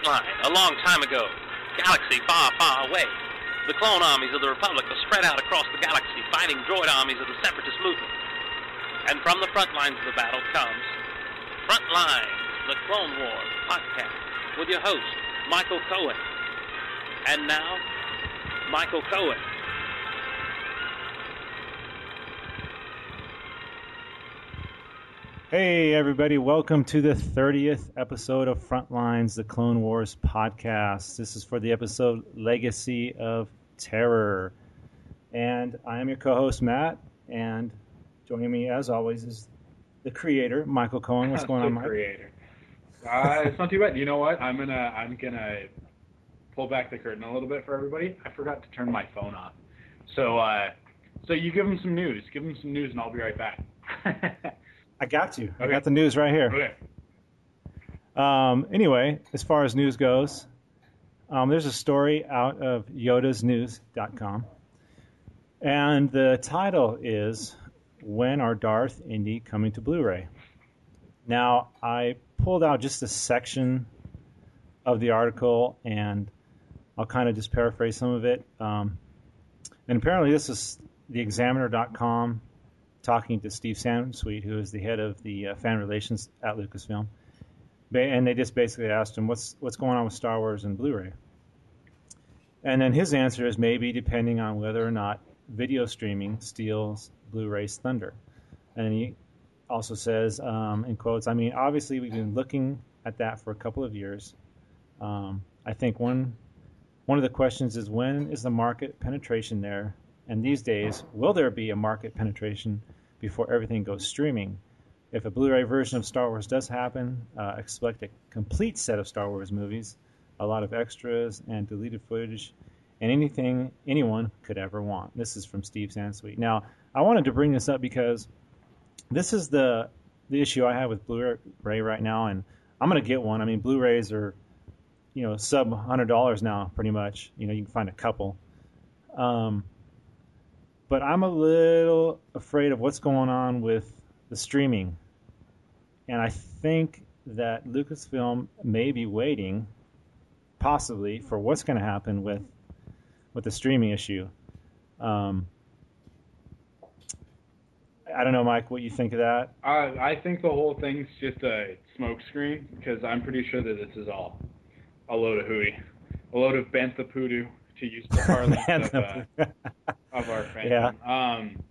Frontline, a long time ago. Galaxy far, far away. The clone armies of the Republic are spread out across the galaxy, fighting droid armies of the Separatist movement. And from the front lines of the battle comes Frontline, the Clone Wars podcast, with your host, Michael Cohen. And now, Michael Cohen. Hey, everybody, welcome to the 30th episode of Frontlines, the Clone Wars podcast. This is for the episode Legacy of Terror. And I am your co host, Matt, and joining me, as always, is the creator, Michael Cohen. What's going on, Mike? creator. Uh, it's not too bad. You know what? I'm gonna I'm gonna pull back the curtain a little bit for everybody. I forgot to turn my phone off. So uh, so you give them some news. Give them some news, and I'll be right back. I got you. I got the news right here. okay. Um, anyway, as far as news goes, um, there's a story out of yodasnews.com. And the title is When Are Darth Indy Coming to Blu ray? Now, I pulled out just a section of the article and I'll kind of just paraphrase some of it. Um, and apparently, this is the examiner.com talking to Steve Sansweet, who is the head of the uh, fan relations at Lucasfilm. And they just basically asked him what's what's going on with Star Wars and Blu-ray. And then his answer is maybe depending on whether or not video streaming steals Blu-ray's thunder. And he also says um, in quotes, I mean, obviously we've been looking at that for a couple of years. Um, I think one one of the questions is when is the market penetration there? And these days, will there be a market penetration before everything goes streaming? If a Blu-ray version of Star Wars does happen, uh, expect a complete set of Star Wars movies, a lot of extras and deleted footage, and anything anyone could ever want. This is from Steve Sansweet. Now, I wanted to bring this up because this is the the issue I have with Blu-ray right now, and I'm gonna get one. I mean, Blu-rays are you know sub hundred dollars now, pretty much. You know, you can find a couple. Um, but I'm a little afraid of what's going on with the streaming, and I think that Lucasfilm may be waiting, possibly, for what's going to happen with with the streaming issue. Um, I don't know, Mike, what you think of that. Uh, I think the whole thing's just a smokescreen because I'm pretty sure that this is all a load of hooey, a load of bantha poodoo to use the parlance of, uh, of our fandom. Yeah. Um,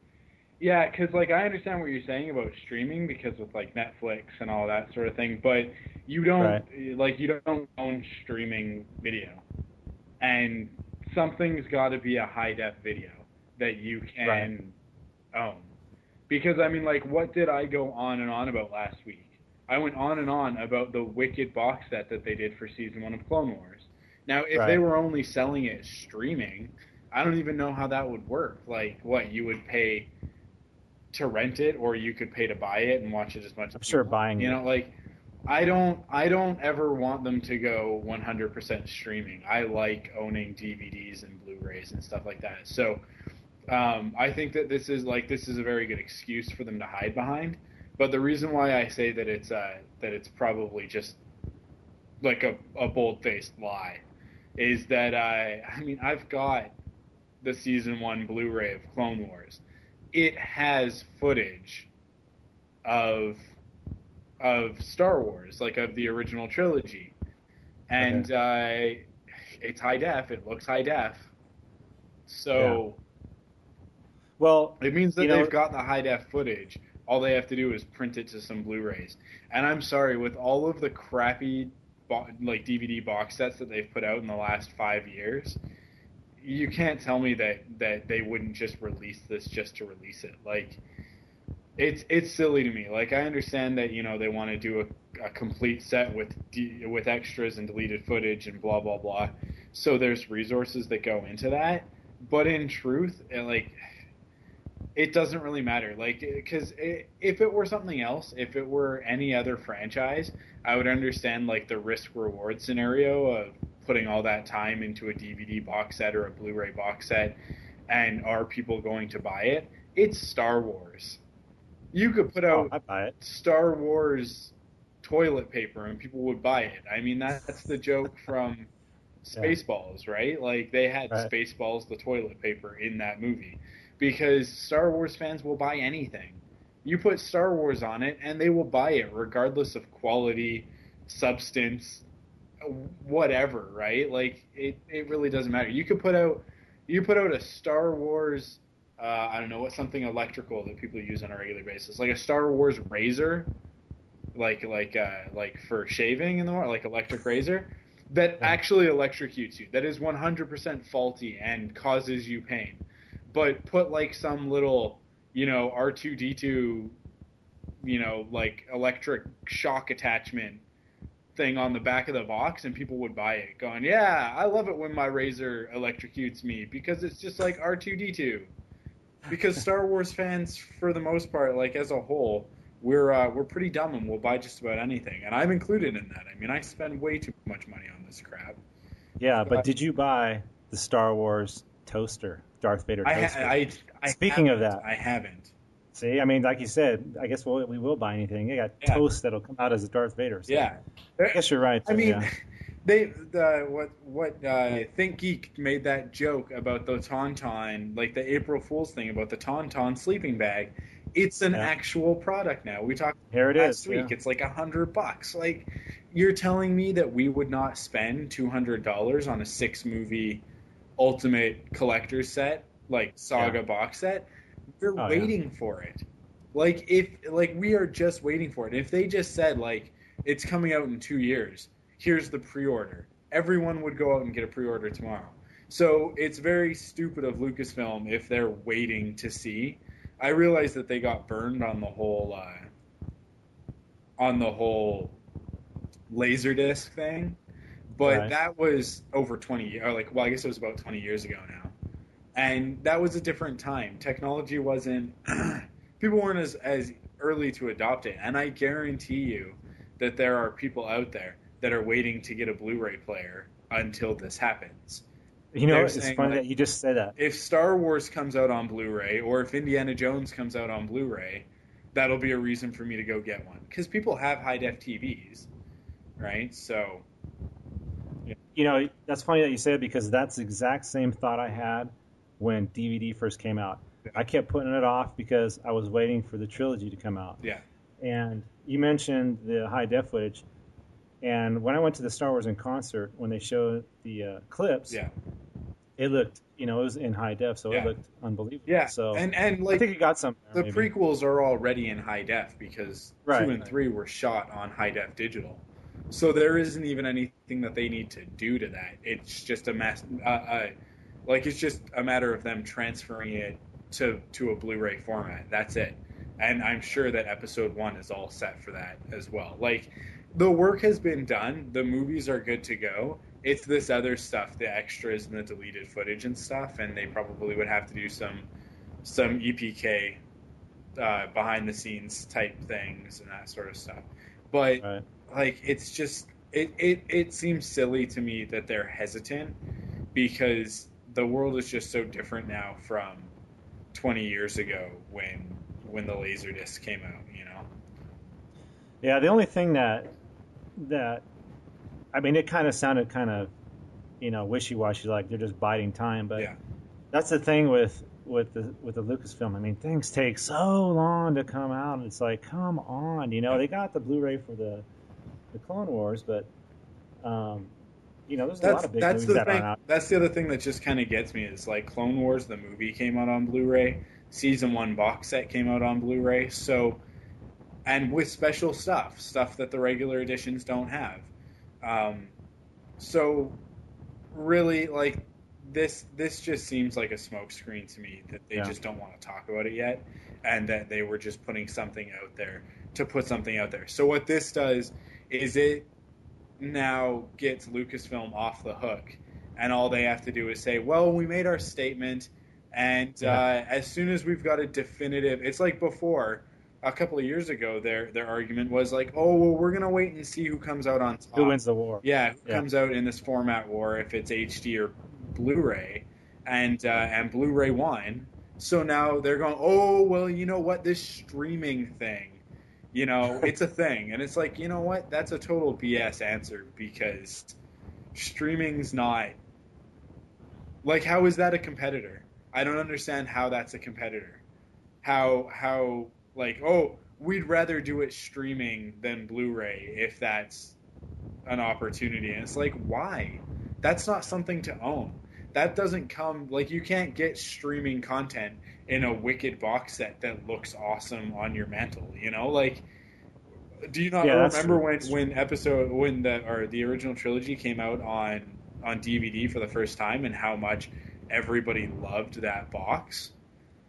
yeah, because like I understand what you're saying about streaming because with like Netflix and all that sort of thing, but you don't like you don't own streaming video, and something's got to be a high def video that you can own. Because I mean, like, what did I go on and on about last week? I went on and on about the Wicked box set that they did for season one of Clone Wars. Now, if they were only selling it streaming, I don't even know how that would work. Like, what you would pay to rent it, or you could pay to buy it and watch it as much. I'm as sure you buying it. You know, like, I don't, I don't ever want them to go 100% streaming. I like owning DVDs and Blu-rays and stuff like that. So, um, I think that this is like this is a very good excuse for them to hide behind. But the reason why I say that it's uh, that it's probably just like a, a bold-faced lie is that I I mean I've got the season one Blu-ray of Clone Wars. It has footage of of Star Wars, like of the original trilogy, and uh, it's high def. It looks high def. So Well, it means that they've got the high def footage. All they have to do is print it to some Blu-rays. And I'm sorry, with all of the crappy bo- like DVD box sets that they've put out in the last five years, you can't tell me that that they wouldn't just release this just to release it. Like it's it's silly to me. Like I understand that you know they want to do a, a complete set with de- with extras and deleted footage and blah blah blah. So there's resources that go into that. But in truth, it, like it doesn't really matter. Like, because if it were something else, if it were any other franchise, I would understand like the risk reward scenario of putting all that time into a DVD box set or a Blu-ray box set, and are people going to buy it? It's Star Wars. You could put oh, out it. Star Wars toilet paper and people would buy it. I mean, that's the joke from Spaceballs, right? Like they had Right. Spaceballs, the toilet paper, in that movie because Star Wars fans will buy anything. You put Star Wars on it, and they will buy it regardless of quality, substance, whatever, right? Like it, it really doesn't matter. You could put out, you put out a Star Wars, uh, I don't know what something electrical that people use on a regular basis, like a Star Wars razor, like like uh, like for shaving in the morning, like electric razor, that actually electrocutes you. That is 100% faulty and causes you pain. But put like some little, you know, R2D2, you know, like electric shock attachment thing on the back of the box and people would buy it going yeah i love it when my razor electrocutes me because it's just like r2d2 because star wars fans for the most part like as a whole we're uh, we're pretty dumb and we'll buy just about anything and i'm included in that. I mean i spend way too much money on this crap. Yeah, Uh, but did you buy the Star Wars toaster, Darth Vader toaster? ha- I, I Speaking of that. i haven't See, I mean, like you said, I guess we'll, we will buy anything. You got Yeah. toast that'll come out as a Darth Vader. So yeah I guess you're right. I mean, yeah. they the what what uh, ThinkGeek made that joke about the Tauntaun, like the April Fool's thing about the Tauntaun sleeping bag. It's an Yeah. actual product now. We talked here it last is. week. It's like a hundred bucks. Like you're telling me that we would not spend two hundred dollars on a six movie ultimate collector set, like saga Yeah. box set? We're Oh, yeah. waiting for it. Like if like we are just waiting for it. If they just said like it's coming out in two years, here's the pre-order. Everyone would go out and get a pre-order tomorrow. So it's very stupid of Lucasfilm if they're waiting to see. I realize that they got burned on the whole uh, on the whole laserdisc thing, but Right. that was over 20 or like well I guess it was about 20 years ago now. And that was a different time. Technology wasn't people weren't as as early to adopt it. And I guarantee you that there are people out there that are waiting to get a Blu-ray player until this happens. You know, they're it's funny like- that you just said that. If Star Wars comes out on Blu-ray or if Indiana Jones comes out on Blu-ray, that'll be a reason for me to go get one because people have high def TVs, right? So You know, that's funny that you said it because that's the exact same thought I had when DVD first came out. I kept putting it off because I was waiting for the trilogy to come out. yeah, And you mentioned the high def footage. And when I went to the Star Wars in concert, when they showed the uh, clips, yeah, it looked, you know, it was in high def, so Yeah. it looked unbelievable. yeah. So and and like I think it got some. the maybe. prequels are already in high def because Right. two and three were shot on high def digital. So there isn't even anything that they need to do to that. It's just a mess. uh, uh, like it's just a matter of them transferring it to to a Blu-ray format. That's it. And I'm sure that episode one is all set for that as well. Like the work has been done. The movies are good to go. It's this other stuff, the extras and the deleted footage and stuff, and they probably would have to do some some EPK uh, behind the scenes type things and that sort of stuff. But Right. like it's just it, it it seems silly to me that they're hesitant because the world is just so different now from 20 years ago when when the laserdisc came out, you know. Yeah, the only thing that that I mean, it kind of sounded kind of you know wishy-washy, like they're just biding time. But Yeah. that's the thing with with the with the Lucasfilm. I mean, things take so long to come out. And it's like, come on, you know, they got the Blu-ray for the the Clone Wars, but um, you know, there's a lot That's of big that's movies the that thing. out. That's the other thing that just kind of gets me is like Clone Wars the movie came out on Blu-ray, season 1 box set came out on Blu-ray. So and with special stuff, stuff that the regular editions don't have. Um, so really like this this just seems like a smokescreen to me that they Yeah. just don't want to talk about it yet and that they were just putting something out there to put something out there. So what this does is it now gets Lucasfilm off the hook and all they have to do is say, "Well, we made our statement and Yeah. uh, as soon as we've got a definitive it's like before a couple of years ago their their argument was like, "Oh, well, we're going to wait and see who comes out on top." Who wins the war? Yeah, who Yeah. comes out in this format war if it's HD or Blu-ray, and uh, and Blu-ray won. So now they're going, oh well, you know what? This streaming thing You know, it's a thing, and it's like you know what? That's a total BS answer because streaming's not like how is that a competitor? I don't understand how that's a competitor. How how like oh we'd rather do it streaming than Blu-ray if that's an opportunity, and it's like why? That's not something to own. That doesn't come like you can't get streaming content in a wicked box set that looks awesome on your mantle. You know, like do you not Yeah, remember when when episode when the or the original trilogy came out on on DVD for the first time and how much everybody loved that box?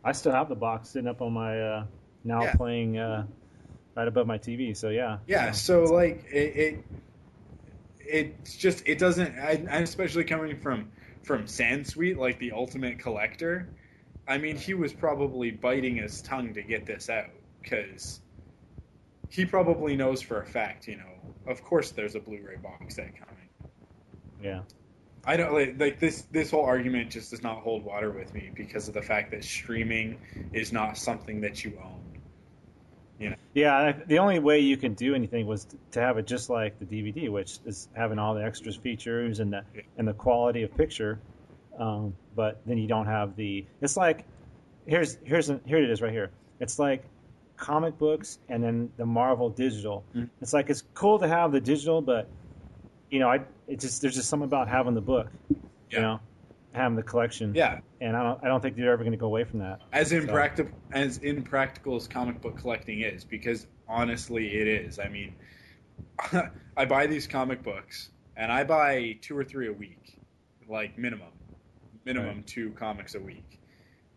I still have the box sitting up on my uh, now Yeah. playing uh, right above my TV. So yeah. Yeah, so like it, it it's just it doesn't I, especially coming from from Sansweet, like the ultimate collector. I mean, he was probably biting his tongue to get this out because he probably knows for a fact, you know, of course there's a Blu-ray box set coming. yeah. I don't like, like this. This whole argument just does not hold water with me because of the fact that streaming is not something that you own. You know? Yeah, the only way you can do anything was to have it just like the DVD, which is having all the extras features and the Yeah. and the quality of picture. Um, but then you don't have the. It's like here's here's a, here it is right here. It's like comic books and then the Marvel digital. Mhm. It's like it's cool to have the digital, but you know, I it just there's just something about having the book. Yeah. You know, having the collection. Yeah, And I don't I don't think they're ever going to go away from that. as So- impractical as impractical as comic book collecting is, because honestly, it is. I mean, I buy these comic books, and I buy two or three a week, like minimum, minimum Right. two comics a week,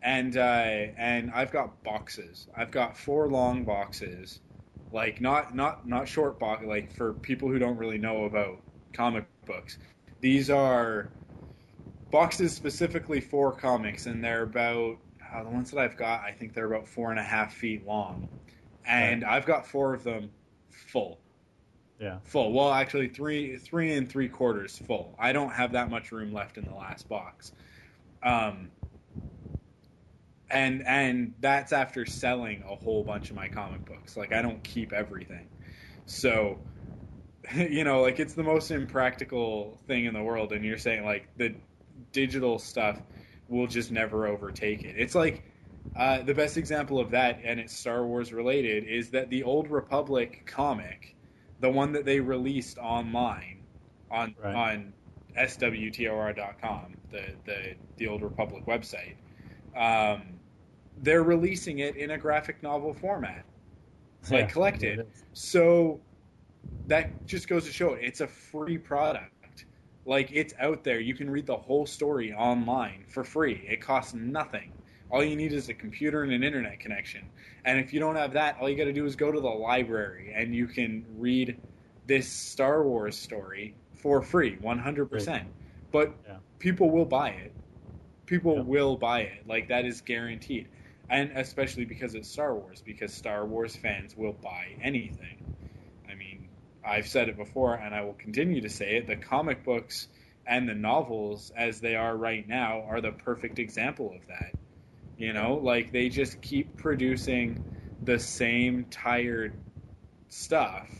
and uh, and I've got boxes. I've got four long boxes, like not not not short box. Like for people who don't really know about comic books, these are boxes specifically for comics, and they're about uh, the ones that I've got. I think they're about four and a half feet long, and I've got four of them full. Yeah. Full. Well, actually, three three and three quarters full. I don't have that much room left in the last box. Um, and and that's after selling a whole bunch of my comic books. Like I don't keep everything, so you know, like it's the most impractical thing in the world. And you're saying like the digital stuff will just never overtake it. It's like uh, the best example of that, and it's Star Wars related, is that the Old Republic comic, the one that they released online on Right. on swtor.com, the the the Old Republic website. Um, they're releasing it in a graphic novel format. Like, Yeah, collected. So that just goes to show it's a free product. Like it's out there. You can read the whole story online for free. It costs nothing. All you need is a computer and an internet connection. And if you don't have that, all you got to do is go to the library and you can read this Star Wars story for free, 100%. But Yeah. people will buy it. People will buy it. Like that is guaranteed. And especially because it's Star Wars, because Star Wars fans will buy anything. I mean, I've said it before and I will continue to say it. The comic books and the novels, as they are right now, are the perfect example of that. You know, like they just keep producing the same tired stuff,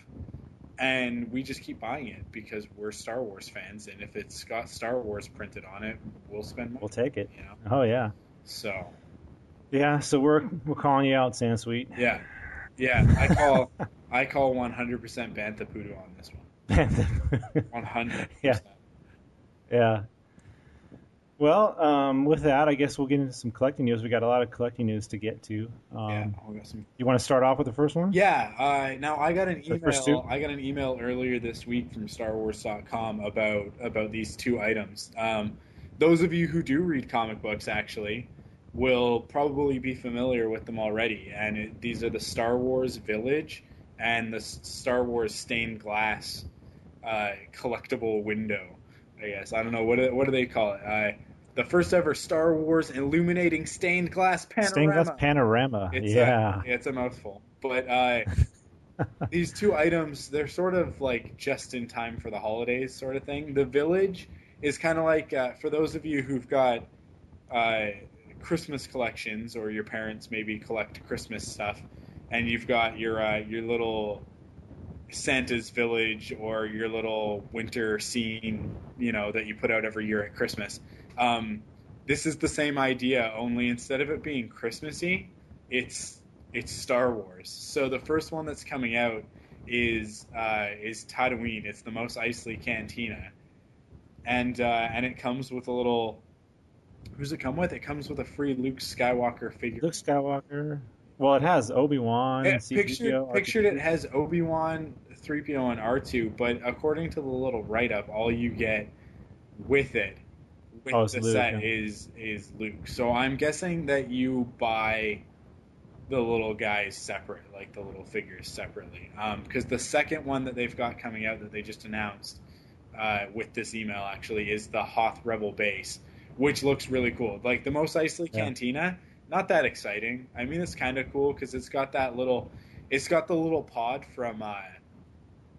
and we just keep buying it because we're Star Wars fans, and if it's got Star Wars printed on it, we'll spend money. We'll take it. You know, Oh yeah. so Yeah. So we're we're calling you out, Sansweet. yeah, yeah. I call I call 100% Bantha Poodoo on this one. 100. Yeah. Yeah. Well, um, with that, I guess we'll get into some collecting news. We got a lot of collecting news to get to. Um, Yeah, we got some You want to start off with the first one? Yeah. Uh, now I got an email. I got an email earlier this week from StarWars.com about about these two items. Um, those of you who do read comic books, actually, will probably be familiar with them already. And it, these are the Star Wars Village and the S- Star Wars stained glass uh, collectible window. I guess I don't know what do, what do they call it. Uh, the first ever Star Wars illuminating stained glass panorama. Stained glass panorama. It's yeah. A, it's a mouthful. But uh, these two items, they're sort of like just in time for the holidays, sort of thing. The village is kind of like uh, for those of you who've got uh, Christmas collections, or your parents maybe collect Christmas stuff, and you've got your uh, your little Santa's village or your little winter scene, you know, that you put out every year at Christmas. Um, this is the same idea, only instead of it being Christmassy, it's it's Star Wars. So the first one that's coming out is uh, is Tatooine. It's the Mos Eisley Cantina, and uh, and it comes with a little. Who's it come with? It comes with a free Luke Skywalker figure. Luke Skywalker. Well, it has Obi Wan. Pictured, pictured it has Obi Wan, 3PO, and R2, but according to the little write up, all you get with it, with Oh, the Luke, set, yeah. is is Luke. So I'm guessing that you buy the little guys separate, like the little figures separately. Because the second one that they've got coming out that they just announced uh, with this email actually is the Hoth Rebel base, which looks really cool. Like the Mos Eisley Yeah. Cantina, not that exciting. I mean, it's kind of cool because it's got that little, it's got the little pod from uh,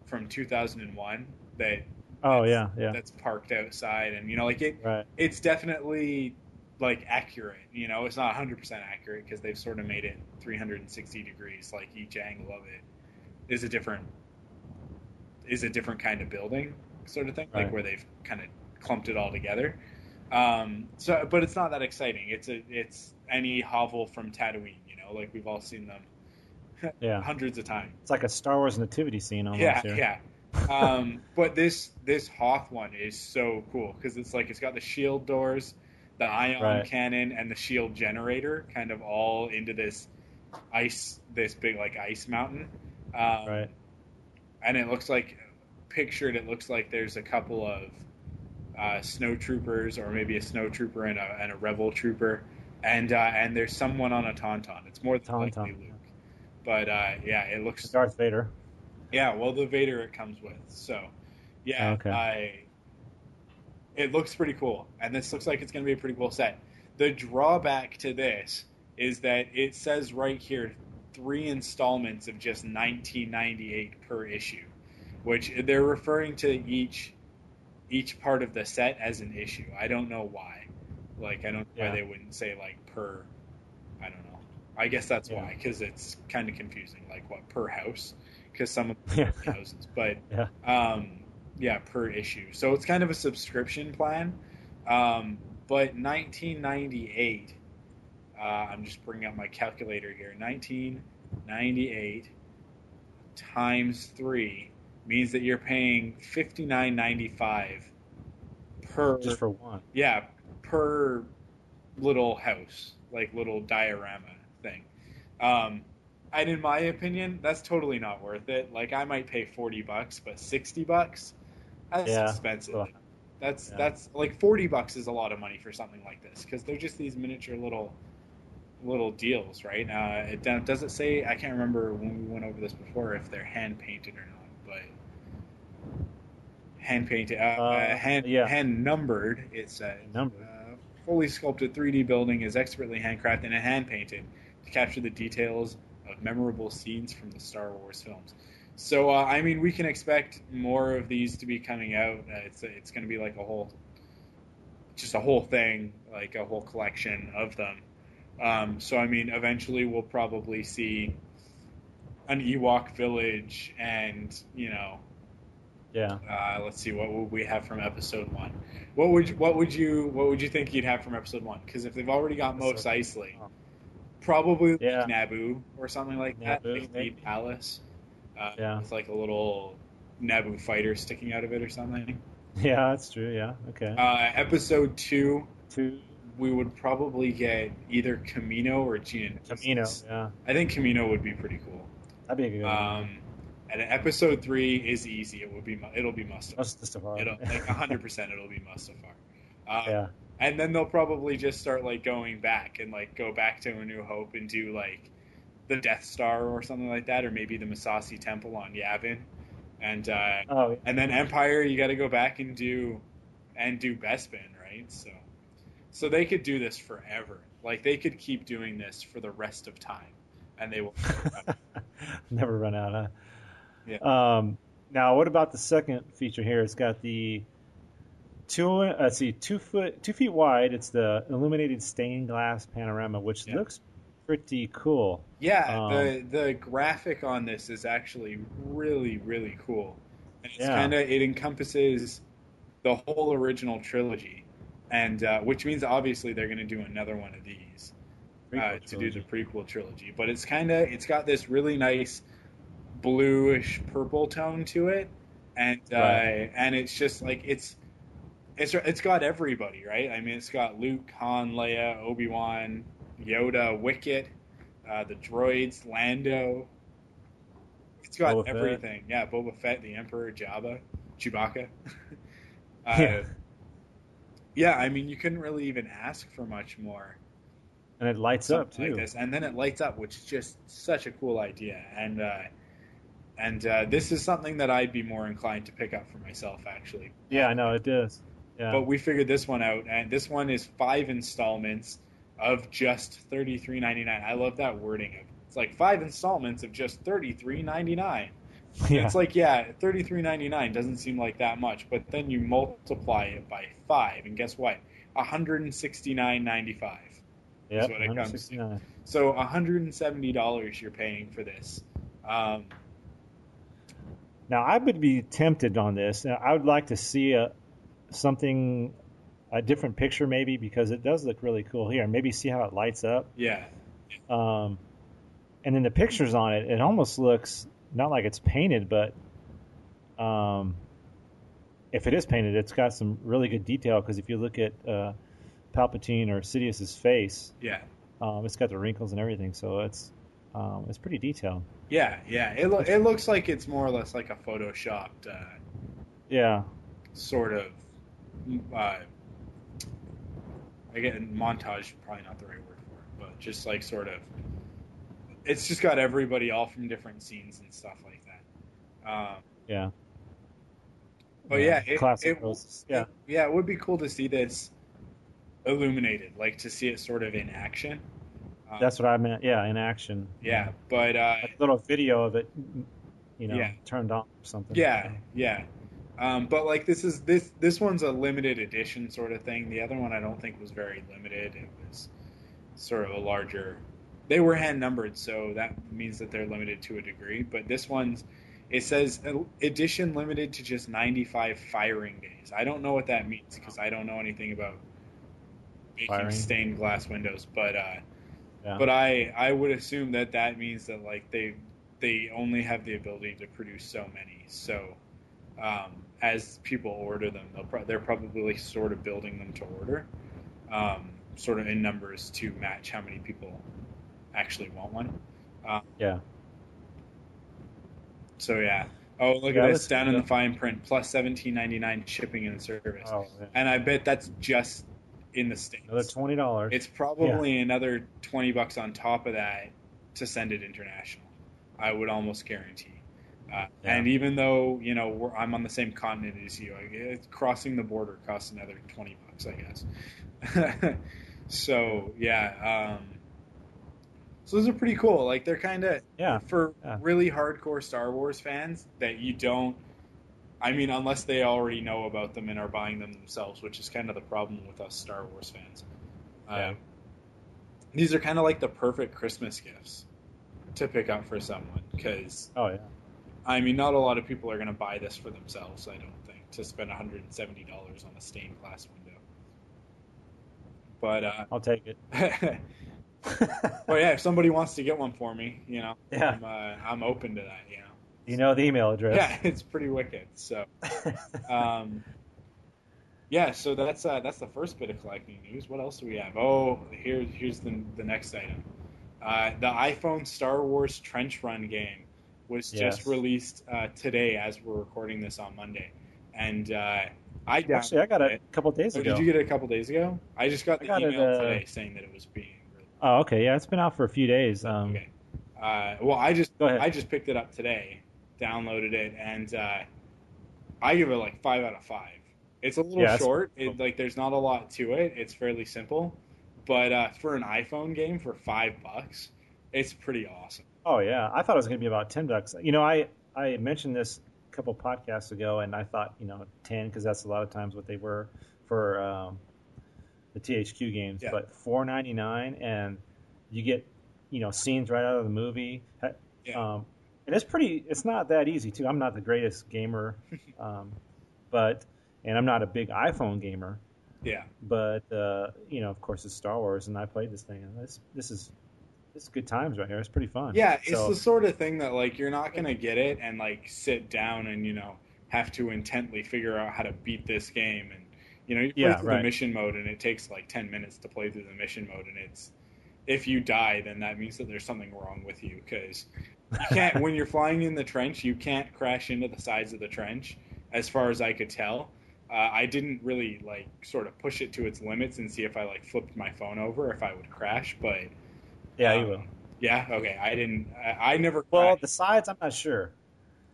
from 2001 that Oh yeah, yeah. that's parked outside, and you know, like it, Right. it's definitely like accurate. You know, it's not 100% accurate because they've sort of made it 360 degrees. Like each angle of it is a different is a different kind of building, sort of thing. Like where they've kind of clumped it all together. Um, so, but it's not that exciting. It's a it's any hovel from Tatooine. You know, like we've all seen them Yeah. hundreds of times. It's like a Star Wars nativity scene almost. Yeah, here. yeah. Um, but this this Hoth one is so cool because it's like it's got the shield doors, the ion Right. cannon, and the shield generator, kind of all into this ice, this big like ice mountain. Um, Right. And it looks like pictured. It looks like there's a couple of uh, snow troopers, or maybe a snow trooper and a and a rebel trooper, and uh, and there's someone on a tauntaun. It's more than Tauntaun. Luke. But uh, yeah, it looks Darth Vader. Yeah, well, the Vader it comes with. So, yeah, oh, Okay. I. It looks pretty cool, and this looks like it's going to be a pretty cool set. The drawback to this is that it says right here three installments of just 1998 per issue, which they're referring to each each part of the set as an issue. I don't know why. Like, I don't know Yeah. why they wouldn't say like per. I don't know. I guess that's Yeah. why, because it's kind of confusing. Like what per house? Because some of them are houses, but Yeah. um, yeah, per issue. So it's kind of a subscription plan. Um, but 1998. Uh, I'm just bringing up my calculator here. 1998 times three means that you're paying 59.95 per Just for one. yeah, per little house, like little diorama thing. Um, and in my opinion, that's totally not worth it. Like I might pay forty bucks, but sixty bucks, that's Yeah. expensive. Ugh. That's Yeah. that's like forty bucks is a lot of money for something like this because they're just these miniature little little deals, right? Uh, it does it say? I can't remember when we went over this before if they're hand painted or not, but hand painted, uh, uh, Uh, hand yeah. hand numbered. It says Numbered. uh, fully sculpted 3D building is expertly handcrafted and hand painted to capture the details of memorable scenes from the Star Wars films. So, uh, I mean, we can expect more of these to be coming out. Uh, it's it's going to be like a whole, just a whole thing, like a whole collection of them. Um, so, I mean, eventually we'll probably see an Ewok village, and you know, Yeah. uh, let's see what would we have from episode one. What would you, what would you what would you think you'd have from episode one? Because if they've already got Mos Eisley, oh. Probably like Yeah. Naboo or something like that. Naboo, Like maybe. the palace, uh, Yeah. with like a little Naboo fighter sticking out of it or something. Yeah, that's true. Yeah. Okay. Uh, episode two, Two. we would probably get either Kamino or Geonosis. Kamino. Yeah. I think Kamino would be pretty cool. That'd be a good one. Um, and episode three is easy. It would be it'll be Mustafar. A. It'll like hundred percent. It'll be Mustafar. Uh, Yeah. And then they'll probably just start like going back and like go back to A New Hope and do like the Death Star or something like that, or maybe the Massassi Temple on Yavin, and uh, Oh, yeah. and then Empire. You got to go back and do and do Bespin, right? So so they could do this forever. Like they could keep doing this for the rest of time, and they will. Never run out, huh? Yeah. Um, now, what about the second feature here? It's got the two. Uh, see, two foot, two feet wide. It's the illuminated stained glass panorama, which Yeah. looks pretty cool. Yeah, Um, the the graphic on this is actually really really cool, and it's Yeah. kind of it encompasses the whole original trilogy, and uh, which means obviously they're going to do another one of these uh, to do the prequel trilogy. But it's kind of it's got this really nice bluish purple tone to it, and uh, Right. and it's just like it's. It's, it's got everybody, right? I mean, it's got Luke, Han, Leia, Obi Wan, Yoda, Wicket, uh, the droids, Lando. It's got Boba Fett. everything. Yeah, Boba Fett, the Emperor, Jabba, Chewbacca. uh, Yeah. yeah, I mean, you couldn't really even ask for much more. And it lights up too. like this, and then it lights up, which is just such a cool idea. And uh, and uh, this is something that I'd be more inclined to pick up for myself, actually. Yeah, I know it does. Yeah. But we figured this one out, and this one is five installments of just thirty three ninety nine. I love that wording of it's like five installments of just thirty three ninety nine. yeah. It's like yeah, thirty three ninety nine doesn't seem like that much, but then you multiply it by five, and guess what? One hundred and sixty nine ninety five. Yep, what it comes to. So one hundred and seventy dollars you're paying for this. Um, Now I would be tempted on this. Now, I would like to see a something, a different picture maybe because it does look really cool here. Maybe see how it lights up. yeah, Um, and then the pictures on it, it almost looks not like it's painted, but um, if it is painted, it's got some really good detail. Because if you look at uh, Palpatine or Sidious's face, yeah, um, it's got the wrinkles and everything, so it's um, it's pretty detailed. yeah, yeah. It lo- it looks like it's more or less like a photoshopped. Uh, Yeah, sort of uh, again montage probably not the right word for it but just like sort of it's just got everybody all from different scenes and stuff like that um, yeah. but yeah, it, classic. it, roses. yeah, it- yeah it would be cool to see this illuminated like to see it sort of in action um, that's what I meant. Yeah, in action. yeah but uh, a little video of it, you know, Yeah. turned on or something. Yeah, yeah. Um, but like this is this this one's a limited edition sort of thing. The other one I don't think was very limited. It was sort of a larger. They were hand numbered, so that means that they're limited to a degree. But this one's it says uh, edition limited to just 95 firing days. I don't know what that means because I don't know anything about making Firing? stained glass windows. But uh, Yeah. but I I would assume that that means that like they they only have the ability to produce so many. So um, as people order them, they'll pro- they're probably sort of building them to order, um, sort of in numbers to match how many people actually want one. yeah. So yeah. Oh, look Yeah, at this down in the fine print, plus seventeen ninety nine shipping and service, Oh, yeah. and I bet that's just in the states. Another twenty dollars. It's probably another twenty bucks on top of that to send it international. I would almost guarantee. Uh, Yeah. And even though you know we're, I'm on the same continent as you, I guess crossing the border costs another twenty bucks, I guess. so yeah, um, so those are pretty cool. Like they're kind of Yeah. for Yeah. really hardcore Star Wars fans that you don't. I mean, unless they already know about them and are buying them themselves, which is kind of the problem with us Star Wars fans. Uh, Yeah. these are kind of like the perfect Christmas gifts to pick up for someone because Oh yeah. I mean, not a lot of people are going to buy this for themselves. I don't think to spend 170 dollars on a stained glass window. But uh, I'll take it. but yeah, if somebody wants to get one for me, you know, Yeah. I'm, uh, I'm open to that. You know, You know the email address. yeah, it's pretty wicked. So, um, yeah, so that's uh, that's the first bit of collecting news. What else do we have? Oh, here's here's the the next item. Uh, the iPhone Star Wars Trench Run game was just released uh, today, as we're recording this on Monday, and uh, I Actually, I got it it. a couple days Oh, ago. did you get it a couple days ago? I just got the got it, email uh, today saying that it was being released. Oh, okay. Yeah, it's been out for a few days. Um, Okay. Uh, well, I just. I just picked it up today, downloaded it, and uh, I give it like five out of five. It's a little Yeah, short. It, like there's not a lot to it. It's fairly simple, but uh, for an iPhone game for five bucks, it's pretty awesome. Oh yeah, I thought it was going to be about ten bucks. You know, I I mentioned this a couple podcasts ago, and I thought you know ten because that's a lot of times what they were for um, the THQ games. Yeah. But four ninety nine, and you get you know scenes right out of the movie. Yeah. Um, and it's pretty. It's not that easy too. I'm not the greatest gamer, um, but and I'm not a big iPhone gamer. Yeah. But uh, you know, of course, it's Star Wars, and I played this thing, and this this is is good times right here. It's pretty fun. Yeah, it's So- the sort of thing that like you're not gonna get it and like sit down and you know have to intently figure out how to beat this game and you know you play Yeah, through right. the mission mode and it takes like ten minutes to play through the mission mode and it's if you die then that means that there's something wrong with you because you can't when you're flying in the trench you can't crash into the sides of the trench as far as I could tell. Uh, I didn't really like sort of push it to its limits and see if I like flipped my phone over if I would crash, but yeah, um, you will. yeah, okay. I didn't. I, I never. Well, crashed. the sides, I'm not sure.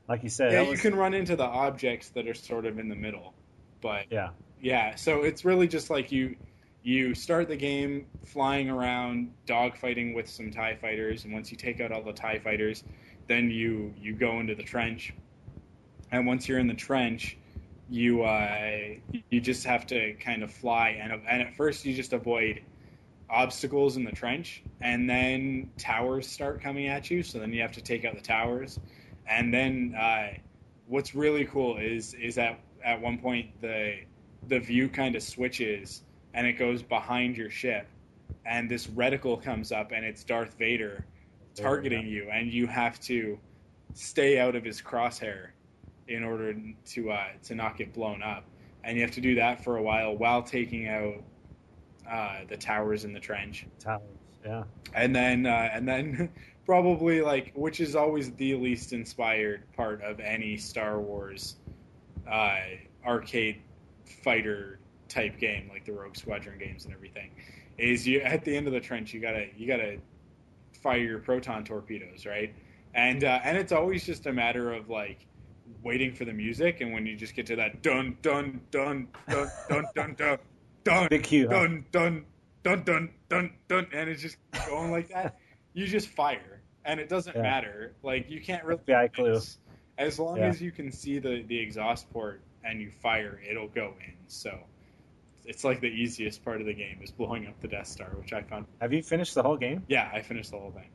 Like you said, yeah, that you can run into the objects that are sort of in the middle, but Yeah, yeah. So it's really just like you you start the game flying around, dogfighting with some Tie fighters, and once you take out all the Tie fighters, then you you go into the trench, and once you're in the trench. You uh, you just have to kind of fly, and and at first you just avoid obstacles in the trench, and then towers start coming at you. So then you have to take out the towers, and then uh, what's really cool is is that at one point the the view kind of switches and it goes behind your ship, and this reticle comes up and it's Darth Vader targeting you, and you have to stay out of his crosshair in order to uh, to not get blown up, and you have to do that for a while while taking out uh, the towers in the trench towers. Yeah, and then uh, and then probably like which is always the least inspired part of any Star Wars uh, arcade fighter type game like the Rogue Squadron games and everything is you at the end of the trench you gotta you gotta fire your proton torpedoes right and uh, and it's always just a matter of like waiting for the music and when you just get to that dun dun dun dun dun dun dun dun big cue. huh? dun dun dun dun dun dun and it's just going like that you just fire and it doesn't Yeah. matter like you can't really FBI clue. as long Yeah. as you can see the the exhaust port and you fire it'll go in so it's like the easiest part of the game is blowing up the Death Star which I found Have you finished the whole game? yeah I finished the whole thing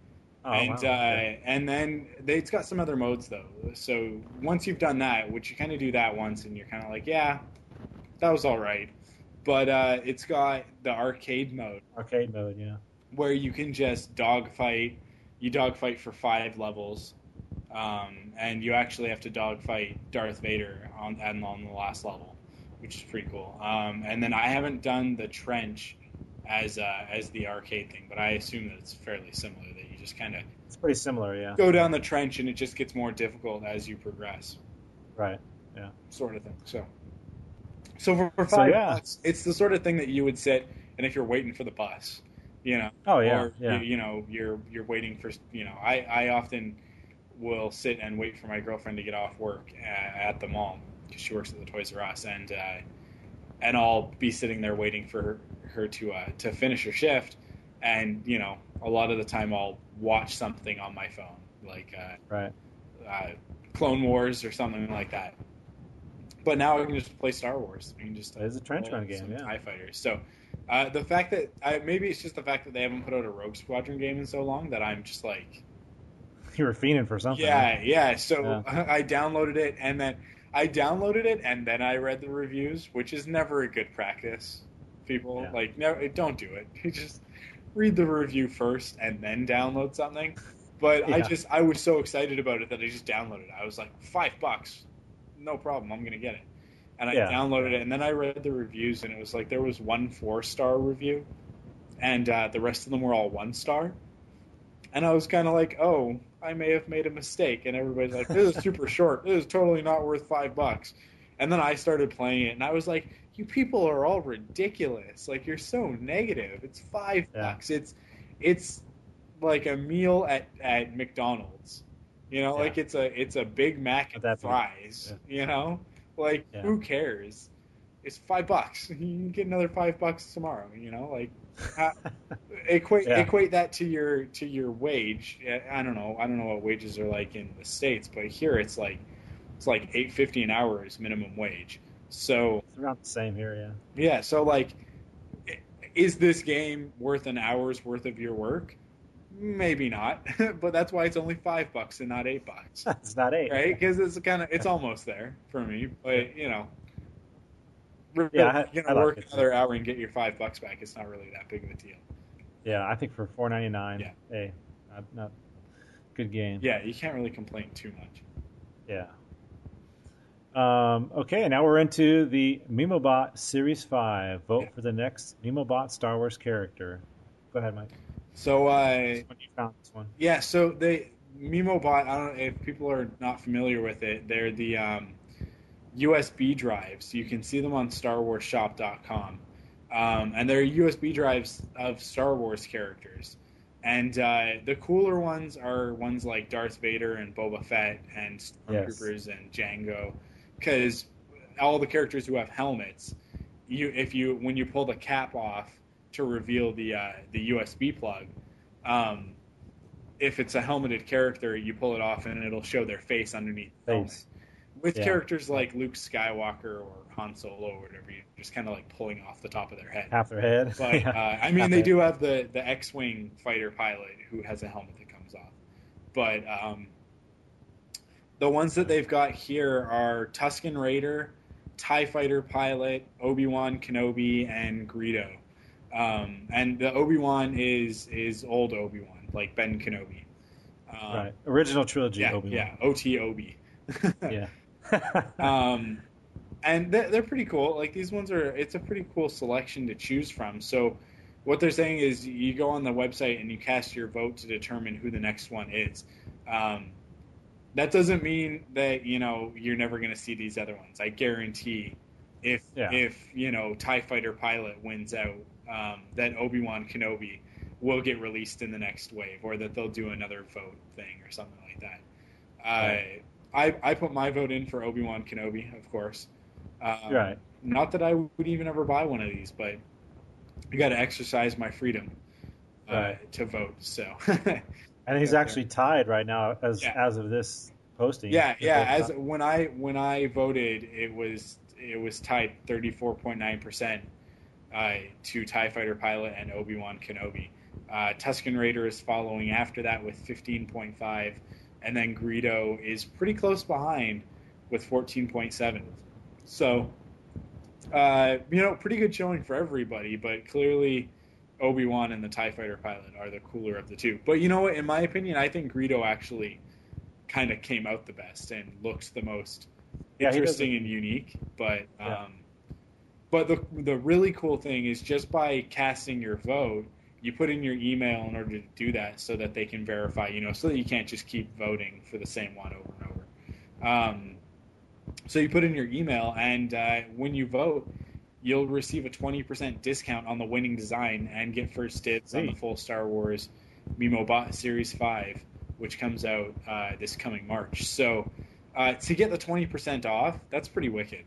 Oh, and wow. uh, and then they, it's got some other modes though. So once you've done that, which you kind of do that once, and you're kind of like, yeah, that was all right. But uh, it's got the arcade mode arcade mode. Yeah. where you can just dogfight. You dogfight for five levels, um, and you actually have to dogfight Darth Vader on and on the last level, which is pretty cool. Um, and then I haven't done the trench as uh, as the arcade thing, but I assume that it's fairly similar. That you just kind of It's pretty similar. Yeah. go down the trench and it just gets more difficult as you progress, Right. Yeah. Sort of thing. So, so for, for So, five yeah. bucks, it's the sort of thing that you would sit and if you're waiting for the bus, you know, Oh yeah. or yeah. you, you know, you're you're waiting for, you know, I I often will sit and wait for my girlfriend to get off work at, at the mall because she works at the Toys R Us and uh, and I'll be sitting there waiting for her, her to uh, to finish her shift, and you know, a lot of the time I'll watch something on my phone like. Uh, Right. uh, Clone Wars or something like that. But now I can just play Star Wars. I can just It is a trench run game, yeah. Tie fighters. So uh, the fact that I, maybe it's just the fact that they haven't put out a Rogue Squadron game in so long that I'm just like, You were fiending for something. yeah, yeah. So Yeah. I downloaded it and then I downloaded it and then I read the reviews, which is never a good practice. People Yeah. like no, don't do it. You just read the review first and then download something. But I just I was so excited about it that I just downloaded it. I was like five bucks, no problem. I'm gonna get it. And I Yeah. downloaded it and then I read the reviews and it was like there was one four star review, and uh, the rest of them were all one star. And I was kind of like, oh, I may have made a mistake. And everybody's like, this is super short. This is totally not worth five bucks. And then I started playing it, and I was like, you people are all ridiculous. Like you're so negative. It's five Yeah. bucks. It's it's like a meal at at McDonald's. You know, Yeah. like it's a it's a Big Mac and that fries. You know, like Yeah. who cares? It's five bucks. You can get another five bucks tomorrow. You know, like equate Yeah. equate that to your to your wage. I don't know. I don't know what wages are like in the states, but here it's like it's like eight fifty an hour is minimum wage. So It's around the same here. Yeah. yeah, so like, is this game worth an hour's worth of your work? Maybe not, but that's why it's only five bucks and not eight bucks, it's not eight. right? Because it's kind of it's almost there for me, but you know. Really, Yeah, I- you're I gonna like work it, another hour and get your five bucks back. It's not really that big of a deal. Yeah, I think for four ninety nine, Yeah. hey, not, not good game. Yeah, you can't really complain too much. Yeah. Um, okay, now we're into the Mimobot Series Five. Vote Yeah. for the next Mimobot Star Wars character. Go ahead, Mike. So, uh, When you found this one. Yeah, so they Mimobot. I don't know if people are not familiar with it. They're the um, USB drives. You can see them on StarWarsShop.com, um, and they're USB drives of Star Wars characters. And uh, the cooler ones are ones like Darth Vader and Boba Fett and Stormtroopers and Jango, because all the characters who have helmets, you if you when you pull the cap off to reveal the uh, the USB plug. Um, if it's a helmeted character, you pull it off and it'll show their face underneath. Face. With Yeah. characters like Luke Skywalker or Han Solo or whatever, you're just kind of like pulling off the top of their head. Half their head. But Yeah. uh, I mean, Half they their- do have the the X-wing fighter pilot who has a helmet that comes off. But um, the ones that they've got here are Tusken Raider, Tie Fighter pilot, Obi Wan Kenobi, and Greedo. Um, and the Obi Wan is is old Obi Wan, like Ben Kenobi. Um, Right. Original trilogy. Yeah, Obi-Wan. yeah. OT Obi. Yeah. um, and they're, they're pretty cool. Like these ones are, it's a pretty cool selection to choose from. So, what they're saying is, you go on the website and you cast your vote to determine who the next one is. Um, that doesn't mean that you know you're never going to see these other ones. I guarantee, if Yeah. if you know Tie Fighter pilot wins out, um, that Obi Wan Kenobi will get released in the next wave, or that they'll do another vote thing or something like that. Right. I I put my vote in for Obi Wan Kenobi, of course. Um, right. Not that I would even ever buy one of these, but I got to exercise my freedom uh, Right. to vote. So And he's actually tied right now as Yeah. as of this posting. yeah, yeah. As when I when I voted, it was it was tied thirty four point nine percent uh, to Tie Fighter pilot and Obi Wan Kenobi. Uh, Tusken Raider is following after that with fifteen point five, and then Greedo is pretty close behind with fourteen point seven. So, uh, you know, pretty good showing for everybody, but clearly. Obi Wan and the Tie Fighter pilot are the cooler of the two. But you know what? In my opinion, I think Greedo actually kind of came out the best and looked the most Yeah, interesting and unique. But Yeah. But the the really cool thing is just by casting your vote, you put in your email in order to do that, so that they can verify. You know, so that you can't just keep voting for the same one over and over. Um, so you put in your email, and uh, when you vote. You'll receive a 20% discount on the winning design and get first dibs on the full Star Wars Mimobot Series 5, which comes out uh, this coming March. So, uh, to get the 20% off, that's pretty wicked.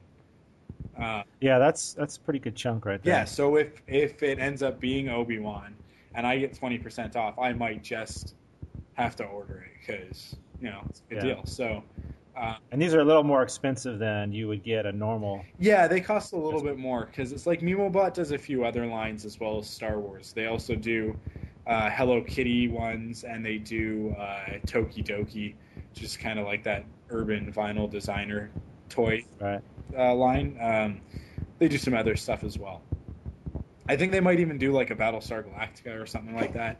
Uh, Yeah, that's that's a pretty good chunk right there. yeah, so if if it ends up being Obi Wan and I get 20% off, I might just have to order it because, you know, it's a good Yeah. deal. So, uh, And these are a little more expensive than you would get a normal. yeah, they cost a little bit more because it's like MimoBot does a few other lines as well as Star Wars. They also do uh, Hello Kitty ones and they do uh, Tokidoki, just kind of like that urban vinyl designer toy Right. Uh, line. Um, they do some other stuff as well. I think they might even do like a Battlestar Galactica or something like that.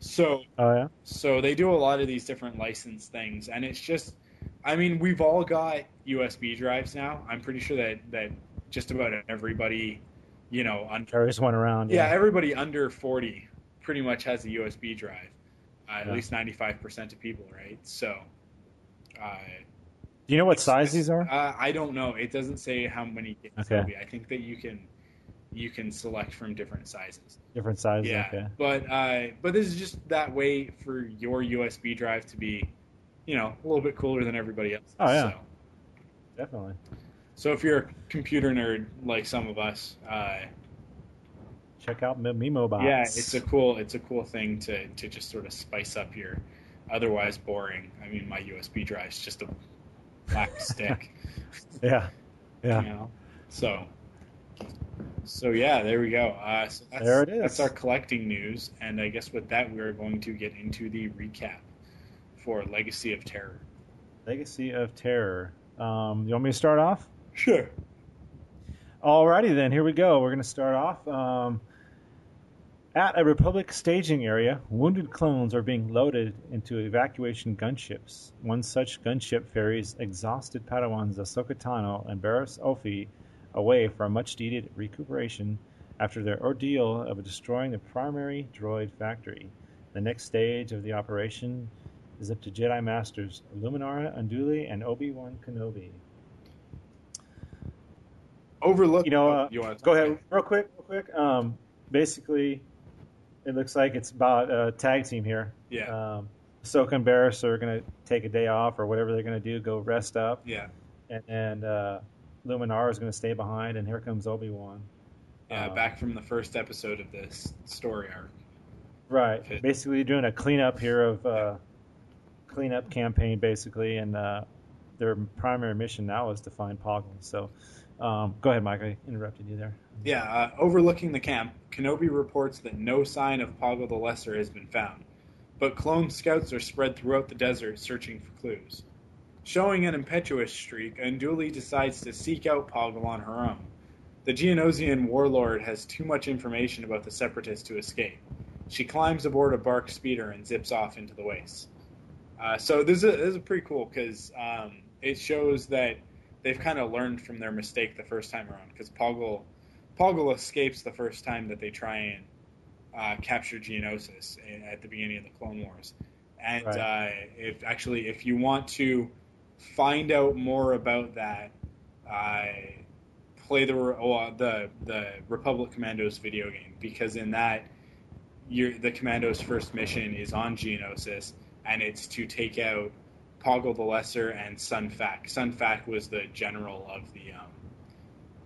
So, Oh yeah. so they do a lot of these different licensed things, and it's just, I mean, we've all got USB drives now. I'm pretty sure that that just about everybody, you know, under, Carries one around. yeah, everybody under 40 pretty much has a USB drive. Uh, At Yeah. least 95% of people, right? So. Uh, Do you know what size these are? uh, I don't know. It doesn't say how many gigs Okay. I think that you can you can select from different sizes. Different sizes. yeah, Okay. but uh, but this is just that way for your USB drive to be, you know, a little bit cooler than everybody else. Oh, yeah. So, Definitely. so if you're a computer nerd like some of us, uh, Check out Me- Mimobots. yeah, it's a cool it's a cool thing to to just sort of spice up your otherwise boring. I mean, my USB drive's just a black stick. yeah. Yeah. you know so So yeah, there we go. Uh, so that's, There it is. That's our collecting news, and I guess with that, we're going to get into the recap for Legacy of Terror. Legacy of Terror. Um, you want me to start off? Sure. Alrighty then, here we go. We're going to start off. Um, at a Republic staging area, wounded clones are being loaded into evacuation gunships. One such gunship ferries exhausted Padawans Ahsoka Tano and Barriss Offee away for a much-needed recuperation after their ordeal of destroying the primary droid factory. The next stage of the operation is up to Jedi Masters Luminara Unduli and Obi-Wan Kenobi. Overlook. You know, oh, uh, you want to Go ahead, real quick, real quick. Um, basically, it looks like it's about a tag team here. Yeah. Um, Ahsoka and Barriss are going to take a day off or whatever they're going to do, go rest up, yeah. and, and uh, Luminar is going to stay behind, and here comes Obi Wan. Yeah. Um, back from the first episode of this story arc. Right. Basically, doing a cleanup here of uh, cleanup campaign, basically, and uh, their primary mission now is to find Poggle. So, um, go ahead, Mike. I interrupted you there. Yeah, uh, overlooking the camp, Kenobi reports that no sign of Poggle the Lesser has been found, but clone scouts are spread throughout the desert searching for clues. Showing an impetuous streak, Unduli decides to seek out Poggle on her own. The Geonosian warlord has too much information about the Separatists to escape. She climbs aboard a BARC speeder and zips off into the wastes. Uh, so this is, this is pretty cool because um, it shows that they've kind of learned from their mistake the first time around because Poggle Poggle escapes the first time that they try and uh, capture Geonosis at the beginning of the Clone Wars. And Right. uh, if actually, if you want to find out more about that, uh, play the oh, uh, the the Republic Commandos video game because in that, the Commandos' first mission is on Geonosis, and it's to take out Poggle the Lesser and Sun Fac. Sun Fac was the general of the um,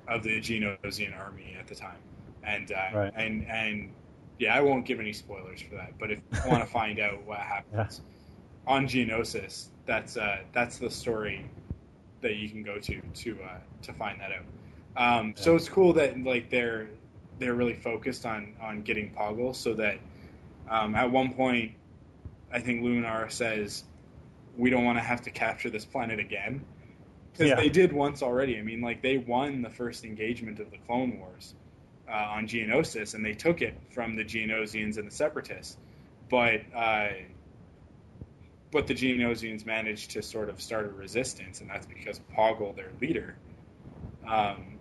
of the Geonosian army at the time, and uh, Right. and and yeah, I won't give any spoilers for that. But if you want to find out what happens on Geonosis, that's uh, that's the story that you can go to to uh, to find that out. Um, So it's cool that like they're they're really focused on on getting Poggle, so that um, at one point, I think Luminar says we don't want to have to capture this planet again because Yeah. they did once already. I mean, like they won the first engagement of the Clone Wars uh, on Geonosis, and they took it from the Geonosians and the Separatists, but. Uh, but the Geonosians managed to sort of start a resistance, and that's because Poggle, their leader, um,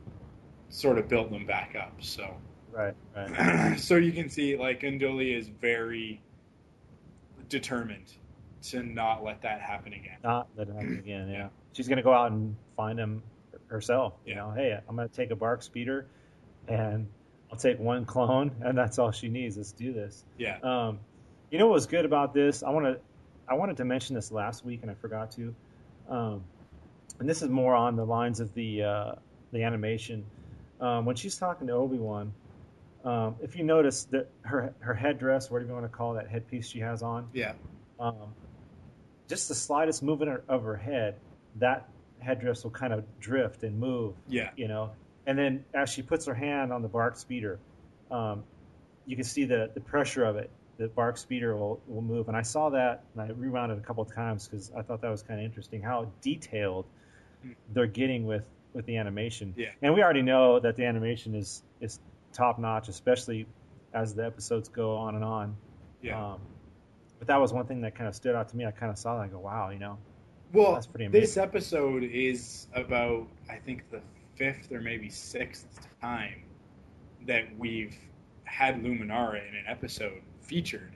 sort of built them back up. So, Right. Right. so you can see like Unduli is very determined to not let that happen again. Not let it happen again. Yeah. Yeah. She's gonna go out and find him herself. You Yeah. know, hey, I'm gonna take a BARC speeder, and I'll take one clone, and that's all she needs. Let's do this. Yeah, Um, you know what was good about this? I want to, I wanted to mention this last week, and I forgot to. Um, and this is more on the lines of the uh, the animation. Um, when she's talking to Obi Wan, um, if you notice that her her headdress, whatever you want to call that headpiece she has on, yeah, um, just the slightest movement of her head, that headdress will kind of drift and move, yeah, you know. And then as she puts her hand on the BARC speeder, um, you can see the, the pressure of it. The BARC speeder will, will move. And I saw that and I rewound it a couple of times because I thought that was kind of interesting how detailed they're getting with, with the animation. Yeah. And we already know that the animation is, is top notch, especially as the episodes go on and on. yeah. Um, but that was one thing that kind of stood out to me. I kind of saw that. I go, wow, you know, well, that's pretty amazing. this episode is about I think the fifth or maybe sixth time that we've had Luminara in an episode featured,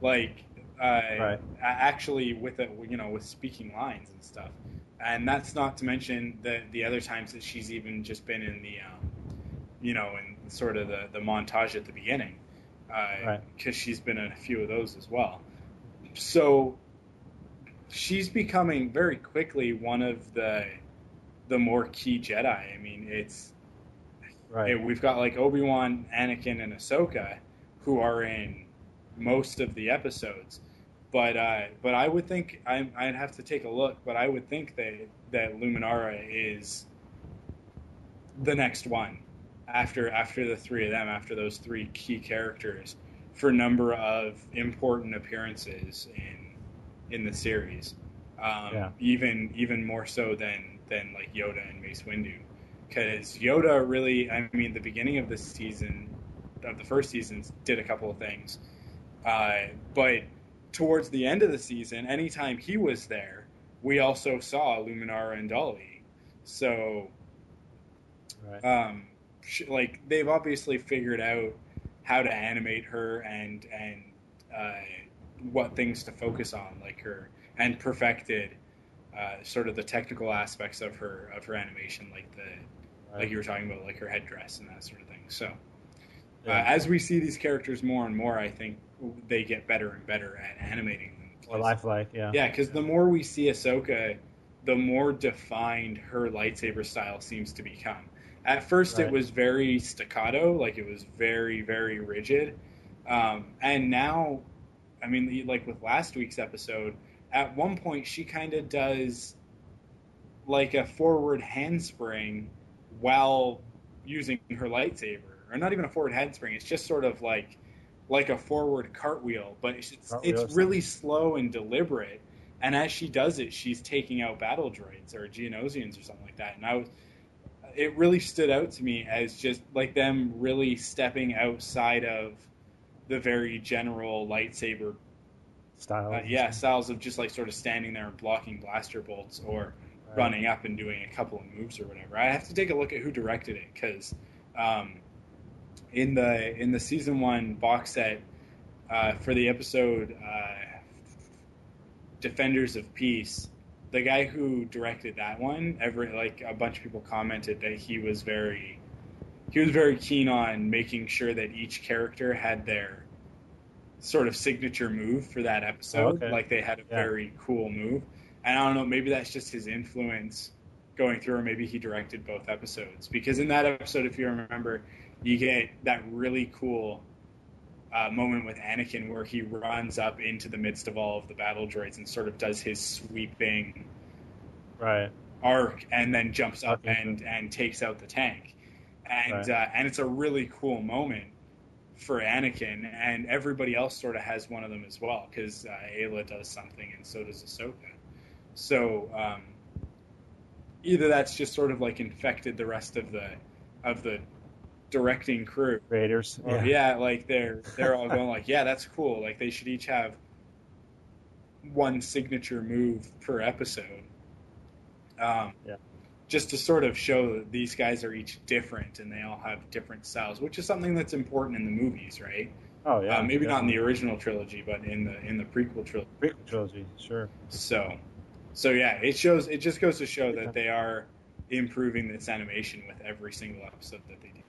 like uh, Right. actually with a you know with speaking lines and stuff, and that's not to mention the the other times that she's even just been in the um, you know in sort of the the montage at the beginning, because Right. she's been in a few of those as well. So she's becoming very quickly one of the the more key Jedi. I mean, it's Right. it- we've got like Obi Wan, Anakin, and Ahsoka, who are in most of the episodes. But uh, but I would think I, I'd have to take a look. But I would think that that Luminara is the next one after after the three of them, after those three key characters, for a number of important appearances in in the series. Um, Yeah. Even even more so than than like Yoda and Mace Windu, because Yoda really, I mean, the beginning of the season, of the first season, did a couple of things, uh, but towards the end of the season, anytime he was there, we also saw Luminara Unduli. So Right. um, sh- like they've obviously figured out how to animate her and and uh, what things to focus on, like her, and perfected uh, sort of the technical aspects of her of her animation, like the right. like you were talking about, like her headdress and that sort of thing. So uh, as we see these characters more and more, I think they get better and better at animating them. Or lifelike, yeah. Yeah, because the more we see Ahsoka, the more defined her lightsaber style seems to become. At first, Right. it was very staccato, like it was very, very rigid. Um, and now, I mean, like with last week's episode, at one point she kind of does like a forward handspring while using her lightsaber, or not even a forward handspring. It's just sort of like like a forward cartwheel, but it's Cartwheel it's really slow and deliberate. And as she does it, she's taking out battle droids or Geonosians or something like that. And I was, it really stood out to me as just like them really stepping outside of the very general lightsaber Style. uh, yeah, styles of just like sort of standing there and blocking blaster bolts or Right. running up and doing a couple of moves or whatever. I have to take a look at who directed it because um, in the in the season one box set uh, for the episode uh, Defenders of Peace, the guy who directed that one, every like a bunch of people commented that he was very he was very keen on making sure that each character had their sort of signature move for that episode. Oh, okay. Like they had a Yeah. very cool move. And I don't know, maybe that's just his influence going through, or maybe he directed both episodes. Because in that episode, if you remember, you get that really cool uh, moment with Anakin where he runs up into the midst of all of the battle droids and sort of does his sweeping Right. arc and then jumps up and and takes out the tank and Right. uh, and it's a really cool moment for Anakin and everybody else sort of has one of them as well because uh, Aayla does something and so does Ahsoka so um, either that's just sort of like infected the rest of the of the directing crew Creators. or yeah. like they're they're all going like, yeah, that's cool. Like they should each have one signature move per episode. Um, Yeah. Just to sort of show that these guys are each different and they all have different styles, which is something that's important in the movies, right? Oh yeah. uh, maybe not in the original trilogy, but in the in the prequel trilogy. prequel trilogy. Sure. So, so yeah, it shows. It just goes to show that they are improving this animation with every single episode that they do.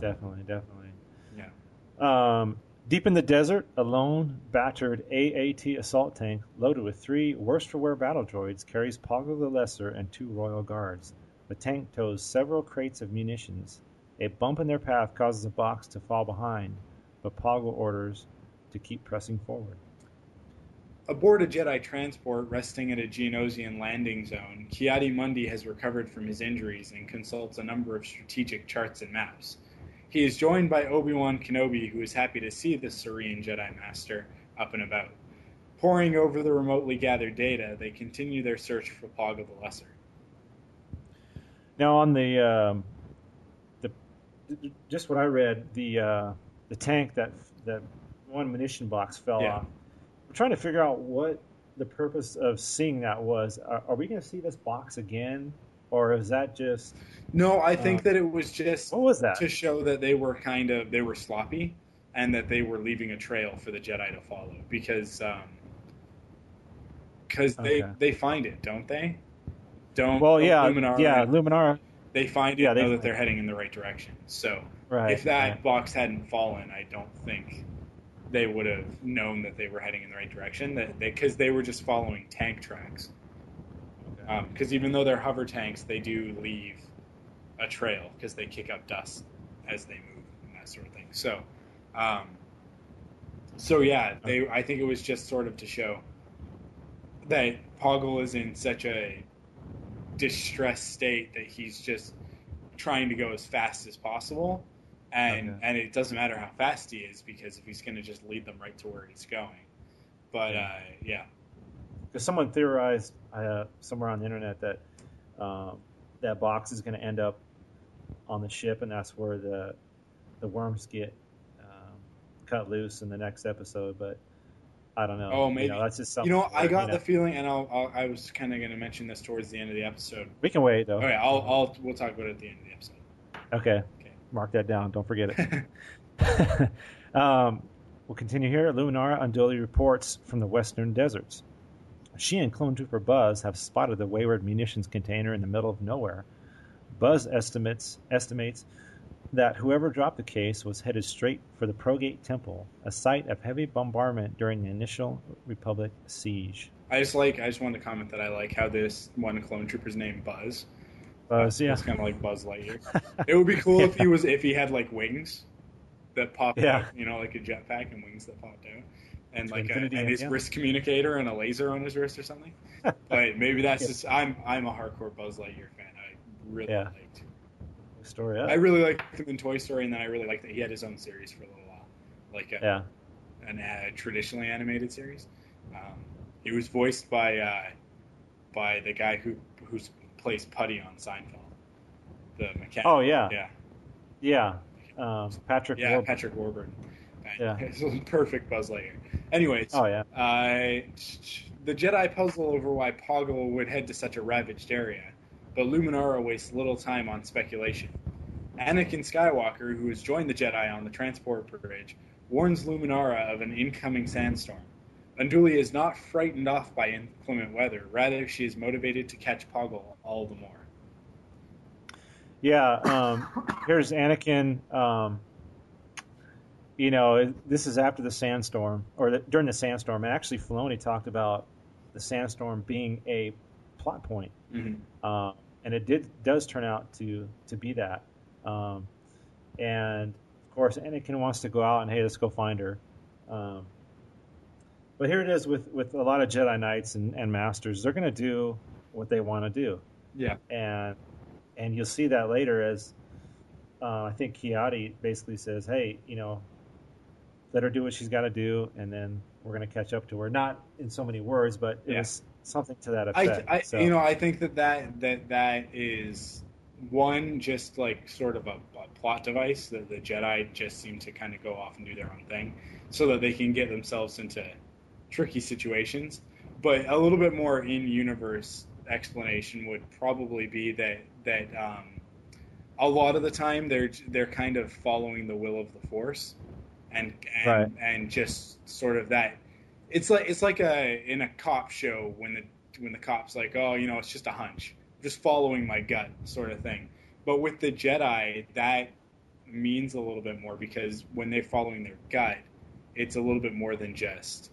Definitely. Definitely. Yeah. Um, deep in the desert, a lone, battered AAT assault tank loaded with three worst for wear battle droids carries Poggle the Lesser and two royal guards. The tank tows several crates of munitions. A bump in their path causes a box to fall behind, but Poggle orders to keep pressing forward. Aboard a Jedi transport resting at a Geonosian landing zone, Ki-Adi-Mundi has recovered from his injuries and consults a number of strategic charts and maps. He is joined by Obi-Wan Kenobi, who is happy to see the serene Jedi Master up and about. Poring over the remotely gathered data, they continue their search for Poggle the Lesser. Now on the um, the just what I read, the uh, the tank that that one munition box fell Yeah. off. I'm trying to figure out what the purpose of seeing that was. Are, are we going to see this box again, or is that just No, I think Uh, that it was just what was that? to show that they were kind of they were sloppy and that they were leaving a trail for the Jedi to follow because um, because they Okay. they find it, don't they? Don't Well, yeah, Luminara, yeah, Luminara. they find it yeah, they know that they're heading in the right direction. So Right. if that right. box hadn't fallen, I don't think they would have known that they were heading in the right direction. That because they, were just following tank tracks. Because even though they're hover tanks, they do leave a trail because they kick up dust as they move and that sort of thing. So, um, so yeah, they. I think it was just sort of to show that Poggle is in such a distressed state that he's just trying to go as fast as possible, and Okay. and it doesn't matter how fast he is because if he's going to just lead them right to where he's going. But uh, yeah, Because someone theorized uh, somewhere on the internet that um, that box is going to end up on the ship, and that's where the the worms get um, cut loose in the next episode. But I don't know. Oh, You maybe. know, that's just something. you know, I got know, the feeling, and I'll, I'll I was kind of going to mention this towards the end of the episode. We can wait though. Okay, I'll I'll we'll talk about it at the end of the episode. Okay. Okay. Mark that down. Don't forget it. um, we'll continue here. Luminara Unduli reports from the western deserts. She and Clone Trooper Buzz have spotted the wayward munitions container in the middle of nowhere. Buzz estimates estimates that whoever dropped the case was headed straight for the Progate Temple, a site of heavy bombardment during the initial Republic siege. I just like I just wanted to comment that I like how this one clone trooper's name Buzz. Buzz, yeah, It's kind of like Buzz Lightyear. it would be cool if he was if he had like wings that popped Yeah. out, you know, like a jetpack and wings that popped out, and To like a, and his beyond. wrist communicator and a laser on his wrist or something. But maybe that's Yeah. just I'm I'm a hardcore Buzz Lightyear fan. I really Yeah. liked. story up. I really liked him in Toy Story, and then I really liked that he had his own series for a little while, like a, yeah, an uh, traditionally animated series. Um, he was voiced by uh, by the guy who who's plays Puddy on Seinfeld, the mechanic. Oh yeah, yeah, yeah. Um, Patrick. yeah, Warburton. Patrick Warburton. Yeah. Perfect Buzz Lightyear. Anyways, Oh yeah. uh, the Jedi puzzle over why Poggle would head to such a ravaged area, but Luminara wastes little time on speculation. Anakin Skywalker, who has joined the Jedi on the transport bridge, warns Luminara of an incoming sandstorm. Unduli is not frightened off by inclement weather, rather, she is motivated to catch Poggle all the more. Yeah, um, here's Anakin. Um, you know, this is after the sandstorm, or the, during the sandstorm. And actually, Filoni talked about the sandstorm being a plot point, Mm-hmm. um, and it did does turn out to to be that. Um, and of course, Anakin wants to go out and hey, let's go find her. Um, but here it is with with a lot of Jedi Knights and, and Masters. They're going to do what they want to do Yeah. and and you'll see that later as uh, I think Ki-Adi basically says, "Hey, you know, let her do what she's got to do, and then we're going to catch up to her." Not in so many words, but it Yeah. was something to that I, effect. I so, you know, I think that that that that is one just like sort of a, a plot device that the Jedi just seem to kind of go off and do their own thing, so that they can get themselves into tricky situations. But a little bit more in universe explanation would probably be that that um, a lot of the time they're they're kind of following the will of the Force, and and Right. and just sort of that. It's like it's like a in a cop show when the when the cops like oh you know it's just a hunch, just following my gut sort of thing. But with the Jedi, that means a little bit more because when they're following their gut, it's a little bit more than just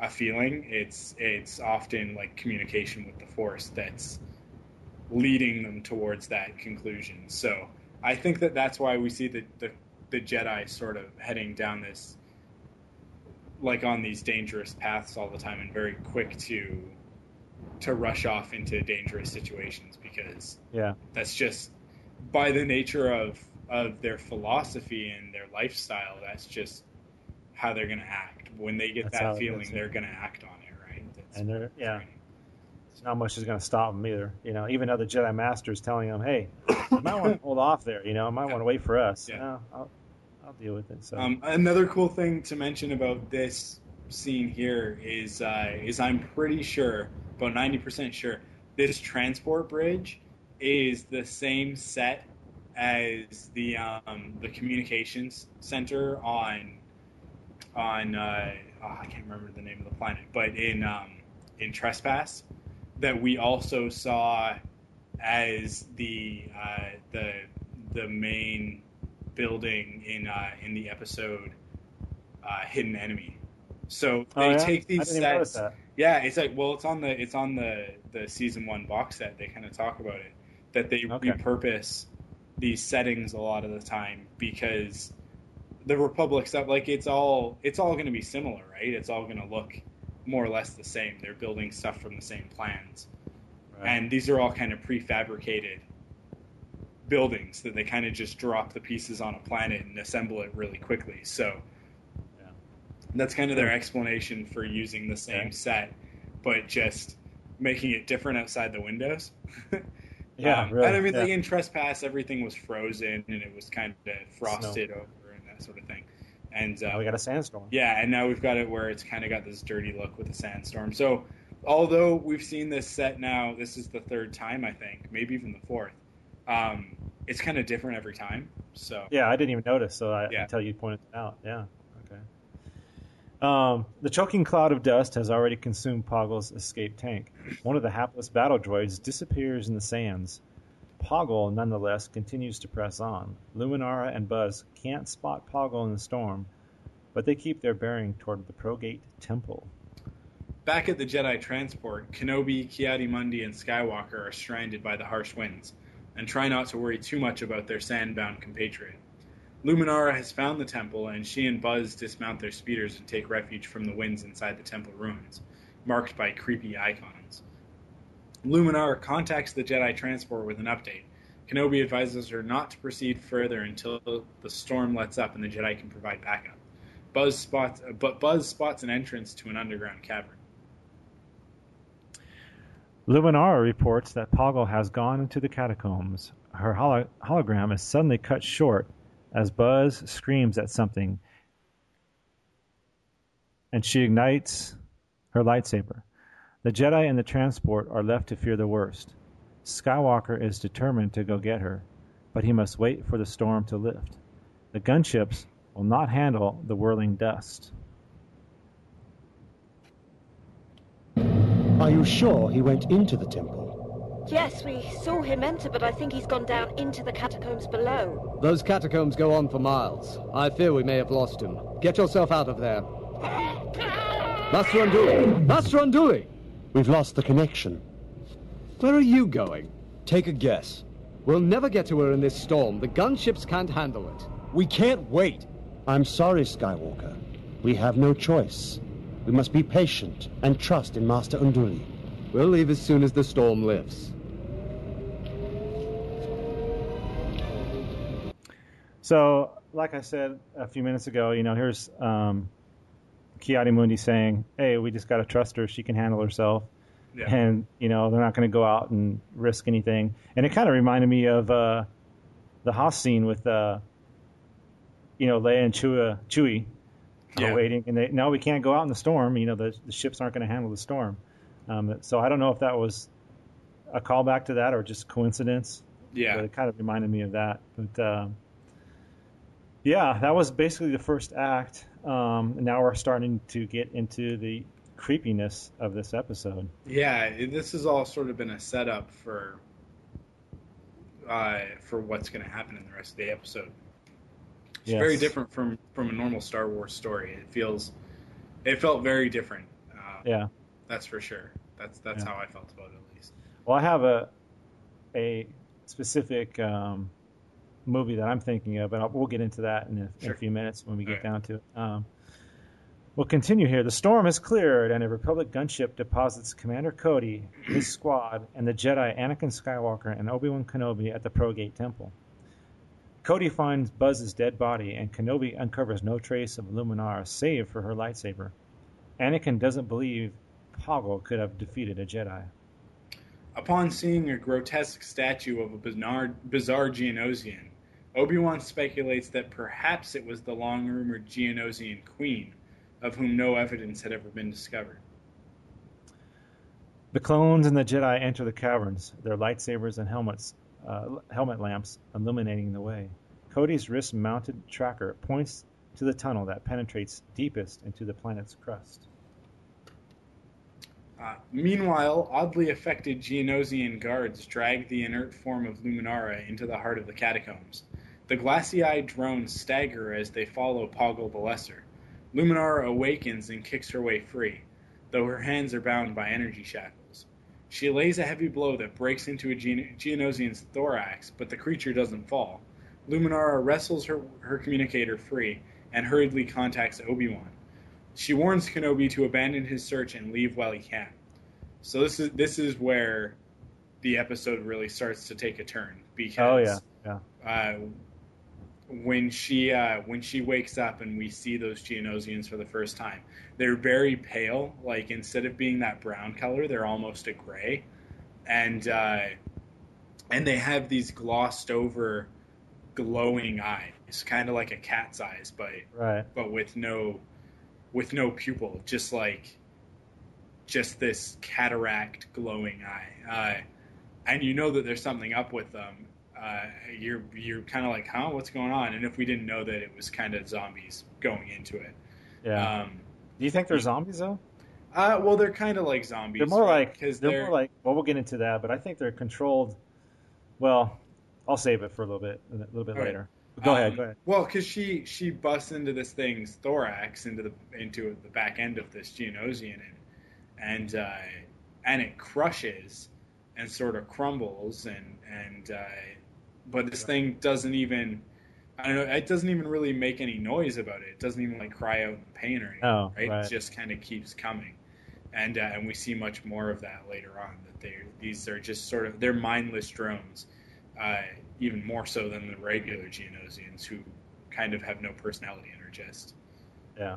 a feeling. It's it's often like communication with the Force that's leading them towards that conclusion. So I think that that's why we see the the, the Jedi sort of heading down this like on these dangerous paths all the time and very quick to to rush off into dangerous situations because yeah, that's just by the nature of of their philosophy and their lifestyle that's just how they're going to act when they get That's that feeling they're going to act on it right that's and they're yeah, training. not much is going to stop them either. You know, even other Jedi Masters telling them, "Hey, you might want to hold off there. You know, you might want to wait for us." Yeah. No, I'll, deal with it. So Um, another cool thing to mention about this scene here is uh, is I'm pretty sure, about ninety percent sure, this transport bridge is the same set as the um, the communications center on on uh, oh, I can't remember the name of the planet, but in um, in Trespass that we also saw as the uh, the the main building in uh, in the episode uh, Hidden Enemy. So Oh, they yeah? take these sets. Yeah, it's like well, it's on the it's on the the season one box set. They kind of talk about it that they Okay. repurpose these settings a lot of the time because the Republic stuff, like it's all it's all going to be similar, right? It's all going to look more or less the same. They're building stuff from the same plans, Right. and these are all kind of prefabricated buildings that they kind of just drop the pieces on a planet and assemble it really quickly. So Yeah. that's kind of their explanation for using the same Okay. set, but just making it different outside the windows. Yeah, Um, really, And I mean, like yeah. in Trespass, everything was frozen and it was kind of frosted over and that sort of thing. And uh, Now we got a sandstorm. yeah, and now we've got it where it's kind of got this dirty look with the sandstorm. So, although we've seen this set now, this is the third time I think, maybe even the fourth. Um, it's kind of different every time. So Yeah, I didn't even notice, so I, Yeah. until you pointed it out. Yeah. Okay. Um, the choking cloud of dust has already consumed Poggle's escape tank. One of the hapless battle droids disappears in the sands. Poggle, nonetheless, continues to press on. Luminara and Buzz can't spot Poggle in the storm, but they keep their bearing toward the Progate Temple. back at the Jedi transport, Kenobi, Ki-Adi-Mundi, and Skywalker are stranded by the harsh winds, and try not to worry too much about their sandbound compatriot. Luminara has found the temple, and she and Buzz dismount their speeders and take refuge from the winds inside the temple ruins, marked by creepy icons. Luminara contacts the Jedi transport with an update. Kenobi advises her not to proceed further until the storm lets up and the Jedi can provide backup. Buzz spots, but Buzz spots an entrance to an underground cavern. Luminara reports that Poggle has gone into the catacombs. Her holo- hologram is suddenly cut short as Buzz screams at something, and she ignites her lightsaber. The Jedi and the transport are left to fear the worst. Skywalker is determined to go get her, but he must wait for the storm to lift. The gunships will not handle the whirling dust. Are you sure he went into the temple? Yes, we saw him enter, but I think he's gone down into the catacombs below. Those catacombs go on for miles. I fear we may have lost him. Get yourself out of there. Master Unduli! Master Unduli! We've lost the connection. Where are you going? Take a guess. We'll never get to her in this storm. The gunships can't handle it. We can't wait. I'm sorry, Skywalker. We have no choice. We must be patient and trust in Master Unduli. We'll leave as soon as the storm lifts. So, like I said a few minutes ago, you know, here's um, Ki-Adi-Mundi saying, "Hey, we just got to trust her; she can handle herself." Yeah. And you know, they're not going to go out and risk anything. And it kind of reminded me of uh, the Hoth scene with, uh, you know, Leia and Chewie, Chewie Yeah. waiting, and they no, we can't go out in the storm. You know, the, the ships aren't going to handle the storm. Um, so I don't know if that was a callback to that or just coincidence. Yeah. But it kind of reminded me of that. But um, yeah, that was basically the first act. Um, and now we're starting to get into the creepiness of this episode. Yeah, this has all sort of been a setup for uh, for what's going to happen in the rest of the episode. It's Yes. very different from from a normal Star Wars story. It feels, it felt very different. Uh, Yeah. that's for sure. That's that's Yeah. how I felt about it at least. Well, I have a a specific um, movie that I'm thinking of, and I'll, we'll get into that in a, in a few minutes when we get Alright. down to it. Um, we'll continue here. The storm has cleared, and a Republic gunship deposits Commander Cody, his squad, and the Jedi Anakin Skywalker and Obi Wan Kenobi at the Progate Temple. Cody finds Buzz's dead body, and Kenobi uncovers no trace of Luminara save for her lightsaber. Anakin doesn't believe Poggle could have defeated a Jedi. Upon seeing a grotesque statue of a bizarre, bizarre Geonosian, Obi-Wan speculates that perhaps it was the long-rumored Geonosian queen, of whom no evidence had ever been discovered. The clones and the Jedi enter the caverns, their lightsabers and helmets, uh, helmet lamps illuminating the way. Cody's wrist-mounted tracker points to the tunnel that penetrates deepest into the planet's crust. Uh, meanwhile, oddly affected Geonosian guards drag the inert form of Luminara into the heart of the catacombs. The glassy-eyed drones stagger as they follow Poggle the Lesser. Luminara awakens and kicks her way free, though her hands are bound by energy shackles. She lays a heavy blow that breaks into a Geon- Geonosian's thorax, but the creature doesn't fall. Luminara wrestles her, her communicator free and hurriedly contacts Obi-Wan. She warns Kenobi to abandon his search and leave while he can. So this is this is where the episode really starts to take a turn because Oh, yeah. Yeah. Uh, when she uh, when she wakes up and we see those Geonosians for the first time, they're very pale. Like instead of being that brown color, they're almost a gray, and uh, and they have these glossed over, glowing eyes, kind of like a cat's eyes, but Right. but with no with no pupil, just like just this cataract glowing eye. Uh, and you know that there's something up with them. Uh, you're you're kind of like, huh, what's going on? And if we didn't know that it was kind of zombies going into it, Yeah. um, Do you think they're zombies though? uh, well, they're kind of like zombies. They're more like because they're, they're, more like. Well, we'll get into that, but I think they're controlled. Well, I'll save it for a little bit, a little bit All right. later. Go Um, ahead. Go ahead. Well, because she she busts into this thing's thorax into the into the back end of this Geonosian, and and uh, and it crushes and sort of crumbles, and and uh, but this thing doesn't even. I don't know. It doesn't even really make any noise about it. It doesn't even like cry out in pain or anything. Oh, right? right. It just kind of keeps coming, and uh, and we see much more of that later on. That they these are just sort of they're mindless drones, uh, even more so than the regular Geonosians who kind of have no personality and are just. Yeah.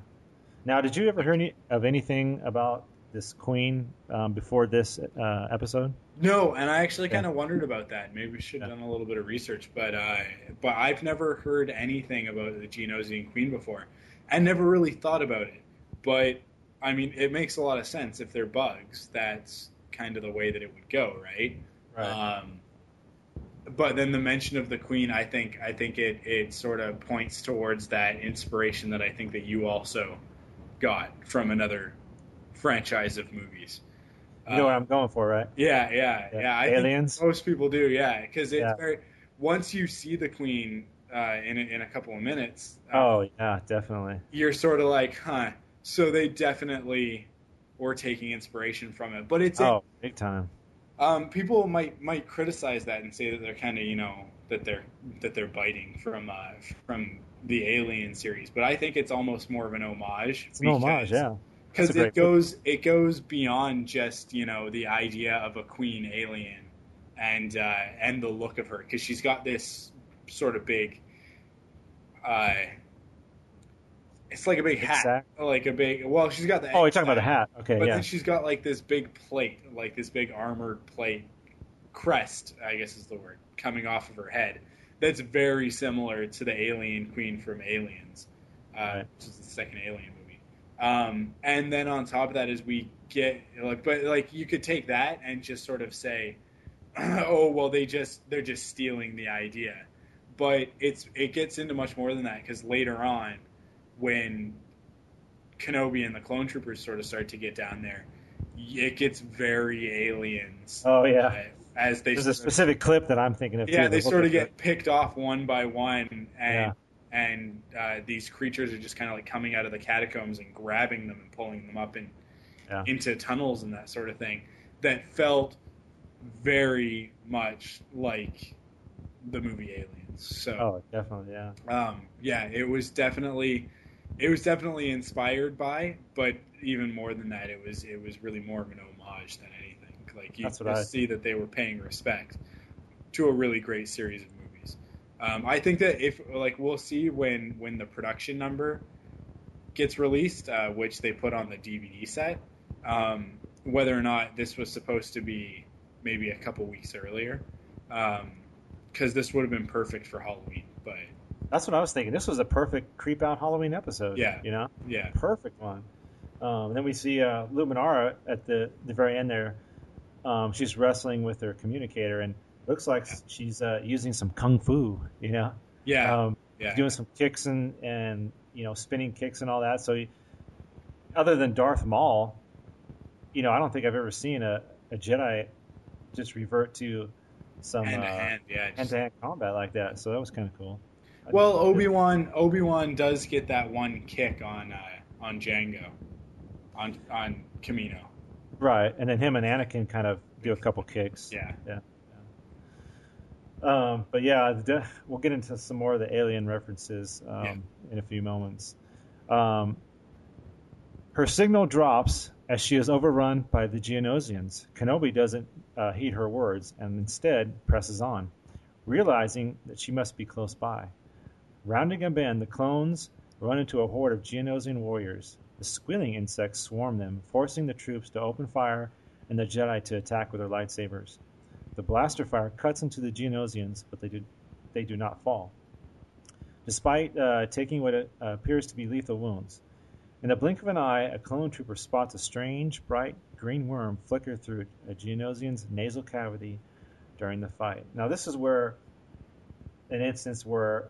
Now, did you ever hear any of anything about this queen um, before this uh, episode? No, and I actually kind of wondered about that. Maybe we should have Yeah. done a little bit of research, but uh, but I've never heard anything about the Geonosian Queen before, and never really thought about it. But I mean, it makes a lot of sense if they're bugs. That's kind of the way that it would go, right? Um, but then the mention of the Queen, I think, I think it it sort of points towards that inspiration that I think that you also got from another franchise of movies. you know what Uh, I'm going for, right? yeah, yeah, Yeah. yeah. I Aliens? Think most people do, yeah, because it's Yeah. very. Once you see the Queen uh, in a, in a couple of minutes, uh, Oh, yeah, definitely. you're sort of like, huh. So they definitely were taking inspiration from it, but it's Oh, big time. um, people might might criticize that and say that they're kind of you know that they're that they're biting from uh, from the Alien series, but I think it's almost more of an homage. It's an homage, yeah. Because it goes it goes beyond just you know the idea of a queen alien and uh, and the look of her because she's got this sort of big uh, it's like a big hat sack? like a big well she's got the Oh, you're talking about the hat. Okay, but yeah. then she's got like this big plate like this big armored plate crest I guess is the word coming off of her head that's very similar to the alien queen from Aliens uh, Right. which is the second Alien movie. Um, and then on top of that is we get like, but like you could take that and just sort of say, oh well, they just they're just stealing the idea. But it's it gets into much more than that because later on, when Kenobi and the clone troopers sort of start to get down there, it gets very aliens. Oh, yeah. uh, as they There's a sort of- specific clip that I'm thinking of. yeah, too, they the sort of get picked off one by one, and Yeah. And uh, these creatures are just kind of like coming out of the catacombs and grabbing them and pulling them up in, Yeah. into tunnels and that sort of thing. That felt very much like the movie Aliens. So Oh, definitely, yeah. um, yeah, it was definitely it was definitely inspired by, but even more than that, it was it was really more of an homage than anything. Like you That's what I- see that they were paying respect to a really great series of. Um, I think that if like we'll see when when the production number gets released, uh, which they put on the DVD set, um, whether or not this was supposed to be maybe a couple weeks earlier, because this would have been perfect for Halloween. But That's what I was thinking. This was a perfect creep out Halloween episode. Yeah. You know? yeah, Perfect one. Um, then we see uh, Luminara at the, the very end there. Um, she's wrestling with her communicator and looks like she's uh, using some kung fu, you know? yeah, um, yeah. doing some kicks and, and you know spinning kicks and all that. So, he, other than Darth Maul, you know, I don't think I've ever seen a, a Jedi just revert to some hand to uh, hand, yeah. hand-to-hand combat like that. So that was kind of cool. I Well, Obi Wan Obi Wan does get that one kick on uh, on Jango, on on Kamino. right, and then him and Anakin kind of do a couple kicks. Yeah, yeah, Um, but yeah, we'll get into some more of the alien references um, Yeah. in a few moments. Um, her signal drops as she is overrun by the Geonosians. Kenobi doesn't uh, heed her words and instead presses on. realizing that she must be close by. Rounding a bend, the clones run into a horde of Geonosian warriors. The squealing insects swarm them, forcing the troops to open fire and the Jedi to attack with their lightsabers. The blaster fire cuts into the Geonosians, but they do, they do not fall, despite uh, taking what uh, appears to be lethal wounds. In the blink of an eye, a clone trooper spots a strange, bright green worm flicker through a Geonosian's nasal cavity during the fight. Now, this is where an instance where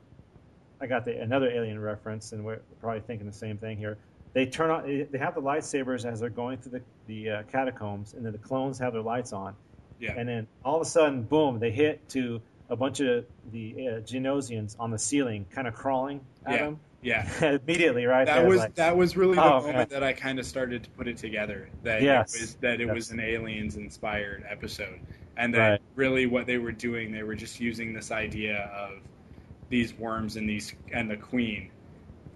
I got the, another alien reference, and we're probably thinking the same thing here. They turn on, they have the lightsabers as they're going through the, the uh, catacombs, and then the clones have their lights on. Yeah. And then all of a sudden, boom, they hit to a bunch of the uh, Geonosians on the ceiling, kind of crawling at Yeah. them. Yeah. Immediately, right That there, was like- that was really the Oh, moment man. that I kind of started to put it together. That Yes. it was that it Yes. was an aliens inspired episode, and that Right. really what they were doing, they were just using this idea of these worms and these and the queen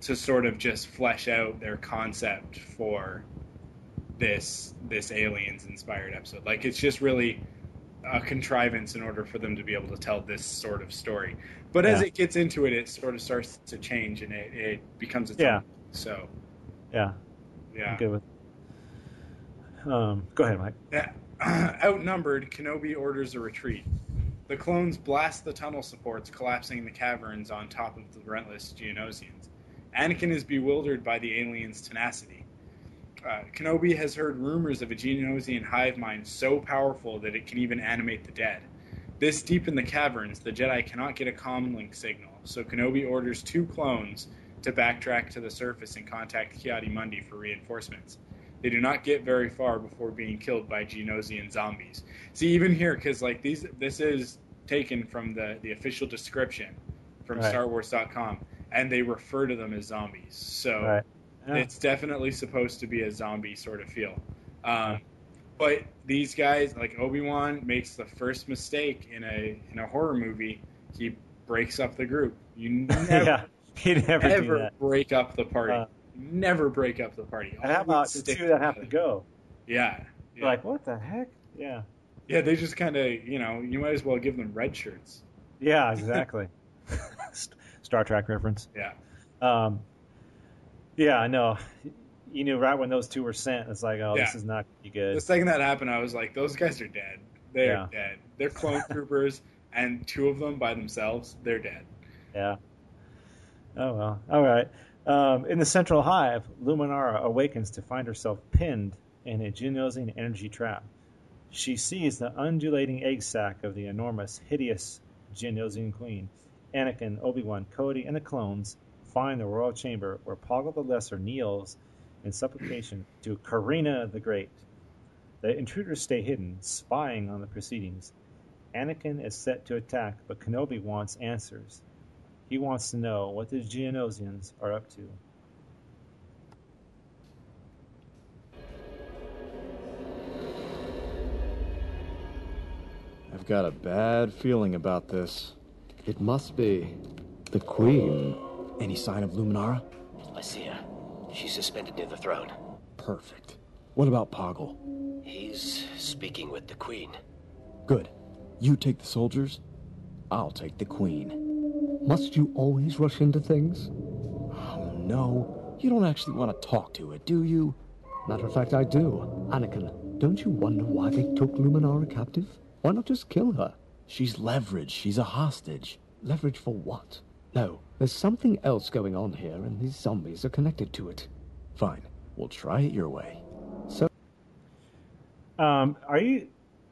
to sort of just flesh out their concept for this this aliens inspired episode. Like it's just really a contrivance in order for them to be able to tell this sort of story. But as it gets into it, it sort of starts to change and it, it becomes its Yeah. own. So yeah, yeah. I'm good with. Um, go ahead, Mike. Yeah. Outnumbered, Kenobi orders a retreat. The clones blast the tunnel supports, collapsing the caverns on top of the relentless Geonosians. Anakin is bewildered by the aliens' tenacity. Uh, Kenobi has heard rumors of a Geonosian hive mind so powerful that it can even animate the dead. This deep in the caverns, the Jedi cannot get a comlink signal, so Kenobi orders two clones to backtrack to the surface and contact Ki-Adi-Mundi for reinforcements. They do not get very far before being killed by Geonosian zombies. See, even here, because like these, this is taken from the the official description from Right. StarWars.com, and they refer to them as zombies. So Right. Yeah. it's definitely supposed to be a zombie sort of feel. Um, but these guys, like Obi Wan, makes the first mistake in a in a horror movie. He breaks up the group. You never yeah, he never do ever that. break up the party. Uh, never break up the party. And how about the two that have to go? Yeah. You're like, what the heck? Yeah. Yeah, they just kind of, you know, you might as well give them red shirts. Yeah, exactly. Star Trek reference. Yeah. Um, yeah, I know. You knew right when those two were sent. It's like, oh, this is not good. The second that happened, I was like, those guys are dead. They're Yeah. dead. They're clone troopers, and two of them by themselves, they're dead. Yeah. Oh well. All right. Um, in the central hive, Luminara awakens to find herself pinned in a Geonosian energy trap. She sees the undulating egg sac of the enormous, hideous Geonosian queen. Anakin, Obi-Wan, Cody, and the clones find the royal chamber where Poggle the Lesser kneels in supplication to Karina the Great. The intruders stay hidden, spying on the proceedings. Anakin is set to attack, but Kenobi wants answers. He wants to know what the Geonosians are up to. I've got a bad feeling about this. It must be the Queen. Any sign of Luminara? I see her. She's suspended near the throne. Perfect. What about Poggle? He's speaking with the Queen. Good. You take the soldiers. I'll take the Queen. Must you always rush into things? Oh no. You don't actually want to talk to it, do you? Matter of fact, I do. Anakin, don't you wonder why they took Luminara captive? Why not just kill her? She's leverage. She's a hostage. Leverage for what? No, there's something else going on here, and these zombies are connected to it. Fine. We'll try it your way. So, Um, are you?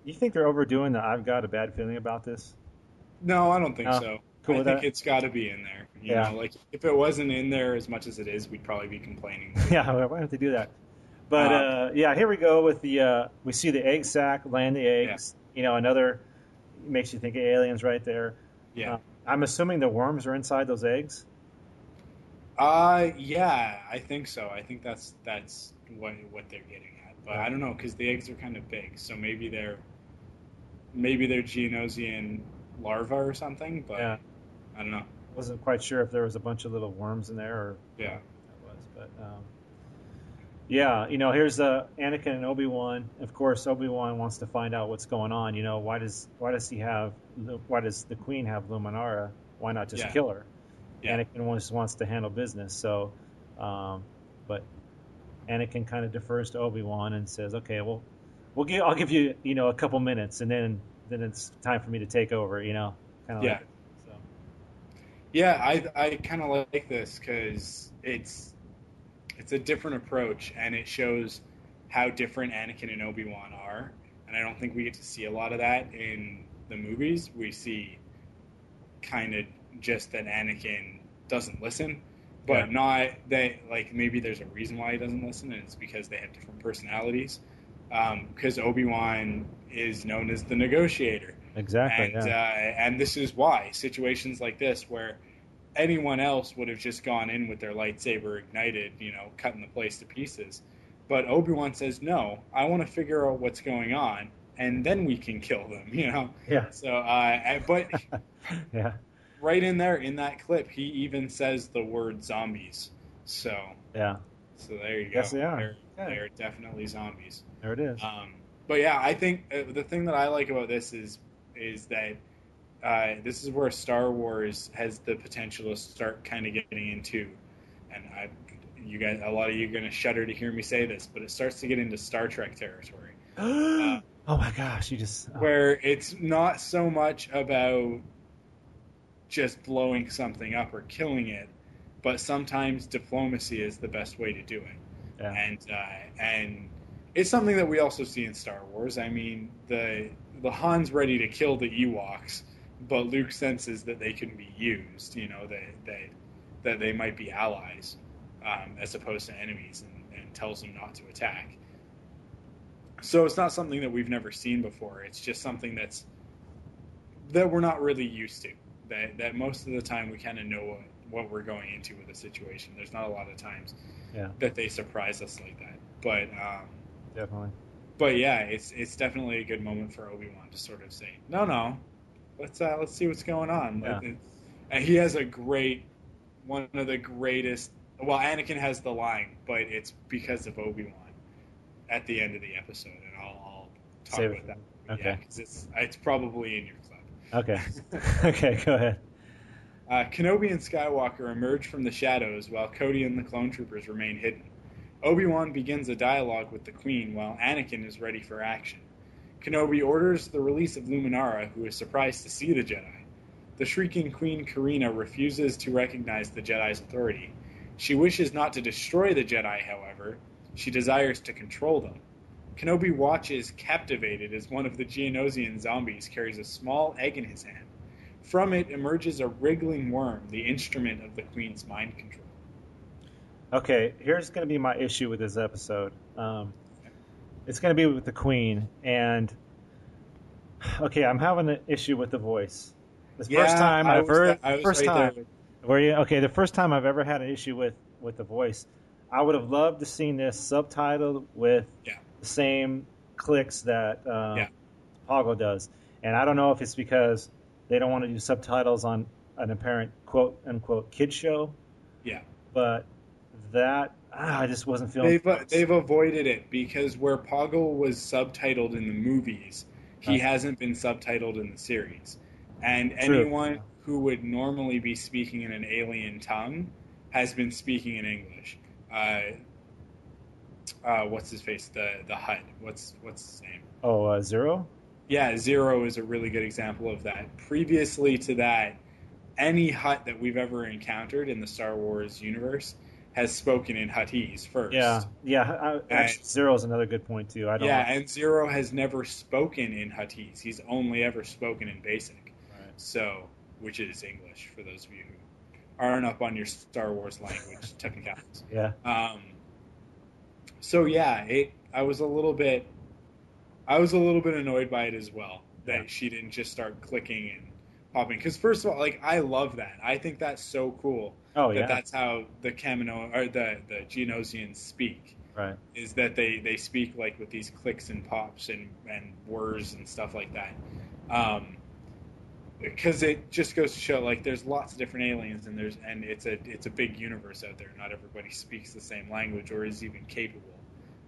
You think they're overdoing the "I've got a bad feeling about this"? No, I don't think No. so. Cool I with think that? it's got to be in there. You Yeah. know, like if it wasn't in there as much as it is, we'd probably be complaining. yeah, why don't they do that? But Uh, uh, yeah, here we go with the. Uh, we see the egg sac land the eggs. You know, another makes you think of aliens right there. Yeah. I'm assuming the worms are inside those eggs. Uh, yeah, I think so. I think that's that's what what they're getting at. But I don't know because the eggs are kind of big, so maybe they're maybe they're Geonosian larvae or something. But Yeah. I don't know. Wasn't quite sure if there was a bunch of little worms in there or Yeah. that was, but um, Yeah, you know, here's uh, Anakin and Obi Wan. Of course, Obi Wan wants to find out what's going on. You know, why does why does he have why does the Queen have Luminara? Why not just Yeah. kill her? Yeah. Anakin just wants to handle business. So, um, but Anakin kind of defers to Obi Wan and says, "Okay, well, we'll give I'll give you you know a couple minutes, and then then it's time for me to take over." You know, kind of Yeah. like so. Yeah, I I kind of like this because it's it's a different approach and it shows how different Anakin and Obi Wan are, and I don't think we get to see a lot of that in the movies. We see kind of just that Anakin doesn't listen, but Yeah. not that like maybe there's a reason why he doesn't listen, and it's because they have different personalities. Because Obi Wan is known as the negotiator, Exactly. and yeah. uh, and this is why situations like this where anyone else would have just gone in with their lightsaber ignited, you know, cutting the place to pieces. But Obi Wan says, "No, I want to figure out what's going on, and then we can kill them." You know. yeah. So, uh, but Yeah. right in there in that clip, he even says the word zombies. So, Yeah. so there you go. Yes, they are. They're, Yeah. they're definitely zombies. There it is. Um, but yeah, I think uh, the thing that I like about this is is that uh, this is where Star Wars has the potential to start kind of getting into, and I, you guys, a lot of you are going to shudder to hear me say this, but it starts to get into Star Trek territory, oh my gosh! You just oh, where it's not so much about just blowing something up or killing it, but sometimes diplomacy is the best way to do it. yeah. and uh, and it's something that we also see in Star Wars. I mean, the the Han's ready to kill the Ewoks, but Luke senses that they can be used. You know, that that that they might be allies um, as opposed to enemies, and, and tells them not to attack. So it's not something that we've never seen before. It's just something that's that we're not really used to. That that most of the time we kind of know what, what we're going into with a situation. There's not a lot of times Yeah. that they surprise us like that. But um, Definitely. but yeah, it's it's definitely a good moment for Obi Wan to sort of say, no, no, let's uh, let's see what's going on. Yeah. And he has a great, one of the greatest. Well, Anakin has the line, but it's because of Obi Wan at the end of the episode, and I'll, I'll talk Save about that. okay. Yeah, 'cause it's it's probably in your clip. Okay. okay. Go ahead. Uh, Kenobi and Skywalker emerge from the shadows while Cody and the clone troopers remain hidden. Obi Wan begins a dialogue with the Queen while Anakin is ready for action. Kenobi orders the release of Luminara, who is surprised to see the Jedi. The shrieking Queen Karina refuses to recognize the Jedi's authority. She wishes not to destroy the Jedi, however, she desires to control them. Kenobi watches captivated as one of the Geonosian zombies carries a small egg in his hand. From it emerges a wriggling worm, the instrument of the Queen's mind control. Okay, here's going to be my issue with this episode. Um, it's going to be with the Queen, and okay, I'm having an issue with the voice. The first time I I've heard, I first right time where you okay, the first time I've ever had an issue with with the voice, I would have loved to seen this subtitled with Yeah. the same clicks that uh, Yeah. Poggle does, and I don't know if it's because they don't want to do subtitles on an apparent quote unquote kid show, Yeah. but that ah, I just wasn't feeling. They've uh, they've avoided it because where Poggle was subtitled in the movies, he hasn't been subtitled in the series. And True. anyone who would normally be speaking in an alien tongue has been speaking in English. Uh, uh, what's his face? The the Hutt. What's what's his name? oh, uh, Ziro. Yeah, Ziro is a really good example of that. Previously to that, any Hutt that we've ever encountered in the Star Wars universe has spoken in Huttese first. Yeah, yeah. I, actually, Ziro is another good point too. I don't. Yeah, and Ziro has never spoken in Huttese. He's only ever spoken in Basic. Right. So, which is English for those of you who aren't up on your Star Wars language technicalities. yeah. Um, so yeah, it. I was a little bit. I was a little bit annoyed by it as well that Yeah. she didn't just start clicking and popping. Because first of all, like I love that. I think that's so cool Oh that yeah. that's how the Kamino or the the Geonosians speak Right. is that they, they speak like with these clicks and pops and, and whirs and stuff like that. Um, because it just goes to show like there's lots of different aliens and there's and it's a it's a big universe out there. Not everybody speaks the same language or is even capable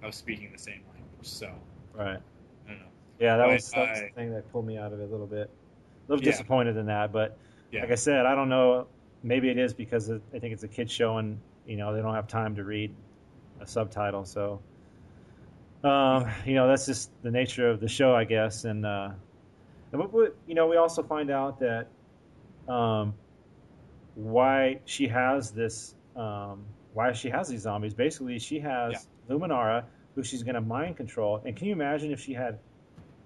of speaking the same language. So Right. I don't know. Yeah, that But was that's I- the thing that pulled me out of it a little bit. A little Yeah. disappointed in that, but Yeah. like I said, I don't know. Maybe it is because it, I think it's a kids show and you know they don't have time to read a subtitle, so um, you know that's just the nature of the show, I guess. And, uh, and what- what- you know, we also find out that um, why she has this, um, why she has these zombies. Basically, she has Luminara, who she's going to mind control. And can you imagine if she had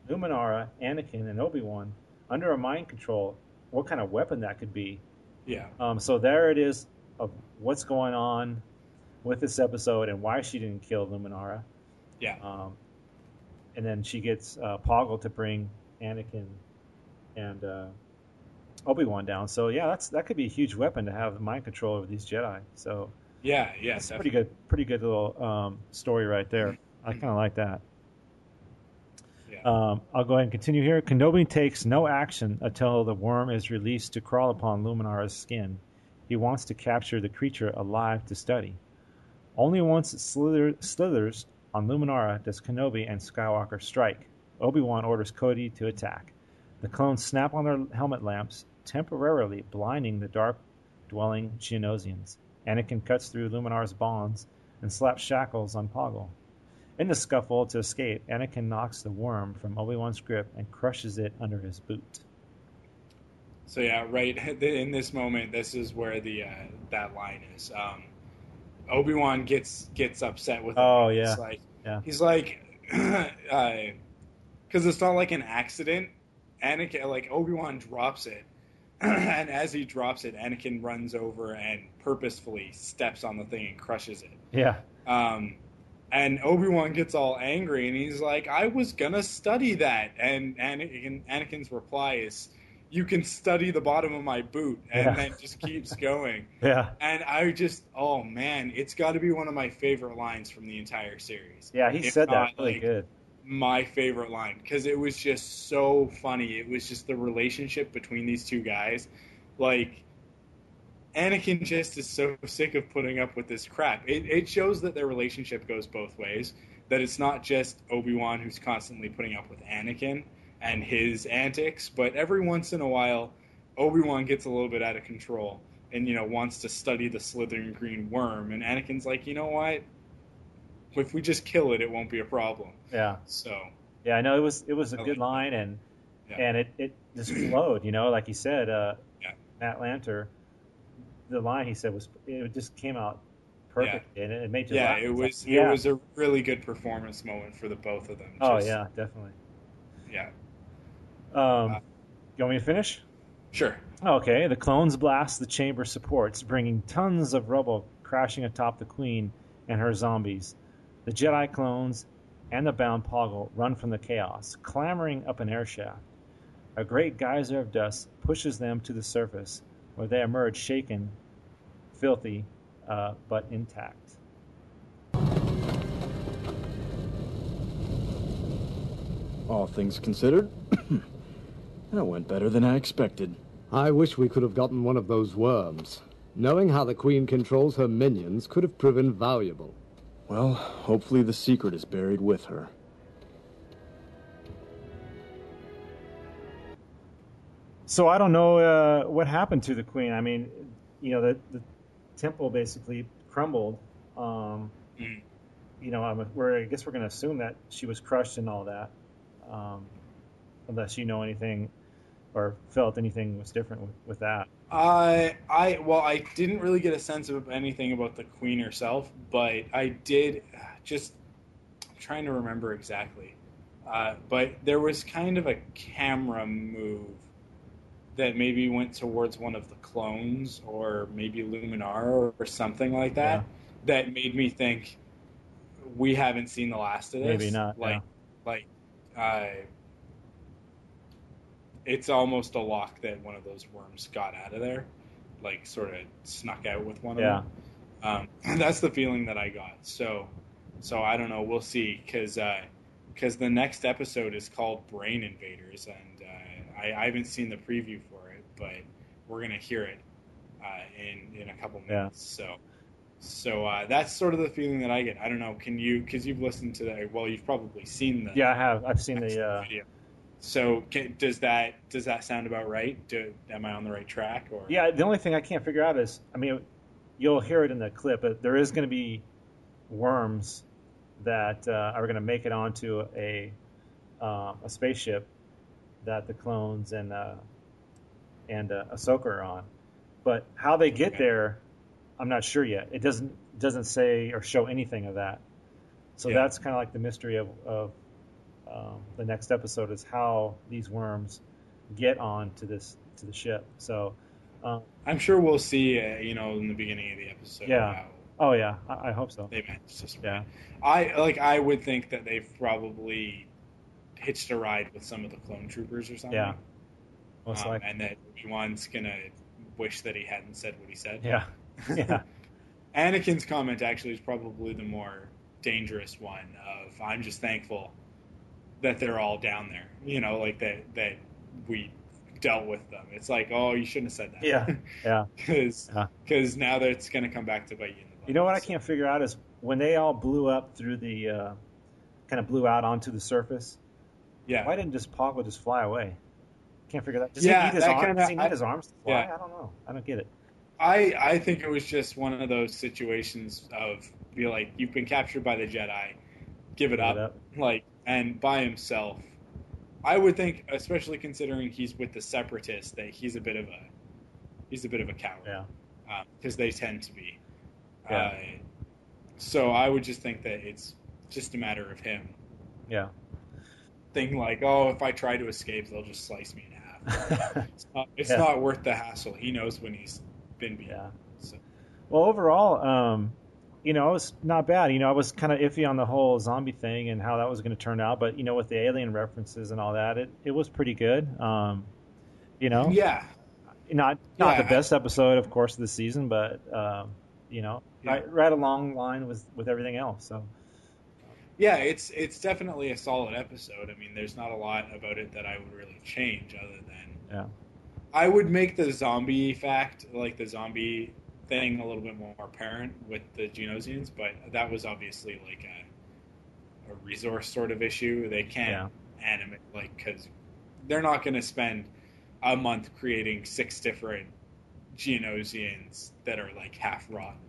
Luminara, Anakin, and Obi Wan under a mind control? What kind of weapon that could be? Yeah. Um, so there it is of what's going on with this episode and why she didn't kill Luminara. Yeah. Um, and then she gets uh, Poggle to bring Anakin and uh, Obi Wan down. So yeah, that's that could be a huge weapon to have mind control over these Jedi. So Yeah. Yeah. pretty good, pretty good little um, story right there. I kind of like that. Um, I'll go ahead and continue here. Kenobi takes no action until the worm is released to crawl upon Luminara's skin. He wants to capture the creature alive to study. Only once it slither, slithers on Luminara does Kenobi and Skywalker strike. Obi-Wan orders Cody to attack. The clones snap on their helmet lamps, temporarily blinding the dark-dwelling Geonosians. Anakin cuts through Luminara's bonds and slaps shackles on Poggle. In the scuffle to escape, Anakin knocks the worm from Obi-Wan's grip and crushes it under his boot. So yeah, right in this moment, this is where the uh, that line is. Um, Obi Wan gets gets upset with. him. Oh, yeah. like, Yeah. he's like, because it's not like an accident. Anakin, like Obi Wan drops it, and as he drops it, Anakin runs over and purposefully steps on the thing and crushes it. Yeah. Um, and Obi Wan gets all angry, and he's like, "I was gonna study that." And Anakin, Anakin's reply is, "You can study the bottom of my boot," and Yeah. then just keeps going. Yeah. And I just, oh man, it's got to be one of my favorite lines from the entire series. Yeah, he If said that not, really like, good. My favorite line because it was just so funny. It was just the relationship between these two guys, like. Anakin just is so sick of putting up with this crap. It, it shows that their relationship goes both ways. That it's not just Obi Wan who's constantly putting up with Anakin and his antics, but every once in a while, Obi Wan gets a little bit out of control and you know wants to study the slithering green worm, and Anakin's like, you know what? If we just kill it, it won't be a problem. Yeah. So Yeah, I know it was it was a good line and Yeah. and it, it just flowed, you know, like you said, uh Yeah. Matt Lanter, the line he said was it just came out perfect and it, made you yeah, laugh. it was like, yeah. it was a really good performance moment for the both of them. Oh Just- yeah, definitely. yeah, Um, Uh, you want me to finish? sure. Okay, the clones blast the chamber supports, bringing tons of rubble crashing atop the Queen and her zombies. The Jedi clones and the bound Poggle run from the chaos, clambering up an air shaft. A great geyser of dust pushes them to the surface, where they emerge shaken, filthy, uh, but intact. All things considered, that went better than I expected. I wish we could have gotten one of those worms. Knowing how the Queen controls her minions could have proven valuable. Well, hopefully the secret is buried with her. So I don't know uh, what happened to the queen. I mean, you know, the, the temple basically crumbled. Um, Mhm. You know, I'm, we're, I guess we're going to assume that she was crushed and all that, um, unless you know anything or felt anything was different with, with that. I I well, I didn't really get a sense of anything about the queen herself, but I did just I'm trying to remember exactly. Uh, but there was kind of a camera move that maybe went towards one of the clones or maybe Luminar or, something like that that made me think we haven't seen the last of this. Maybe not, Like yeah. like uh, it's almost a lock that one of those worms got out of there, like sort of snuck out with one Yeah. of them. Um, that's the feeling that I got. So, so I don't know. We'll see because because the next episode is called Brain Invaders, and uh, I, I haven't seen the preview for it, but we're gonna hear it uh, in in a couple minutes. Yeah. So, So uh, that's sort of the feeling that I get. I don't know. Can you? Because you've listened to the. Well, you've probably seen the. Yeah, I have. I've seen the. Uh, video. So can, does that does that sound about right? Do, am I on the right track? Or Yeah, the only thing I can't figure out is, I mean, you'll hear it in the clip, but there is going to be worms that uh, are going to make it onto a um, a spaceship that the clones and uh, and uh, Ahsoka are on. But how they get Okay. there, I'm not sure yet. It doesn't doesn't say or show anything of that. So Yeah. that's kind of like the mystery of, of um, the next episode is how these worms get on to this to the ship. So, um, I'm sure we'll see. Uh, you know, in the beginning of the episode. Yeah. How oh yeah, I, I hope so. they managed to. Yeah, I like. I would think that they've probably hitched a ride with some of the clone troopers or something. yeah, most Um, likely. and that Obi Wan's gonna wish that he hadn't said what he said. Yeah, yeah, Anakin's comment actually is probably the more dangerous one. Of I'm just thankful that they're all down there. You know, like that that we dealt with them. It's like, oh, you shouldn't have said that. Yeah, yeah. Because Yeah. now that it's gonna come back to bite you in the butt. You know what I can't figure out is when they all blew up through the, uh, kind of blew out onto the surface. Yeah. Why didn't just Poggle just fly away? Can't figure that. Does Yeah, he need his arm? kinda- Does he need I- his arms to fly? yeah. I don't know. I don't get it. I I think it was just one of those situations of be like you've been captured by the Jedi, give it Give up, it up. like and by himself. I would think, especially considering he's with the Separatists, that he's a bit of a he's a bit of a coward Yeah, because they tend to be. Yeah. Uh, so I would just think that it's just a matter of him yeah, thinking like, oh, if I try to escape, they'll just slice me in half. It's not, it's Yeah. not worth the hassle. He knows when he's been beaten. yeah. So, Well, overall, um, you know, it was not bad. You know, I was kind of iffy on the whole zombie thing and how that was going to turn out, but you know, with the alien references and all that, it, it was pretty good. Um, you know, yeah, not not Yeah. the best episode, of course, of the season, but um, you know, Yeah. right, right along line with with everything else. So Yeah, it's it's definitely a solid episode. I mean, there's not a lot about it that I would really change, other than yeah, I would make the zombie fact, like the zombie thing, a little bit more apparent with the Geonosians, but that was obviously like a a resource sort of issue. They can't animate like because they're not going to spend a month creating six different Geonosians that are like half rotten.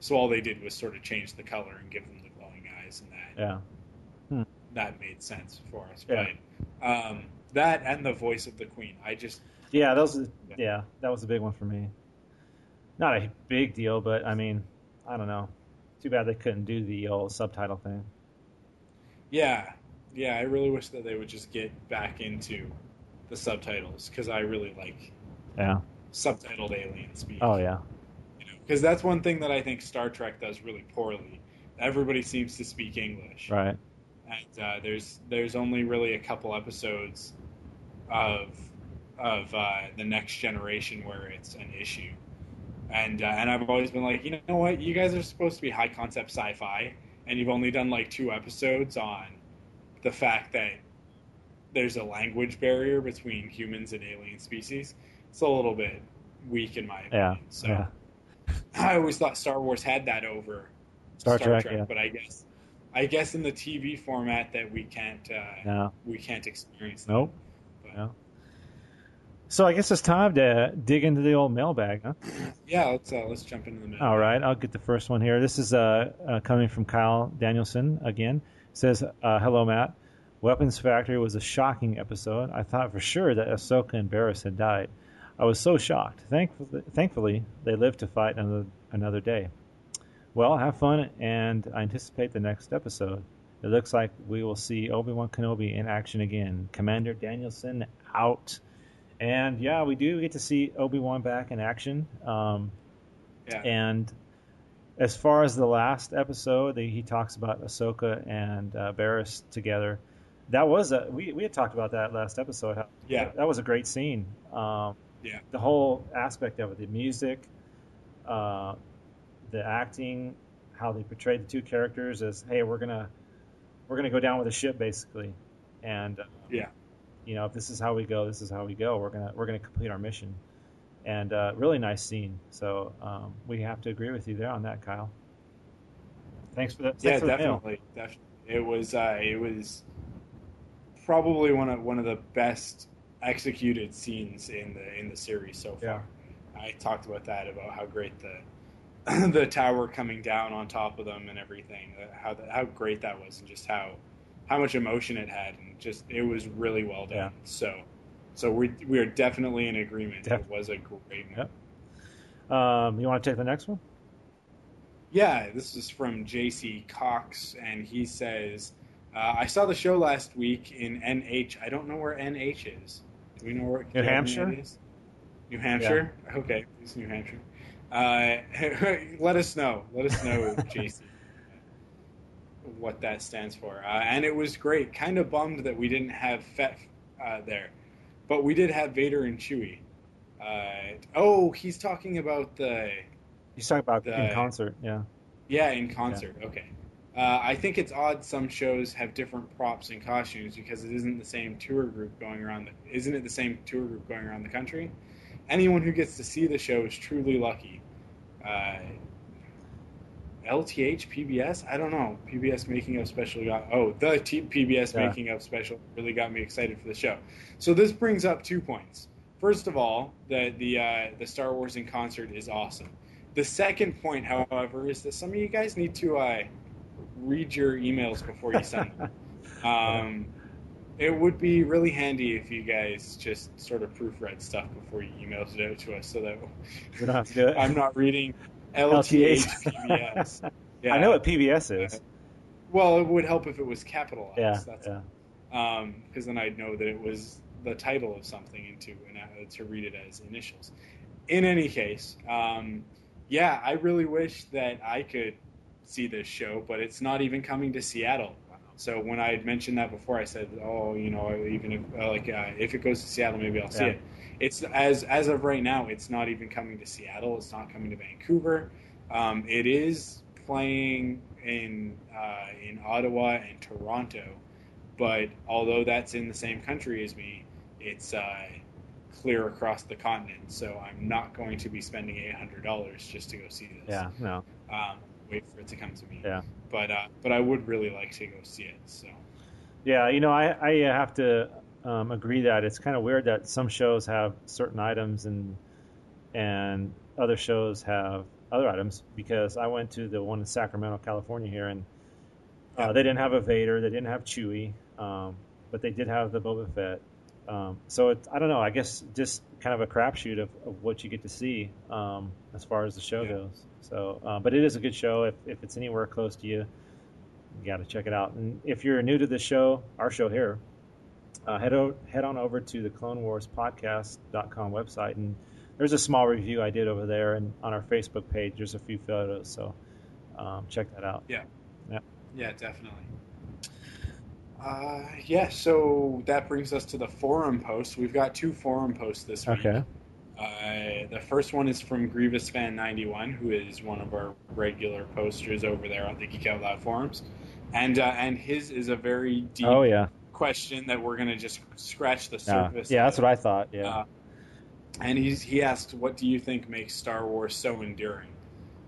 So all they did was sort of change the color and give them eyes, and that yeah, that made sense for us. Yeah. But um, that and the voice of the queen, I just yeah. That was Yeah. yeah, that was a big one for me. Not a big deal, but I mean, I don't know. Too bad they couldn't do the old subtitle thing. yeah, yeah, I really wish that they would just get back into the subtitles because I really like Yeah. subtitled alien speak. Oh yeah. because that's one thing that I think Star Trek does really poorly. Everybody seems to speak English, Right. and uh, there's there's only really a couple episodes of of uh, the next generation where it's an issue, and uh, and I've always been like, you know what, you guys are supposed to be high concept sci-fi, and you've only done like two episodes on the fact that there's a language barrier between humans and alien species. It's a little bit weak in my opinion. Yeah. So yeah. I always thought Star Wars had that over Star Trek, yeah. but I guess I guess in the TV format that we can't uh, No. we can't experience. That. Nope. But, No. So I guess it's time to dig into the old mailbag, huh? Yeah, let's uh, let's jump into the middle. All right, I'll get the first one here. This is uh, uh, coming from Kyle Danielson again. says, uh, "Hello, Matt. Weapons Factory was a shocking episode. I thought for sure that Ahsoka and Barris had died. I was so shocked. Thankfully, thankfully they lived to fight another another day. Well, have fun, and I anticipate the next episode. It looks like we will see Obi Wan Kenobi in action again. Commander Danielson out." And yeah, we do get to see Obi Wan back in action. Um, Yeah. and as far as the last episode, he talks about Ahsoka and uh, Barris together. That was a we, we had talked about that last episode. Yeah. that, was a great scene. Um, Yeah. the whole aspect of it, the music, uh, the acting, how they portrayed the two characters as, hey, we're gonna we're gonna go down with the ship basically, and uh, Yeah. you know if this is how we go, this is how we go. We're gonna we're gonna complete our mission and uh, really nice scene. So um, we have to agree with you there on that, Kyle. Thanks for that. yeah, for definitely, definitely. It was uh, it was probably one of one of the best executed scenes in the in the series so far. I talked about that about how great the the tower coming down on top of them and everything, how how great that was, and just how how much emotion it had, and just it was really well done. Yeah. So so we we are definitely in agreement. Def- It was a great movie. Yep. Um, you want to take the next one? Yeah, this is from JC Cox, and he says, uh, "I saw the show last week in NH. I don't know where NH is. Do we know where New Hampshire? is? New Hampshire. Okay, it's New Hampshire. Uh, let us know. Let us know, JC, what that stands for. Uh, and it was great. Kind of bummed that we didn't have Fett uh, there, but we did have Vader and Chewie. Uh, oh, he's talking about the." He's talking about The- in concert. Yeah. Yeah, in concert. Okay. Uh, I think it's odd some shows have different props and costumes because it isn't the same tour group going around. The, isn't it the same tour group going around the country? Anyone who gets to see the show is truly lucky. Uh, LTH PBS? I don't know. PBS making up special got oh the T- PBS Yeah. making up special really got me excited for the show. So this brings up two points. First of all, the the uh, the Star Wars in concert is awesome. The second point, however, is that some of you guys need to uh, read your emails before you send them. Um, it would be really handy if you guys just sort of proofread stuff before you email it out to us, so that We don't have to do it. I'm not reading LTH PBS. I know what PBS is. Well, it would help if it was capitalized. Yeah. That's yeah. because then I'd know that it was the title of something and to and, uh, to read it as initials. In any case, um, yeah, I really wish that I could see this show, but it's not even coming to Seattle. So when I had mentioned that before, I said, "Oh, you know, even if uh, like uh, if it goes to Seattle, maybe I'll see Yeah. it." It's as as of right now, it's not even coming to Seattle. It's not coming to Vancouver. Um, it is playing in uh, in Ottawa and Toronto, but although that's in the same country as me, it's uh, clear across the continent. So I'm not going to be spending eight hundred dollars just to go see this. Yeah. No. Um, wait for it to come to me. Yeah. But uh, but I would really like to go see it. So Yeah, you know, I, I have to um, agree that it's kind of weird that some shows have certain items and and other shows have other items because I went to the one in Sacramento, California here, and uh, Yeah. they didn't have a Vader, they didn't have Chewie, um, but they did have the Boba Fett. Um, so it, I don't know. I guess just kind of a crapshoot of, of what you get to see um, as far as the show Yeah. goes. So, uh, but it is a good show. If, if it's anywhere close to you, you got to check it out. And if you're new to the show, our show here, uh, head o- head on over to the Clone Wars Podcast.com website, and there's a small review I did over there, and on our Facebook page, there's a few photos. So um, check that out. yeah, Yeah, yeah definitely. Uh, yeah, so that brings us to the forum post. We've got two forum posts this week. Okay. Uh, the first one is from Grievous Fan 91, who is one of our regular posters over there on the Geek Out Loud forums, and uh, and his is a very deep Oh yeah. question that we're gonna just scratch the surface. Yeah, that's what I thought. Yeah. Uh, and he's he asked, "What do you think makes Star Wars so enduring?"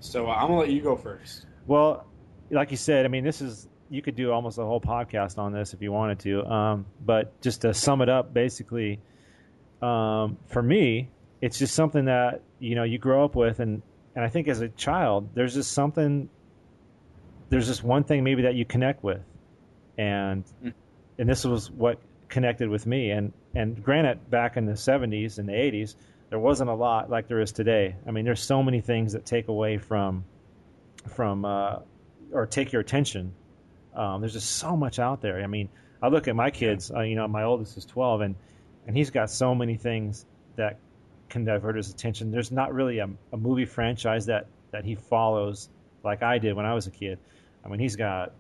So uh, I'm gonna let you go first. Well, like you said, I mean, this is you could do almost a whole podcast on this if you wanted to. Um, but just to sum it up, basically, um, for me, it's just something that you know you grow up with, and and I think as a child, there's just something. There's just one thing maybe that you connect with, and Mm. and this was what connected with me. And and granted, back in the '70s and the '80s, there wasn't a lot like there is today. I mean, there's so many things that take away from from uh, or take your attention. Um, there's just so much out there. I mean, I look at my kids. Uh, you know, my oldest is 12, and and he's got so many things that can divert his attention. There's not really a, a movie franchise that that he follows like I did when I was a kid. I mean, he's got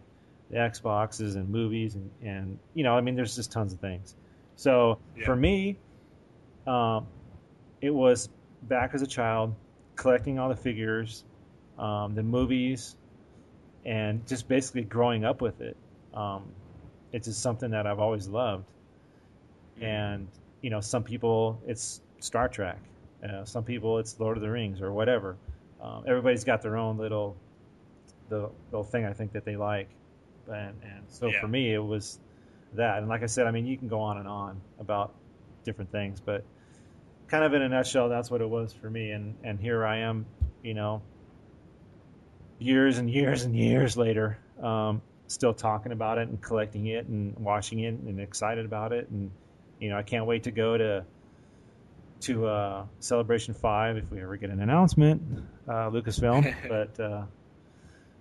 the Xboxes and movies, and and you know, I mean, there's just tons of things. So Yeah. for me, um, it was back as a child collecting all the figures, um, the movies, and just basically growing up with it. Um, it's just something that I've always loved. And you know, some people it's Star Trek, uh, some people it's Lord of the Rings or whatever. Um, everybody's got their own little the the thing I think that they like, and and so Yeah. for me it was that. And like I said, I mean you can go on and on about different things, but kind of in a nutshell, that's what it was for me. And and here I am, you know, years and years and years later, um, still talking about it and collecting it and watching it and excited about it. And you know, I can't wait to go to to uh, Celebration Five if we ever get an announcement, uh, Lucasfilm. but uh,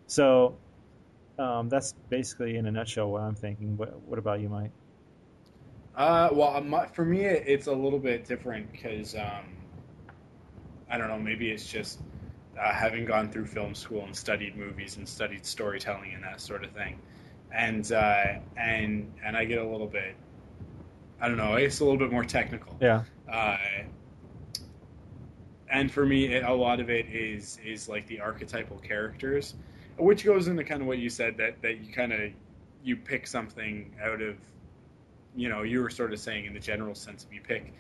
so um, that's basically in a nutshell what I'm thinking. What, what about you, Mike? Uh, well, for me, it's a little bit different because um, I don't know. Maybe it's just uh, having gone through film school and studied movies and studied storytelling and that sort of thing, and uh, and and I get a little bit. I don't know. It's a little bit more technical. Yeah. Uh, and for me, it, a lot of it is is like the archetypal characters, which goes into kind of what you said that that you kind of you pick something out of, you know, you were sort of saying in the general sense, of you pick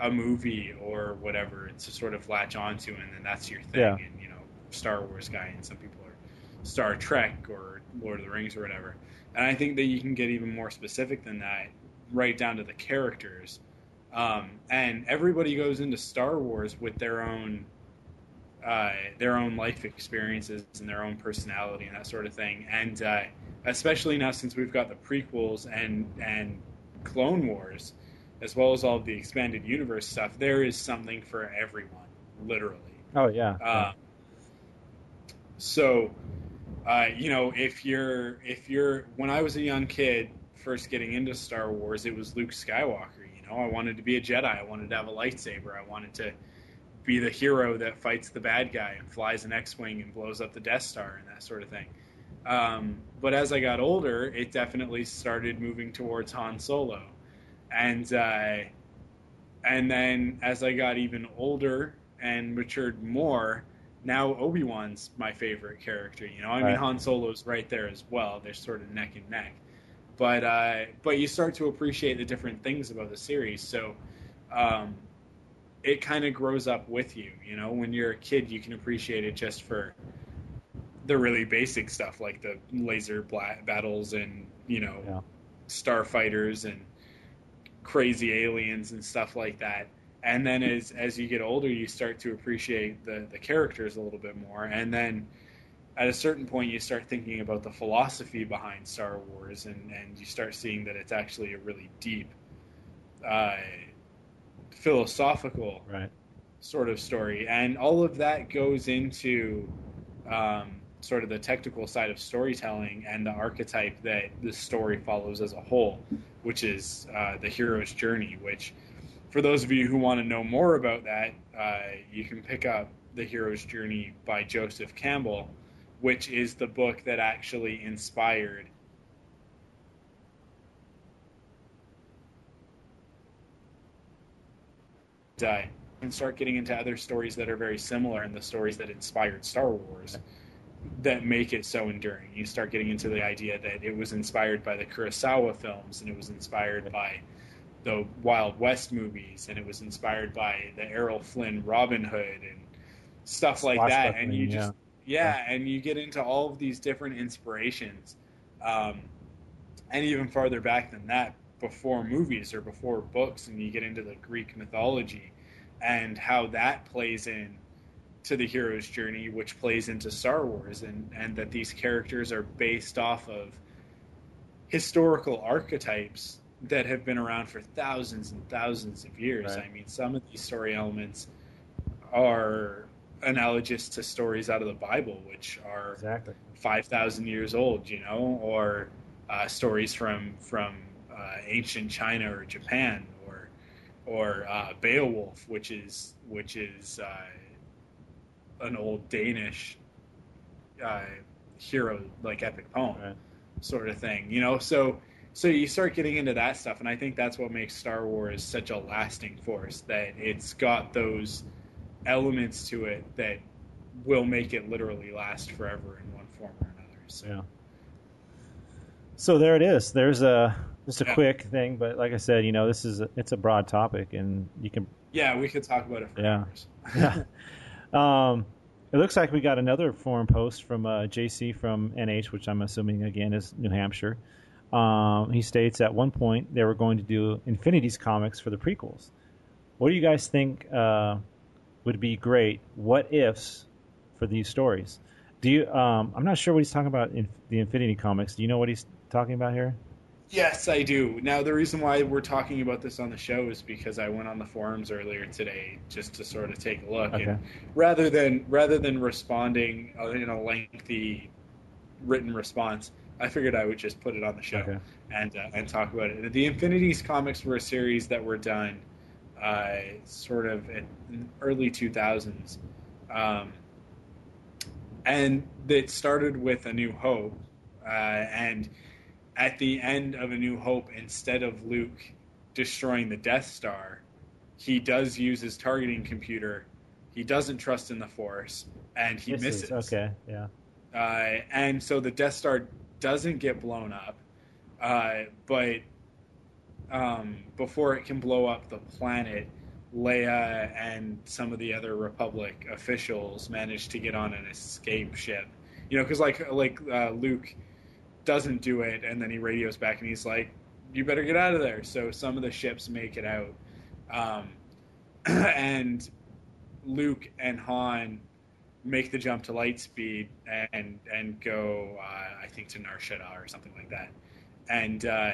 a movie or whatever to sort of latch onto, and then that's your thing. Yeah. And you know, Star Wars guy, and some people are Star Trek or Lord of the Rings or whatever. And I think that you can get even more specific than that, right down to the characters. Um, and everybody goes into Star Wars with their own uh, their own life experiences and their own personality and that sort of thing. And uh, especially now since we've got the prequels and and Clone Wars, as well as all the expanded universe stuff, there is something for everyone, literally. Oh yeah. Uh, so, uh, you know, if you're if you're when I was a young kid, first getting into Star Wars, it was Luke Skywalker. You know, I wanted to be a Jedi. I wanted to have a lightsaber. I wanted to be the hero that fights the bad guy and flies an X-wing and blows up the Death Star and that sort of thing. Um, but as I got older, it definitely started moving towards Han Solo, and uh, and then as I got even older and matured more, now Obi Wan's my favorite character. You know, I mean Right. Han Solo's right there as well. They're sort of neck and neck, but uh, but you start to appreciate the different things about the series. So. Um, it kind of grows up with you, you know. When you're a kid, you can appreciate it just for the really basic stuff like the laser bla- battles and you know Yeah. starfighters and crazy aliens and stuff like that. And then as as you get older, you start to appreciate the the characters a little bit more. And then at a certain point, you start thinking about the philosophy behind Star Wars, and and you start seeing that it's actually a really deep. Uh, philosophical Right. sort of story, and all of that goes into um, sort of the technical side of storytelling and the archetype that the story follows as a whole, which is uh, the hero's journey. Which, for those of you who want to know more about that, uh, you can pick up the hero's journey by Joseph Campbell, which is the book that actually inspired uh, and start getting into other stories that are very similar and the stories that inspired Star Wars that make it so enduring. You start getting into the idea that it was inspired by the Kurosawa films and it was inspired by the Wild West movies and it was inspired by the Errol Flynn Robin Hood and stuff like that. And you just yeah, and you get into all of these different inspirations, um, and even farther back than that, before movies or before books, and you get into the Greek mythology and how that plays in to the hero's journey, which plays into Star Wars, and and that these characters are based off of historical archetypes that have been around for thousands and thousands of years. Right. I mean, some of these story elements are analogous to stories out of the Bible, which are Exactly. five thousand years old, you know, or uh, stories from from uh, ancient China or Japan, or or uh, Beowulf, which is which is uh, an old Danish uh, hero like epic poem Right. sort of thing, you know. So so you start getting into that stuff, and I think that's what makes Star Wars such a lasting force. That it's got those elements to it that will make it literally last forever in one form or another. So, Yeah. So there it is. There's a just a Yeah. quick thing, but like I said, you know, this is a, it's a broad topic, and you can yeah, we could talk about it for Yeah. hours. yeah. Um, it looks like we got another forum post from uh, JC from NH, which I'm assuming again is New Hampshire. Um, he states at one point they were going to do Infinities comics for the prequels. What do you guys think uh, would be great? What ifs for these stories? Do you? Um, I'm not sure what he's talking about in the Infinity comics. Do you know what he's talking about here? Yes, I do. Now, the reason why we're talking about this on the show is because I went on the forums earlier today just to sort of take a look, Okay. and rather than rather than responding uh, in a lengthy written response, I figured I would just put it on the show Okay. and uh, and talk about it. The Infinities comics were a series that were done uh, sort of in early 2000s, um, and it started with A New Hope, uh, and at the end of A New Hope, instead of Luke destroying the Death Star, he does use his targeting computer. He doesn't trust in the Force, and he misses. Okay, yeah. Uh, and so the Death Star doesn't get blown up, uh, but um, before it can blow up the planet, Leia and some of the other Republic officials manage to get on an escape ship. You know, because like like uh, Luke doesn't do it, and then he radios back and he's like, "You better get out of there." So some of the ships make it out, um, and Luke and Han make the jump to light speed and and go uh, I think to Nar Shaddaa or something like that. And uh,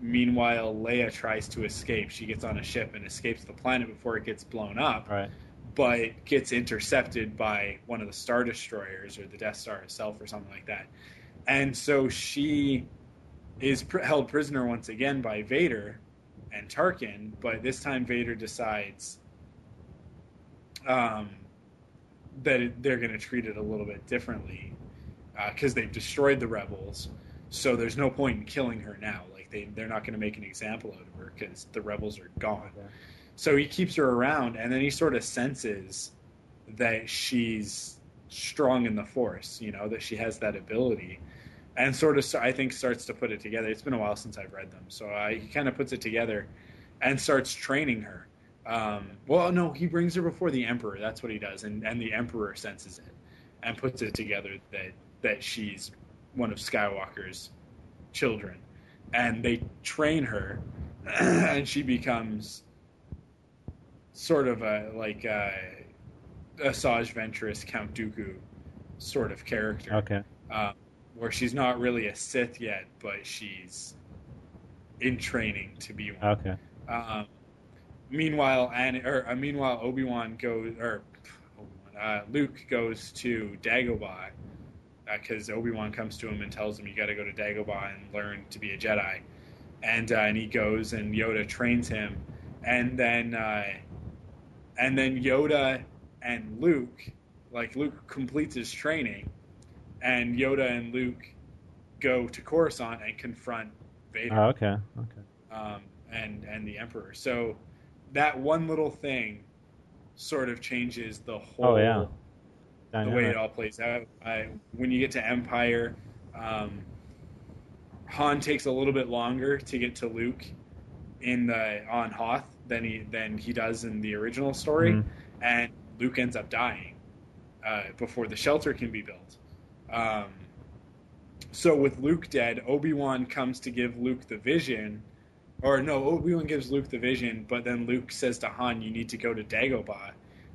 meanwhile, Leia tries to escape. She gets on a ship and escapes the planet before it gets blown up, Right. but gets intercepted by one of the Star Destroyers or the Death Star itself or something like that. And so she is pr- held prisoner once again by Vader and Tarkin, but this time Vader decides um, that it, they're going to treat it a little bit differently because they've destroyed the rebels. So there's no point in killing her now. Like they they're not going to make an example out of her because the rebels are gone. Okay. So he keeps her around, and then he sort of senses that she's strong in the force. You know that she has that ability, and sort of I think starts to put it together. It's been a while since I've read them, so uh, he kind of puts it together and starts training her. Um, well, no, he brings her before the emperor. That's what he does, and and the emperor senses it and puts it together that that she's one of Skywalker's children, and they train her, and she becomes sort of a like a, Asajj Ventress Count Dooku sort of character Okay. um, where she's not really a Sith yet, but she's in training to be one. Okay. Um, meanwhile, and or uh, meanwhile, Obi Wan goes or uh, Luke goes to Dagobah because Obi Wan comes to him and tells him you got to go to Dagobah and learn to be a Jedi, and uh, and he goes and Yoda trains him, and then uh, and then Yoda and Luke, like Luke completes his training, and Yoda and Luke go to Coruscant and confront Vader Oh, okay. Okay. um, and and the Emperor. So that one little thing sort of changes the whole Oh, yeah. the way it all plays out. I, when you get to Empire, um, Han takes a little bit longer to get to Luke in the on Hoth than he than he does in the original story, Mhm. and Luke ends up dying uh, before the shelter can be built. Um, so with Luke dead, Obi Wan comes to give Luke the vision, or no, Obi Wan gives Luke the vision, but then Luke says to Han, "You need to go to Dagobah.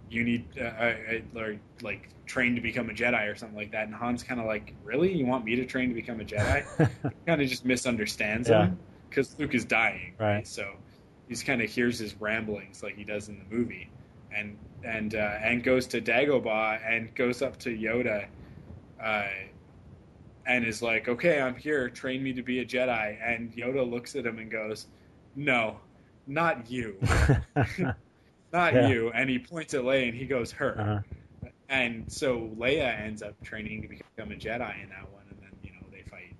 You need uh, uh, uh, or, like train to become a Jedi or something like that." And Han's kind of like, "Really? You want me to train to become a Jedi?" kind of just misunderstands Yeah. him because Luke is dying, Right. So he's kind of hears his ramblings like he does in the movie, and and uh, and goes to Dagobah and goes up to Yoda, uh, and is like, "Okay, I'm here. Train me to be a Jedi." And Yoda looks at him and goes, "No, not you, not Yeah. you." And he points at Leia and he goes, "Her." uh-huh. And so Leia ends up training to become a Jedi in that one, and then you know they fight.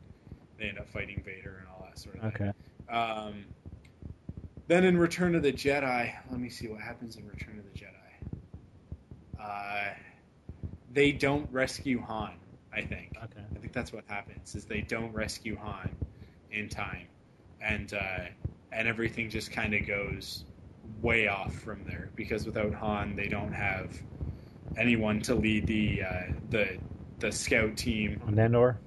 They end up fighting Vader and all that sort of thing. Okay. Um, then in Return of the Jedi, let me see what happens in Return of the Jedi. Uh, they don't rescue Han. I think. Okay. I think that's what happens. Is they don't rescue Han in time, and uh, and everything just kind of goes way off from there because without Han, they don't have anyone to lead the uh, the the scout team On Endor.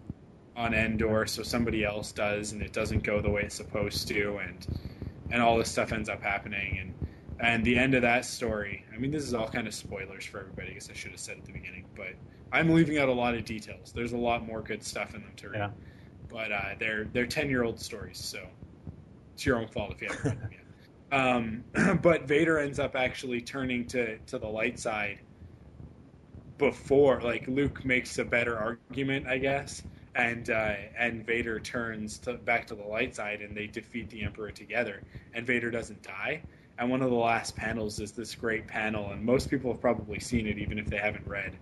on Endor, so somebody else does, and it doesn't go the way it's supposed to, and and all this stuff ends up happening, and and the end of that story. I mean, this is all kind of spoilers for everybody. I guess I should have said at the beginning, but I'm leaving out a lot of details. There's a lot more good stuff in them to read, Yeah. but uh, they're they're ten year old stories, so it's your own fault if you haven't read them yet. Um, but Vader ends up actually turning to to the light side before like Luke makes a better argument, I guess, and uh, and Vader turns to, back to the light side, and they defeat the Emperor together, and Vader doesn't die. And one of the last panels is this great panel, and most people have probably seen it, even if they haven't read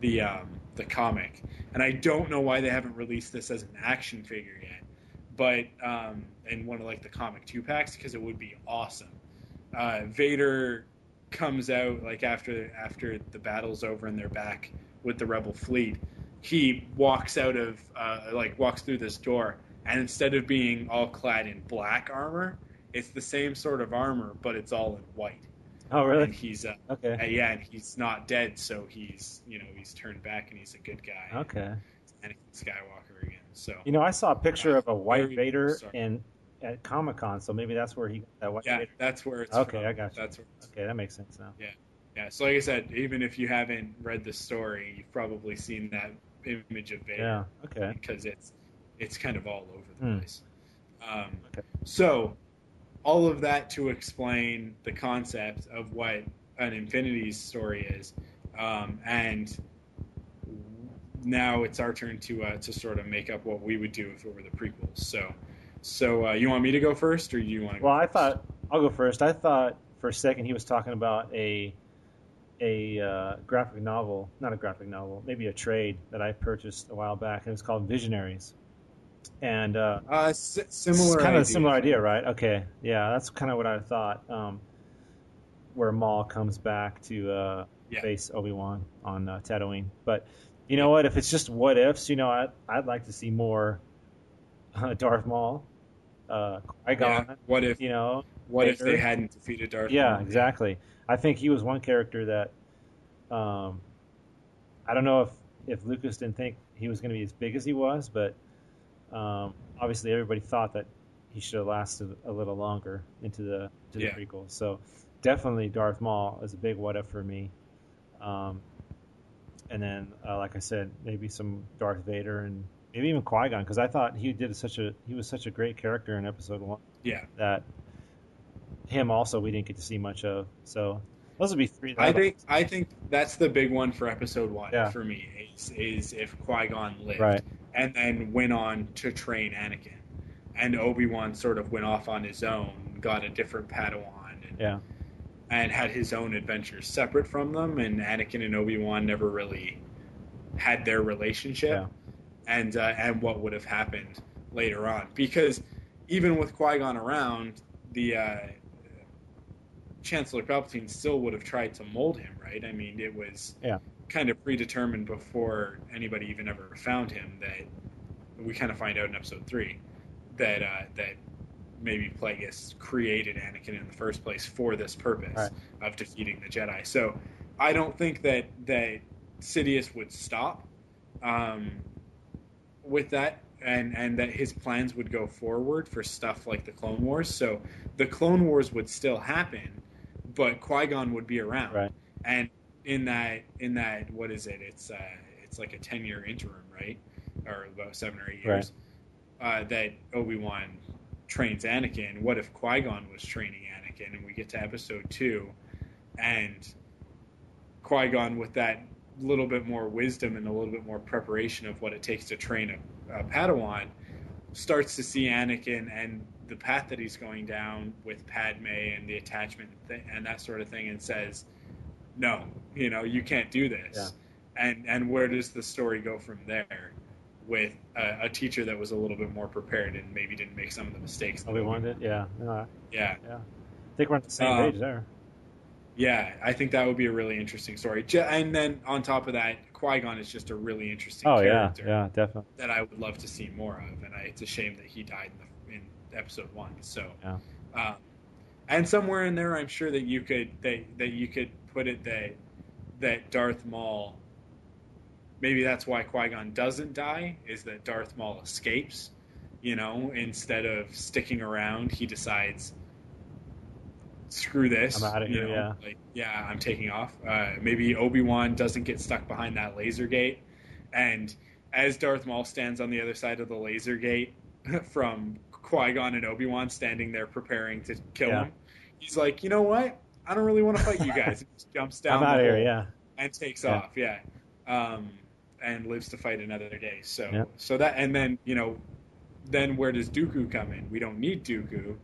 the um, the comic. And I don't know why they haven't released this as an action figure yet, but um, in one of like the comic two packs because it would be awesome. Uh, Vader comes out like after after the battle's over and they're back with the rebel fleet he walks out of uh, like walks through this door and instead of being all clad in black armor it's the same sort of armor but it's all in white Oh, and really? he's uh, Okay. uh, yeah and he's not dead so he's you know he's turned back and he's a good guy Okay. Anakin Skywalker again so You know, I saw a picture of a white Vader in at Comic Con, so maybe that's where he got that white yeah Vader. that's where it's Okay, from. I got you. that's where it's Okay, that makes sense now. Yeah, yeah, so like I said, even if you haven't read the story, you've probably seen that image of Vader Yeah. Okay. because it's it's kind of all over the Hmm. place. Um, Okay. So, all of that to explain the concept of what an Infinity's story is, um, and now it's our turn to uh, to sort of make up what we would do if it were the prequels. So, so uh, you want me to go first, or do you want to? Well, I thought I'll go first. I thought for a second he was talking about a a uh, graphic novel, not a graphic novel, maybe a trade that I purchased a while back. and It was called Visionaries, and uh, uh, s- similar, kind of a idea. similar idea, right? Okay, yeah, that's kind of what I thought. Um, where Maul comes back to uh, Yeah. face Obi Wan on uh, Tatooine, but you know what? If it's just what ifs, you know, I'd, I'd like to see more uh, Darth Maul, uh, Qui Gon. Yeah. What if You know, What if they hadn't defeated Darth yeah, Maul? exactly. I think he was one character that um, I don't know if if Lucas didn't think he was going to be as big as he was, but um, obviously everybody thought that he should have lasted a little longer into the to the Yeah. prequel. So definitely Darth Maul is a big what if for me. Um, and then, uh, like I said, maybe some Darth Vader and maybe even Qui Gon because I thought he did such a he was such a great character in Episode One Yeah. that him also we didn't get to see much of. So those would be three. I think I think that's the big one for episode one Yeah. for me is, is if Qui Gon lived right. And then went on to train Anakin, and Obi Wan sort of went off on his own, got a different Padawan, and, Yeah. and had his own adventures separate from them, and Anakin and Obi Wan never really had their relationship, Yeah. and uh, and what would have happened later on because even with Qui Gon around, the uh, Chancellor Palpatine still would have tried to mold him, right? I mean, it was Yeah. Kind of predetermined before anybody even ever found him that we kind of find out in Episode Three that uh, that maybe Plagueis created Anakin in the first place for this purpose Right. of defeating the Jedi. So I don't think that that Sidious would stop um, with that, and and that his plans would go forward for stuff like the Clone Wars. So the Clone Wars would still happen, but Qui Gon would be around, Right. and in that in that what is it? It's uh, it's like a ten year interim, right, or about seven or eight years. Uh, that Obi Wan trains Anakin. What if Qui Gon was training Anakin, and we get to Episode two, and Qui Gon with that little bit more wisdom and a little bit more preparation of what it takes to train a, a Padawan, starts to see Anakin and the path that he's going down with Padme and the attachment th- and that sort of thing, and says, "No, you know, you can't do this." Yeah. And and where does the story go from there? With a, a teacher that was a little bit more prepared and maybe didn't make some of the mistakes. that we Wan did. Yeah. No, I Yeah, think we're on the same Uh, page there. yeah, I think that would be a really interesting story. And then on top of that, Qui Gon is just a really interesting Oh yeah. character Yeah. Definitely. that I would love to see more of. And I, it's a shame that he died in, the, in episode one. So, Yeah. um, and somewhere in there, I'm sure that you could that that you could put it that that Darth Maul. Maybe that's why Qui Gon doesn't die. Is that Darth Maul escapes? You know, instead of sticking around, he decides, "Screw this! I'm outta you here, know, yeah. like yeah, I'm taking off." Uh, maybe Obi Wan doesn't get stuck behind that laser gate, and as Darth Maul stands on the other side of the laser gate from Qui Gon and Obi Wan standing there preparing to kill Yeah. him, he's like, "You know what? I don't really want to fight you guys." Just jumps down. I'm the out of here. Yeah. and takes Yeah. off. Yeah, um, and lives to fight another day. So, Yep. so that and then you know, then where does Dooku come in? We don't need Dooku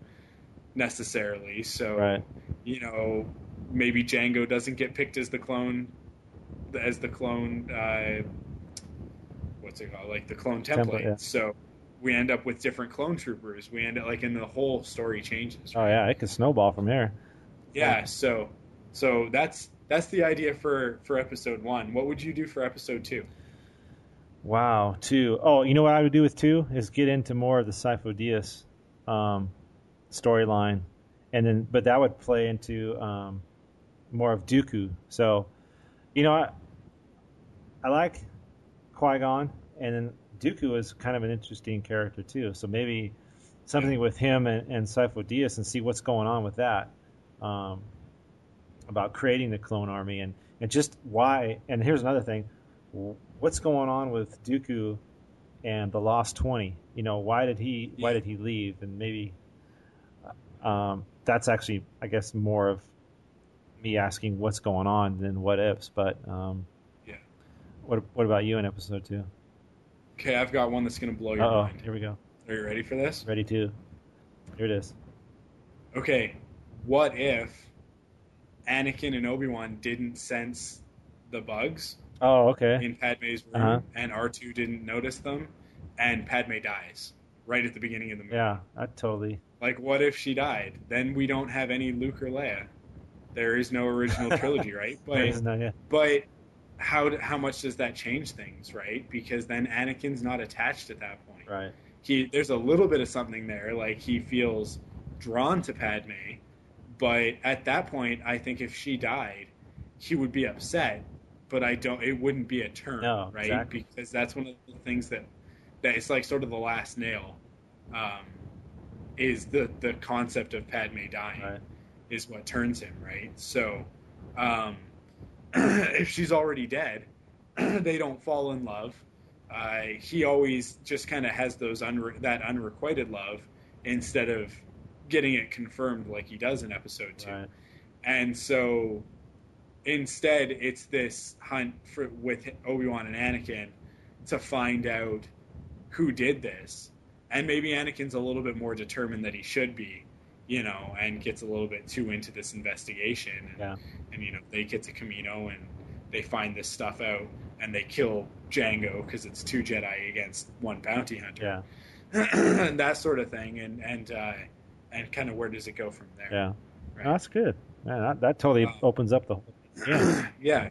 necessarily. So, Right. you know, maybe Jango doesn't get picked as the clone, as the clone. Uh, what's it called? Like the clone template. Template, yeah. So. We end up with different clone troopers. We end up like, and the whole story changes. Oh yeah, it could snowball from there. Yeah, so so that's that's the idea for for episode one. What would you do for episode two? Wow, two. Oh, you know what I would do with two is get into more of the Sifo Dyas um, storyline, and then but that would play into um, more of Dooku. So, you know, I, I like Qui Gon, and then Dooku is kind of an interesting character too. So maybe something with him and, and Sifo Dyas and see what's going on with that. Um, about creating the clone army and, and just why. And here's another thing what's going on with Dooku and the Lost Twenty? You know, why did he why did he leave? And maybe um, that's actually, I guess, more of me asking what's going on than what ifs. But um, Yeah. what what about you in episode two? Okay, I've got one that's gonna blow your Oh, mind. here we go. Are you ready for this? Ready to? Here it is. Okay, what if Anakin and Obi Wan didn't sense the bugs Oh, okay. in Padme's room, Uh-huh. and R two didn't notice them, and Padme dies right at the beginning of the movie? Yeah, I totally. Like, what if she died? Then we don't have any Luke or Leia. There is no original trilogy, right? But No, yeah. But how how much does that change things, right? Because then Anakin's not attached at that point. Right. He there's a little bit of something there, like he feels drawn to Padme, but at that point, I think if she died, he would be upset. But I don't. It wouldn't be a turn, No, right? exactly. Because that's one of the things that that it's like sort of the last nail. Um, is the the concept of Padme dying Right. is what turns him, right? So, um, if she's already dead, they don't fall in love. Uh, he always just kind of has those unre- that unrequited love instead of getting it confirmed like he does in episode two. Right. And so instead, it's this hunt for with Obi Wan and Anakin to find out who did this, and maybe Anakin's a little bit more determined that he should be, you know, and gets a little bit too into this investigation. And, Yeah. and you know, they get to Kamino and they find this stuff out, and they kill Jango because it's two Jedi against one bounty hunter Yeah. and that sort of thing, and and uh, and kind of where does it go from there? Yeah. Right. No, that's good. Man, that, that totally Wow. opens up the whole. Yeah. yeah,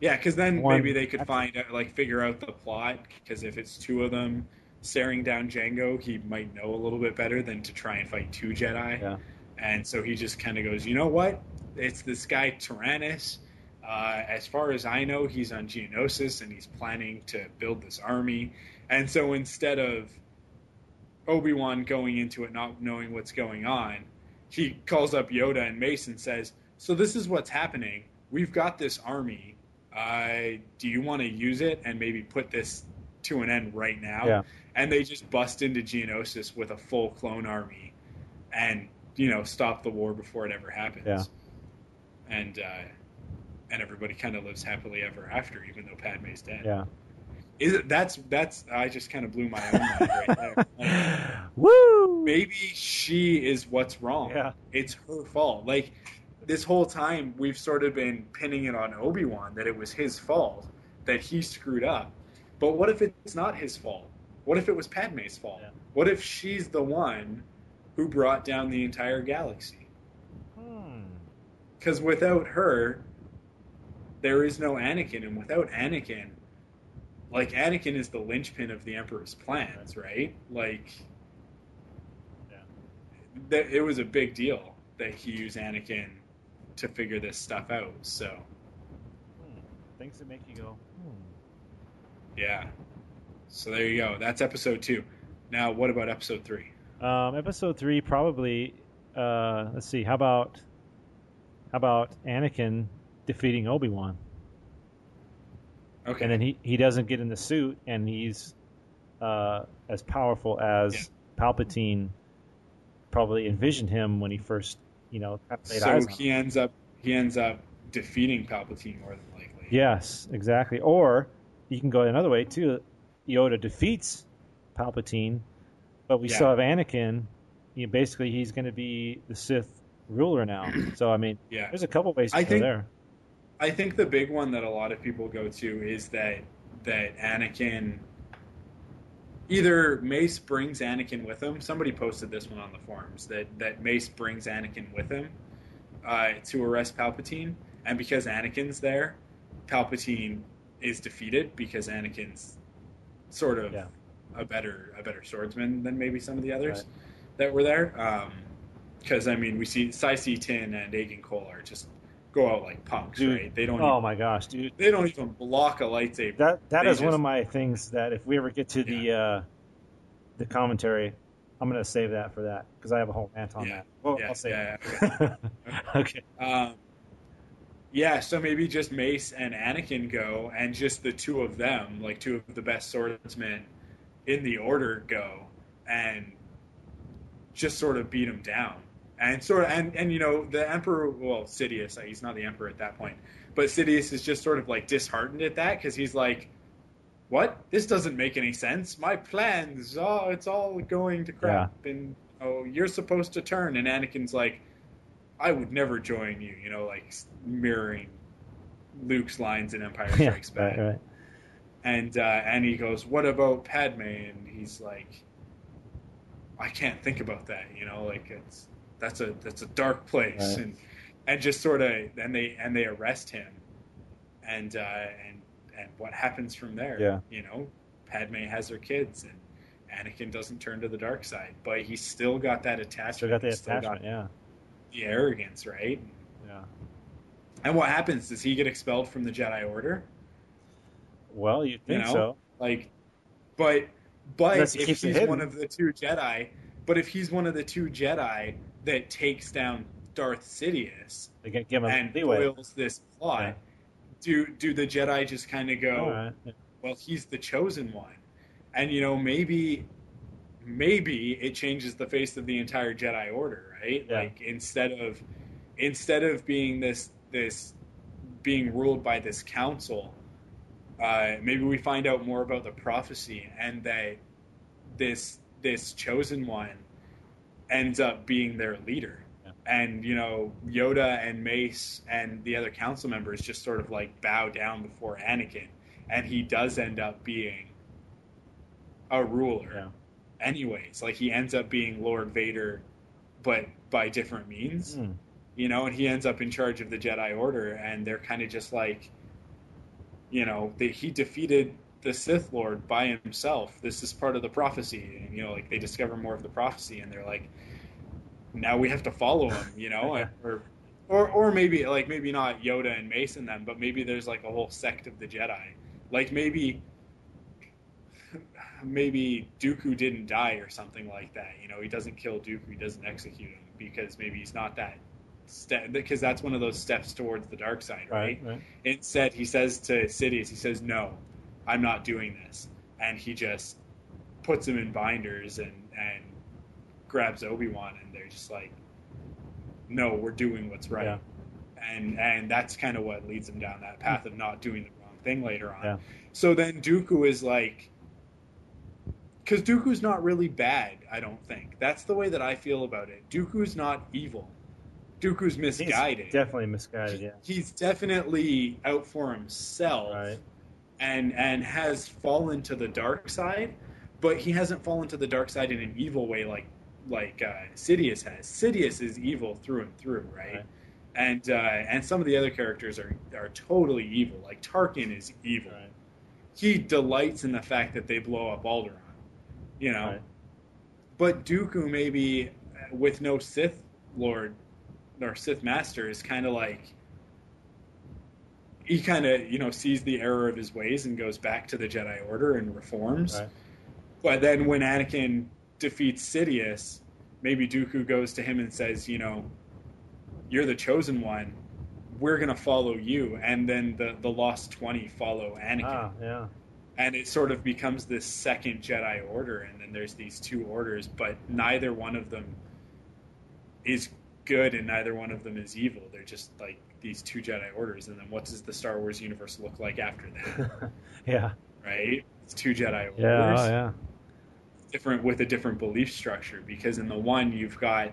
yeah, because then One- maybe they could find out, like, figure out the plot. Because if it's two of them staring down Jango, he might know a little bit better than to try and fight two Jedi. Yeah. And so he just kind of goes, you know what? It's this guy Tyrannus. Uh, as far as I know, he's on Geonosis and he's planning to build this army. And so instead of Obi Wan going into it not knowing what's going on, he calls up Yoda and Mace and says, "So this is what's happening. We've got this army. Uh, do you want to use it and maybe put this to an end right now?" Yeah. And they just bust into Geonosis with a full clone army, and you know stop the war before it ever happens. Yeah. And uh, and everybody kind of lives happily ever after, even though Padme's dead. Yeah. Is it, that's that's I just kind of blew my own mind right there. Like, Woo! maybe she is what's wrong. Yeah. It's her fault. Like this whole time we've sort of been pinning it on Obi-Wan that it was his fault that he screwed up. But what if it's not his fault? What if it was Padme's fault? Yeah. What if she's the one who brought down the entire galaxy? Hmm. Cuz without her there is no Anakin and without Anakin like Anakin is the linchpin of the Emperor's plans, right? Like Yeah. that it was a big deal that he used Anakin to figure this stuff out. So things that make you go, hmm. Yeah. So there you go. That's episode two. Now, what about episode three? Um, episode three probably. Uh, let's see. How about how about Anakin defeating Obi Wan? Okay. And then he, he doesn't get in the suit, and he's uh, as powerful as Yeah. Palpatine probably envisioned him when he first, you know, so he ends up he ends up defeating Palpatine more than likely. Yes, exactly. Or you can go another way too. Yoda defeats Palpatine, but we Yeah. still have Anakin. You know, basically, he's going to be the Sith ruler now. So I mean, Yeah. there's a couple ways to I go think- there. I think the big one that a lot of people go to is that that Anakin either Mace brings Anakin with him. Somebody posted this one on the forums that that Mace brings Anakin with him uh, to arrest Palpatine, and because Anakin's there, Palpatine is defeated because Anakin's sort of Yeah. a better a better swordsman than maybe some of the others Right. that were there. Because I mean, we see Saesee Tiin and Agen Kolar just go out like punks, Dude, right? They don't. Oh even, my gosh, dude! they don't even block a lightsaber. That that is one of my things that if we ever get to the uh, the commentary, I'm going to save that for that because I have a whole rant on Yeah. that. Well, Yeah, I'll save yeah, it. okay. Um, yeah, so maybe just Mace and Anakin go, and just the two of them, like two of the best swordsmen in the Order, go and just sort of beat him down, and sort of, and and you know the Emperor, well, Sidious, he's not the Emperor at that point, but Sidious is just sort of like disheartened at that because he's like, "What? This doesn't make any sense. My plans, oh, it's all going to crap, and oh, you're supposed to turn." And Anakin's like. I would never join you, you know, like mirroring Luke's lines in Empire Yeah, Strikes Back. right, right. And uh, and he goes, "What about Padme?" And he's like, "I can't think about that, you know, like it's that's a that's a dark place." Right. And and just sort of and they and they arrest him, and uh, and and what happens from there? Yeah. you know, Padme has her kids and. Anakin doesn't turn to the dark side, but he's still got that attachment. Still got the attachment. Yeah. the arrogance, right? Yeah. And what happens? Does he get expelled from the Jedi Order? Well, you think know? so? Like, but but Unless if he's one of the two Jedi, but if he's one of the two Jedi that takes down Darth Sidious They get give him and foils this plot, Yeah. do do the Jedi just kind of go? Right. well he's the chosen one and you know maybe maybe it changes the face of the entire jedi order right Yeah. like instead of instead of being this this being ruled by this council uh, maybe we find out more about the prophecy and that this this chosen one ends up being their leader Yeah. and you know yoda and mace and the other council members just sort of like bow down before anakin and he does end up being a ruler Yeah. anyways like he ends up being lord vader but by different means Hmm. you know and he ends up in charge of the jedi order and they're kind of just like you know they, he defeated the sith lord by himself this is part of the prophecy and you know like they discover more of the prophecy and they're like now we have to follow him you know or or or maybe like maybe not yoda and mace and them but maybe there's like a whole sect of the jedi like maybe maybe Dooku didn't die or something like that. You know, he doesn't kill Dooku, he doesn't execute him because maybe he's not that step because that's one of those steps towards the dark side, right? Right. Right. Instead, he says to Sidious, he says, "No, I'm not doing this," and he just puts him in binders and and grabs Obi Wan, and they're just like, "No, we're doing what's right." Yeah. And and that's kind of what leads him down that path of not doing the wrong thing later on. Yeah. So then Dooku is like, because Dooku's not really bad. I don't think that's the way that I feel about it. Dooku's not evil. Dooku's He's misguided. definitely misguided. Yeah. He's definitely out for himself Right. And and has fallen to the dark side, but he hasn't fallen to the dark side in an evil way like like uh, Sidious has. Sidious is evil through and through, right? Right. And uh, and some of the other characters are are totally evil. Like Tarkin is evil. Right. He delights in the fact that they blow up Alderaan, you know. Right. But Dooku maybe uh, with no Sith Lord or Sith Master is kind of like he kind of you know sees the error of his ways and goes back to the Jedi Order and reforms. Right. But then when Anakin defeats Sidious, maybe Dooku goes to him and says, you know, you're the chosen one. We're gonna follow you, and then the the lost twenty follow Anakin, Ah, yeah. and it sort of becomes this second Jedi Order, and then there's these two orders, but neither one of them is good, and neither one of them is evil. They're just like these two Jedi Orders, and then what does the Star Wars universe look like after that? yeah. right? It's two Jedi Orders Yeah. Oh, yeah. different with a different belief structure because in the one you've got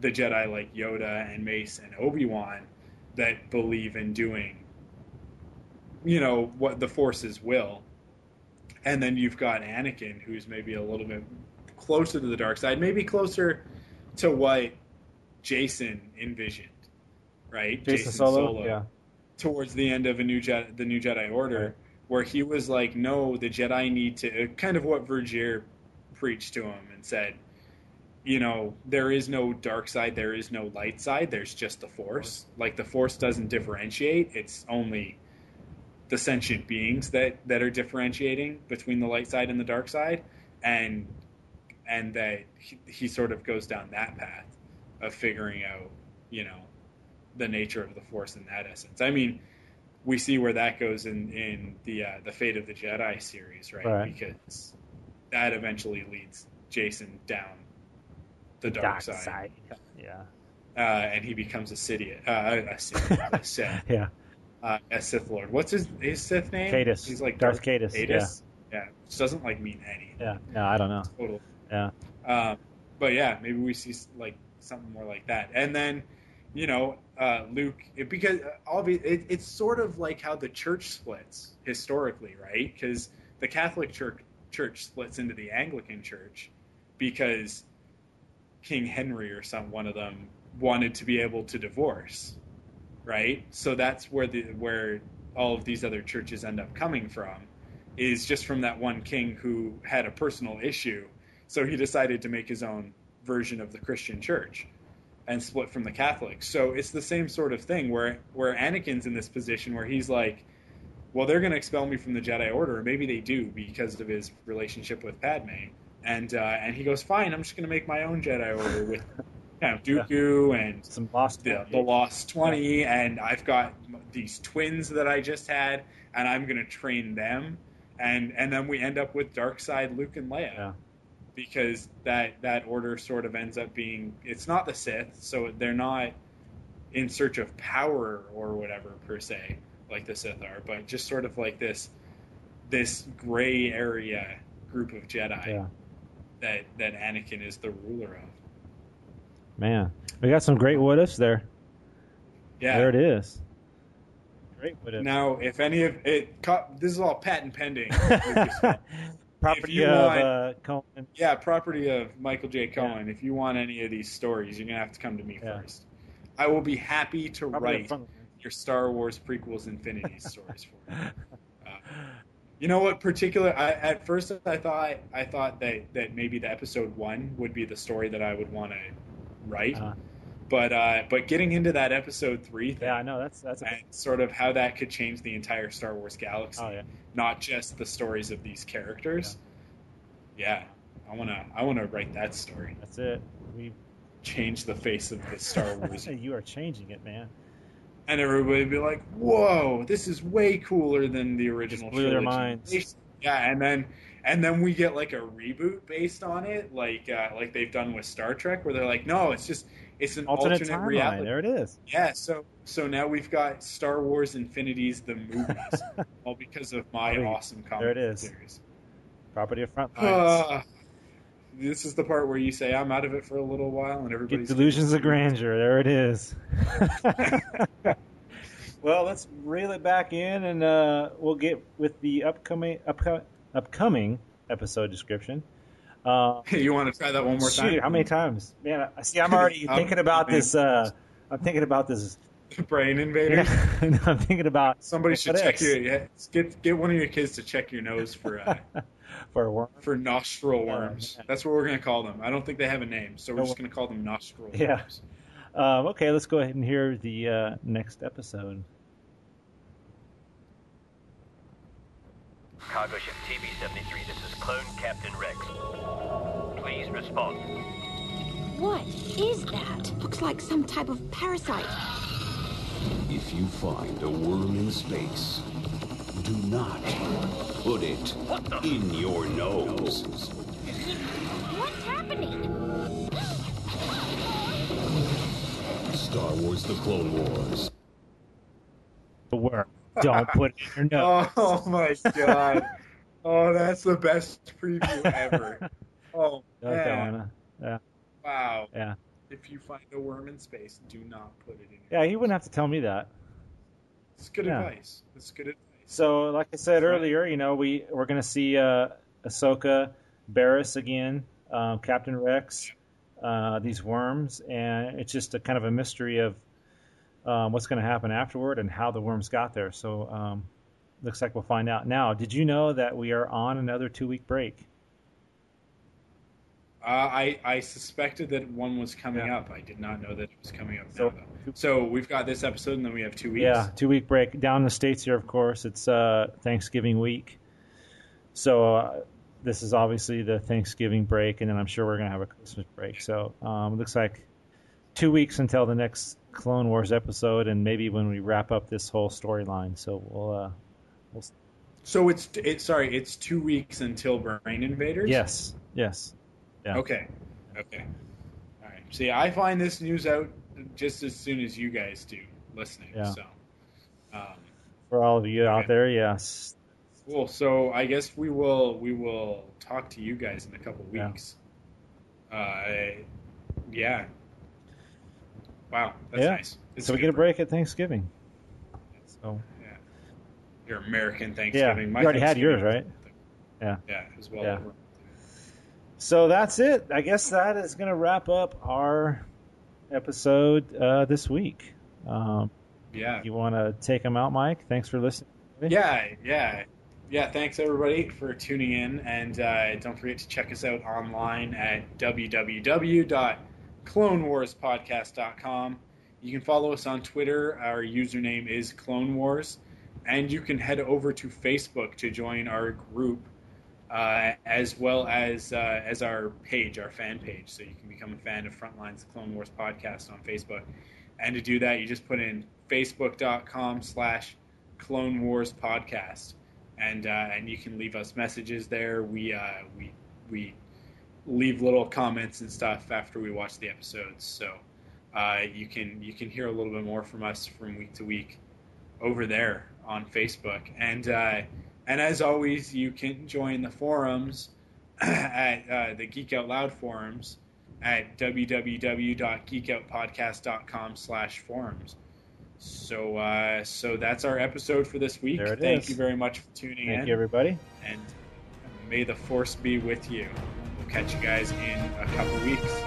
the Jedi like Yoda and Mace and Obi Wan that believe in doing, you know, what the Force's will, and then you've got Anakin who's maybe a little bit closer to the dark side, maybe closer to what Jacen envisioned, right? Jacen, Solo. Yeah. towards the end of a new Jedi, the new Jedi Order, Right. where he was like, "No, the Jedi need to." Uh, kind of what Vergere preached to him and said, "You know, there is no dark side, there is no light side. There's just the Force. Like the Force doesn't differentiate. It's only the sentient beings that that are differentiating between the light side and the dark side, and and that he, he sort of goes down that path of figuring out, you know, the nature of the Force in that essence. I mean, we see where that goes in in the uh, the Fate of the Jedi series, right? Right. Because that eventually leads Jacen down the dark, side, Yeah. Uh, and he becomes a Sith, uh, a Sith, a Sith, Yeah. uh, a Sith Lord. What's his his Sith name? Caedus. He's like Darth Caedus, Caedus. Yeah. which doesn't like mean anything. Yeah. No, I don't know. Total. Yeah. Um, but yeah, maybe we see like something more like that, and then you know uh, Luke it, because uh, it, it's sort of like how the church splits historically, right? Because the Catholic Church church splits into the Anglican Church because King Henry or some one of them wanted to be able to divorce, right? So that's where the where all of these other churches end up coming from is just from that one king who had a personal issue. So he decided to make his own version of the Christian church and split from the Catholics. So it's the same sort of thing where where Anakin's in this position where he's like, well, they're going to expel me from the Jedi Order. Maybe they do because of his relationship with Padme. And uh, and he goes, fine, I'm just going to make my own Jedi Order with you know, Dooku and Some lost. the, the Lost 20, and I've got these twins that I just had, and I'm going to train them. And, and then we end up with Dark Side Luke and Leia. Yeah. Because that, that order sort of ends up being it's not the Sith, so they're not in search of power or whatever per se, like the Sith are, but just sort of like this this gray area group of Jedi Yeah. that, that Anakin is the ruler of. Man, we got some great what ifs there. Yeah. There it is. Great what ifs. Now, if any of it, this is all patent pending. Property of want- uh, Cohen. yeah, property of Michael J. Cohen. If you want any of these stories, you're gonna have to come to me Yeah. first. I will be happy to write your Star Wars prequels, Infinity stories for you. Uh, you know what? Particular, I, at first I thought I thought that that maybe the episode one would be the story that I would want to write, Uh-huh. But uh, but getting into that episode three thing Yeah, I know. That's that's. A, and sort of how that could change the entire Star Wars galaxy. oh yeah. not just the stories of these characters. Yeah, I wanna I wanna write that story. That's it. We. Change the face of the Star Wars, you are changing it, man. and everybody would be like, "Whoa, this is way cooler than the original." blew their minds. Yeah, and then and then we get like a reboot based on it, like uh, like they've done with Star Trek, where they're like, "No, it's just it's an Alternate, alternate, timeline. reality." There it is. Yeah, so so now we've got Star Wars Infinities the movies, all because of my There you- awesome comic there it book is. series. Property of Frontlines. Uh, this is the part where you say I'm out of it for a little while, and everybody's Get everybody's delusions of grandeur. There it is. well, let's reel it back in, and uh, we'll get with the upcoming upco- upcoming episode description. Uh, you want to try that one more shoot, time? how many times? Man, I see. I'm already Um, thinking about this. Uh, I'm thinking about this. Brain invader. I'm thinking about Somebody should what check ifs. your yeah, get get one of your kids to check your nose for uh, for a worm. for nostril worms. yeah. That's what we're gonna call them. I don't think they have a name, so we're No. just gonna call them nostril Yeah. worms. Um, okay, let's go ahead and hear the uh, next episode. cargo ship TB-73. This is Clone Captain Rex. Please respond. What is that? Looks like some type of parasite. If you find a worm in space, do not put it in your nose. What's happening? Star Wars The Clone Wars. The worm. Don't put it in your nose. Oh my god. oh, that's the best preview ever. Oh Don't man. Yeah. Wow. Yeah. If you find a worm in space, do not put it in. Yeah, he wouldn't have to tell me that. It's good Yeah. advice. It's good advice. So, like I said That's right. earlier, you know, we we're going to see uh, Ahsoka, Barris again, um, Captain Rex, uh, these worms, and it's just a kind of a mystery of um, what's going to happen afterward and how the worms got there. So, um, looks like we'll find out. Now, did you know that we are on another two week break? Uh, I I suspected that one was coming Yeah. up. I did not know that it was coming up So- now. So we've got this episode, and then we have two weeks. Yeah, two week break. Down in the states here, of course, it's uh, Thanksgiving week. So uh, this is obviously the Thanksgiving break, and then I'm sure we're gonna have a Christmas break. So um, it looks like two weeks until the next Clone Wars episode, and maybe when we wrap up this whole storyline. So we'll, uh, we'll So it's it's sorry, it's two weeks until Brain Invaders. yes, yes, yeah. Okay. Okay. All right. See, I find this news out just as soon as you guys do listening. Yeah. So. Um, For all of you out there, yes, Cool. So I guess we will we will talk to you guys in a couple Yeah. weeks. Uh, yeah. Wow, that's Yeah. nice. It's so we get a for- break at Thanksgiving. So Yeah. Your American Thanksgiving. yeah, Thanksgiving. you My already had yours, right? Yeah. Yeah, as well. Yeah. So that's it. I guess that is going to wrap up our episode uh, this week. Um, Yeah. you want to take them out, Mike? Thanks for listening. Yeah, yeah. Yeah, thanks everybody for tuning in. And uh, don't forget to check us out online at www.clonewarspodcast.com. You can follow us on Twitter. Our username is Clone Wars. And you can head over to Facebook to join our group, uh, as well as uh, as our page, our fan page. So you can become a fan of Frontlines the Clone Wars podcast on Facebook. And to do that, you just put in facebook.com slash Clone Wars podcast, and uh, and you can leave us messages there. We uh, we we leave little comments and stuff after we watch the episodes, so uh, you can you can hear a little bit more from us from week to week over there on Facebook, and uh, and as always, you can join the forums at uh, the Geek Out Loud forums at www.geekoutpodcast.com slash forums. So, uh, so that's our episode for this week. Thank is. you very much for tuning Thank in. Thank you, everybody. And may the force be with you. We'll catch you guys in a couple weeks.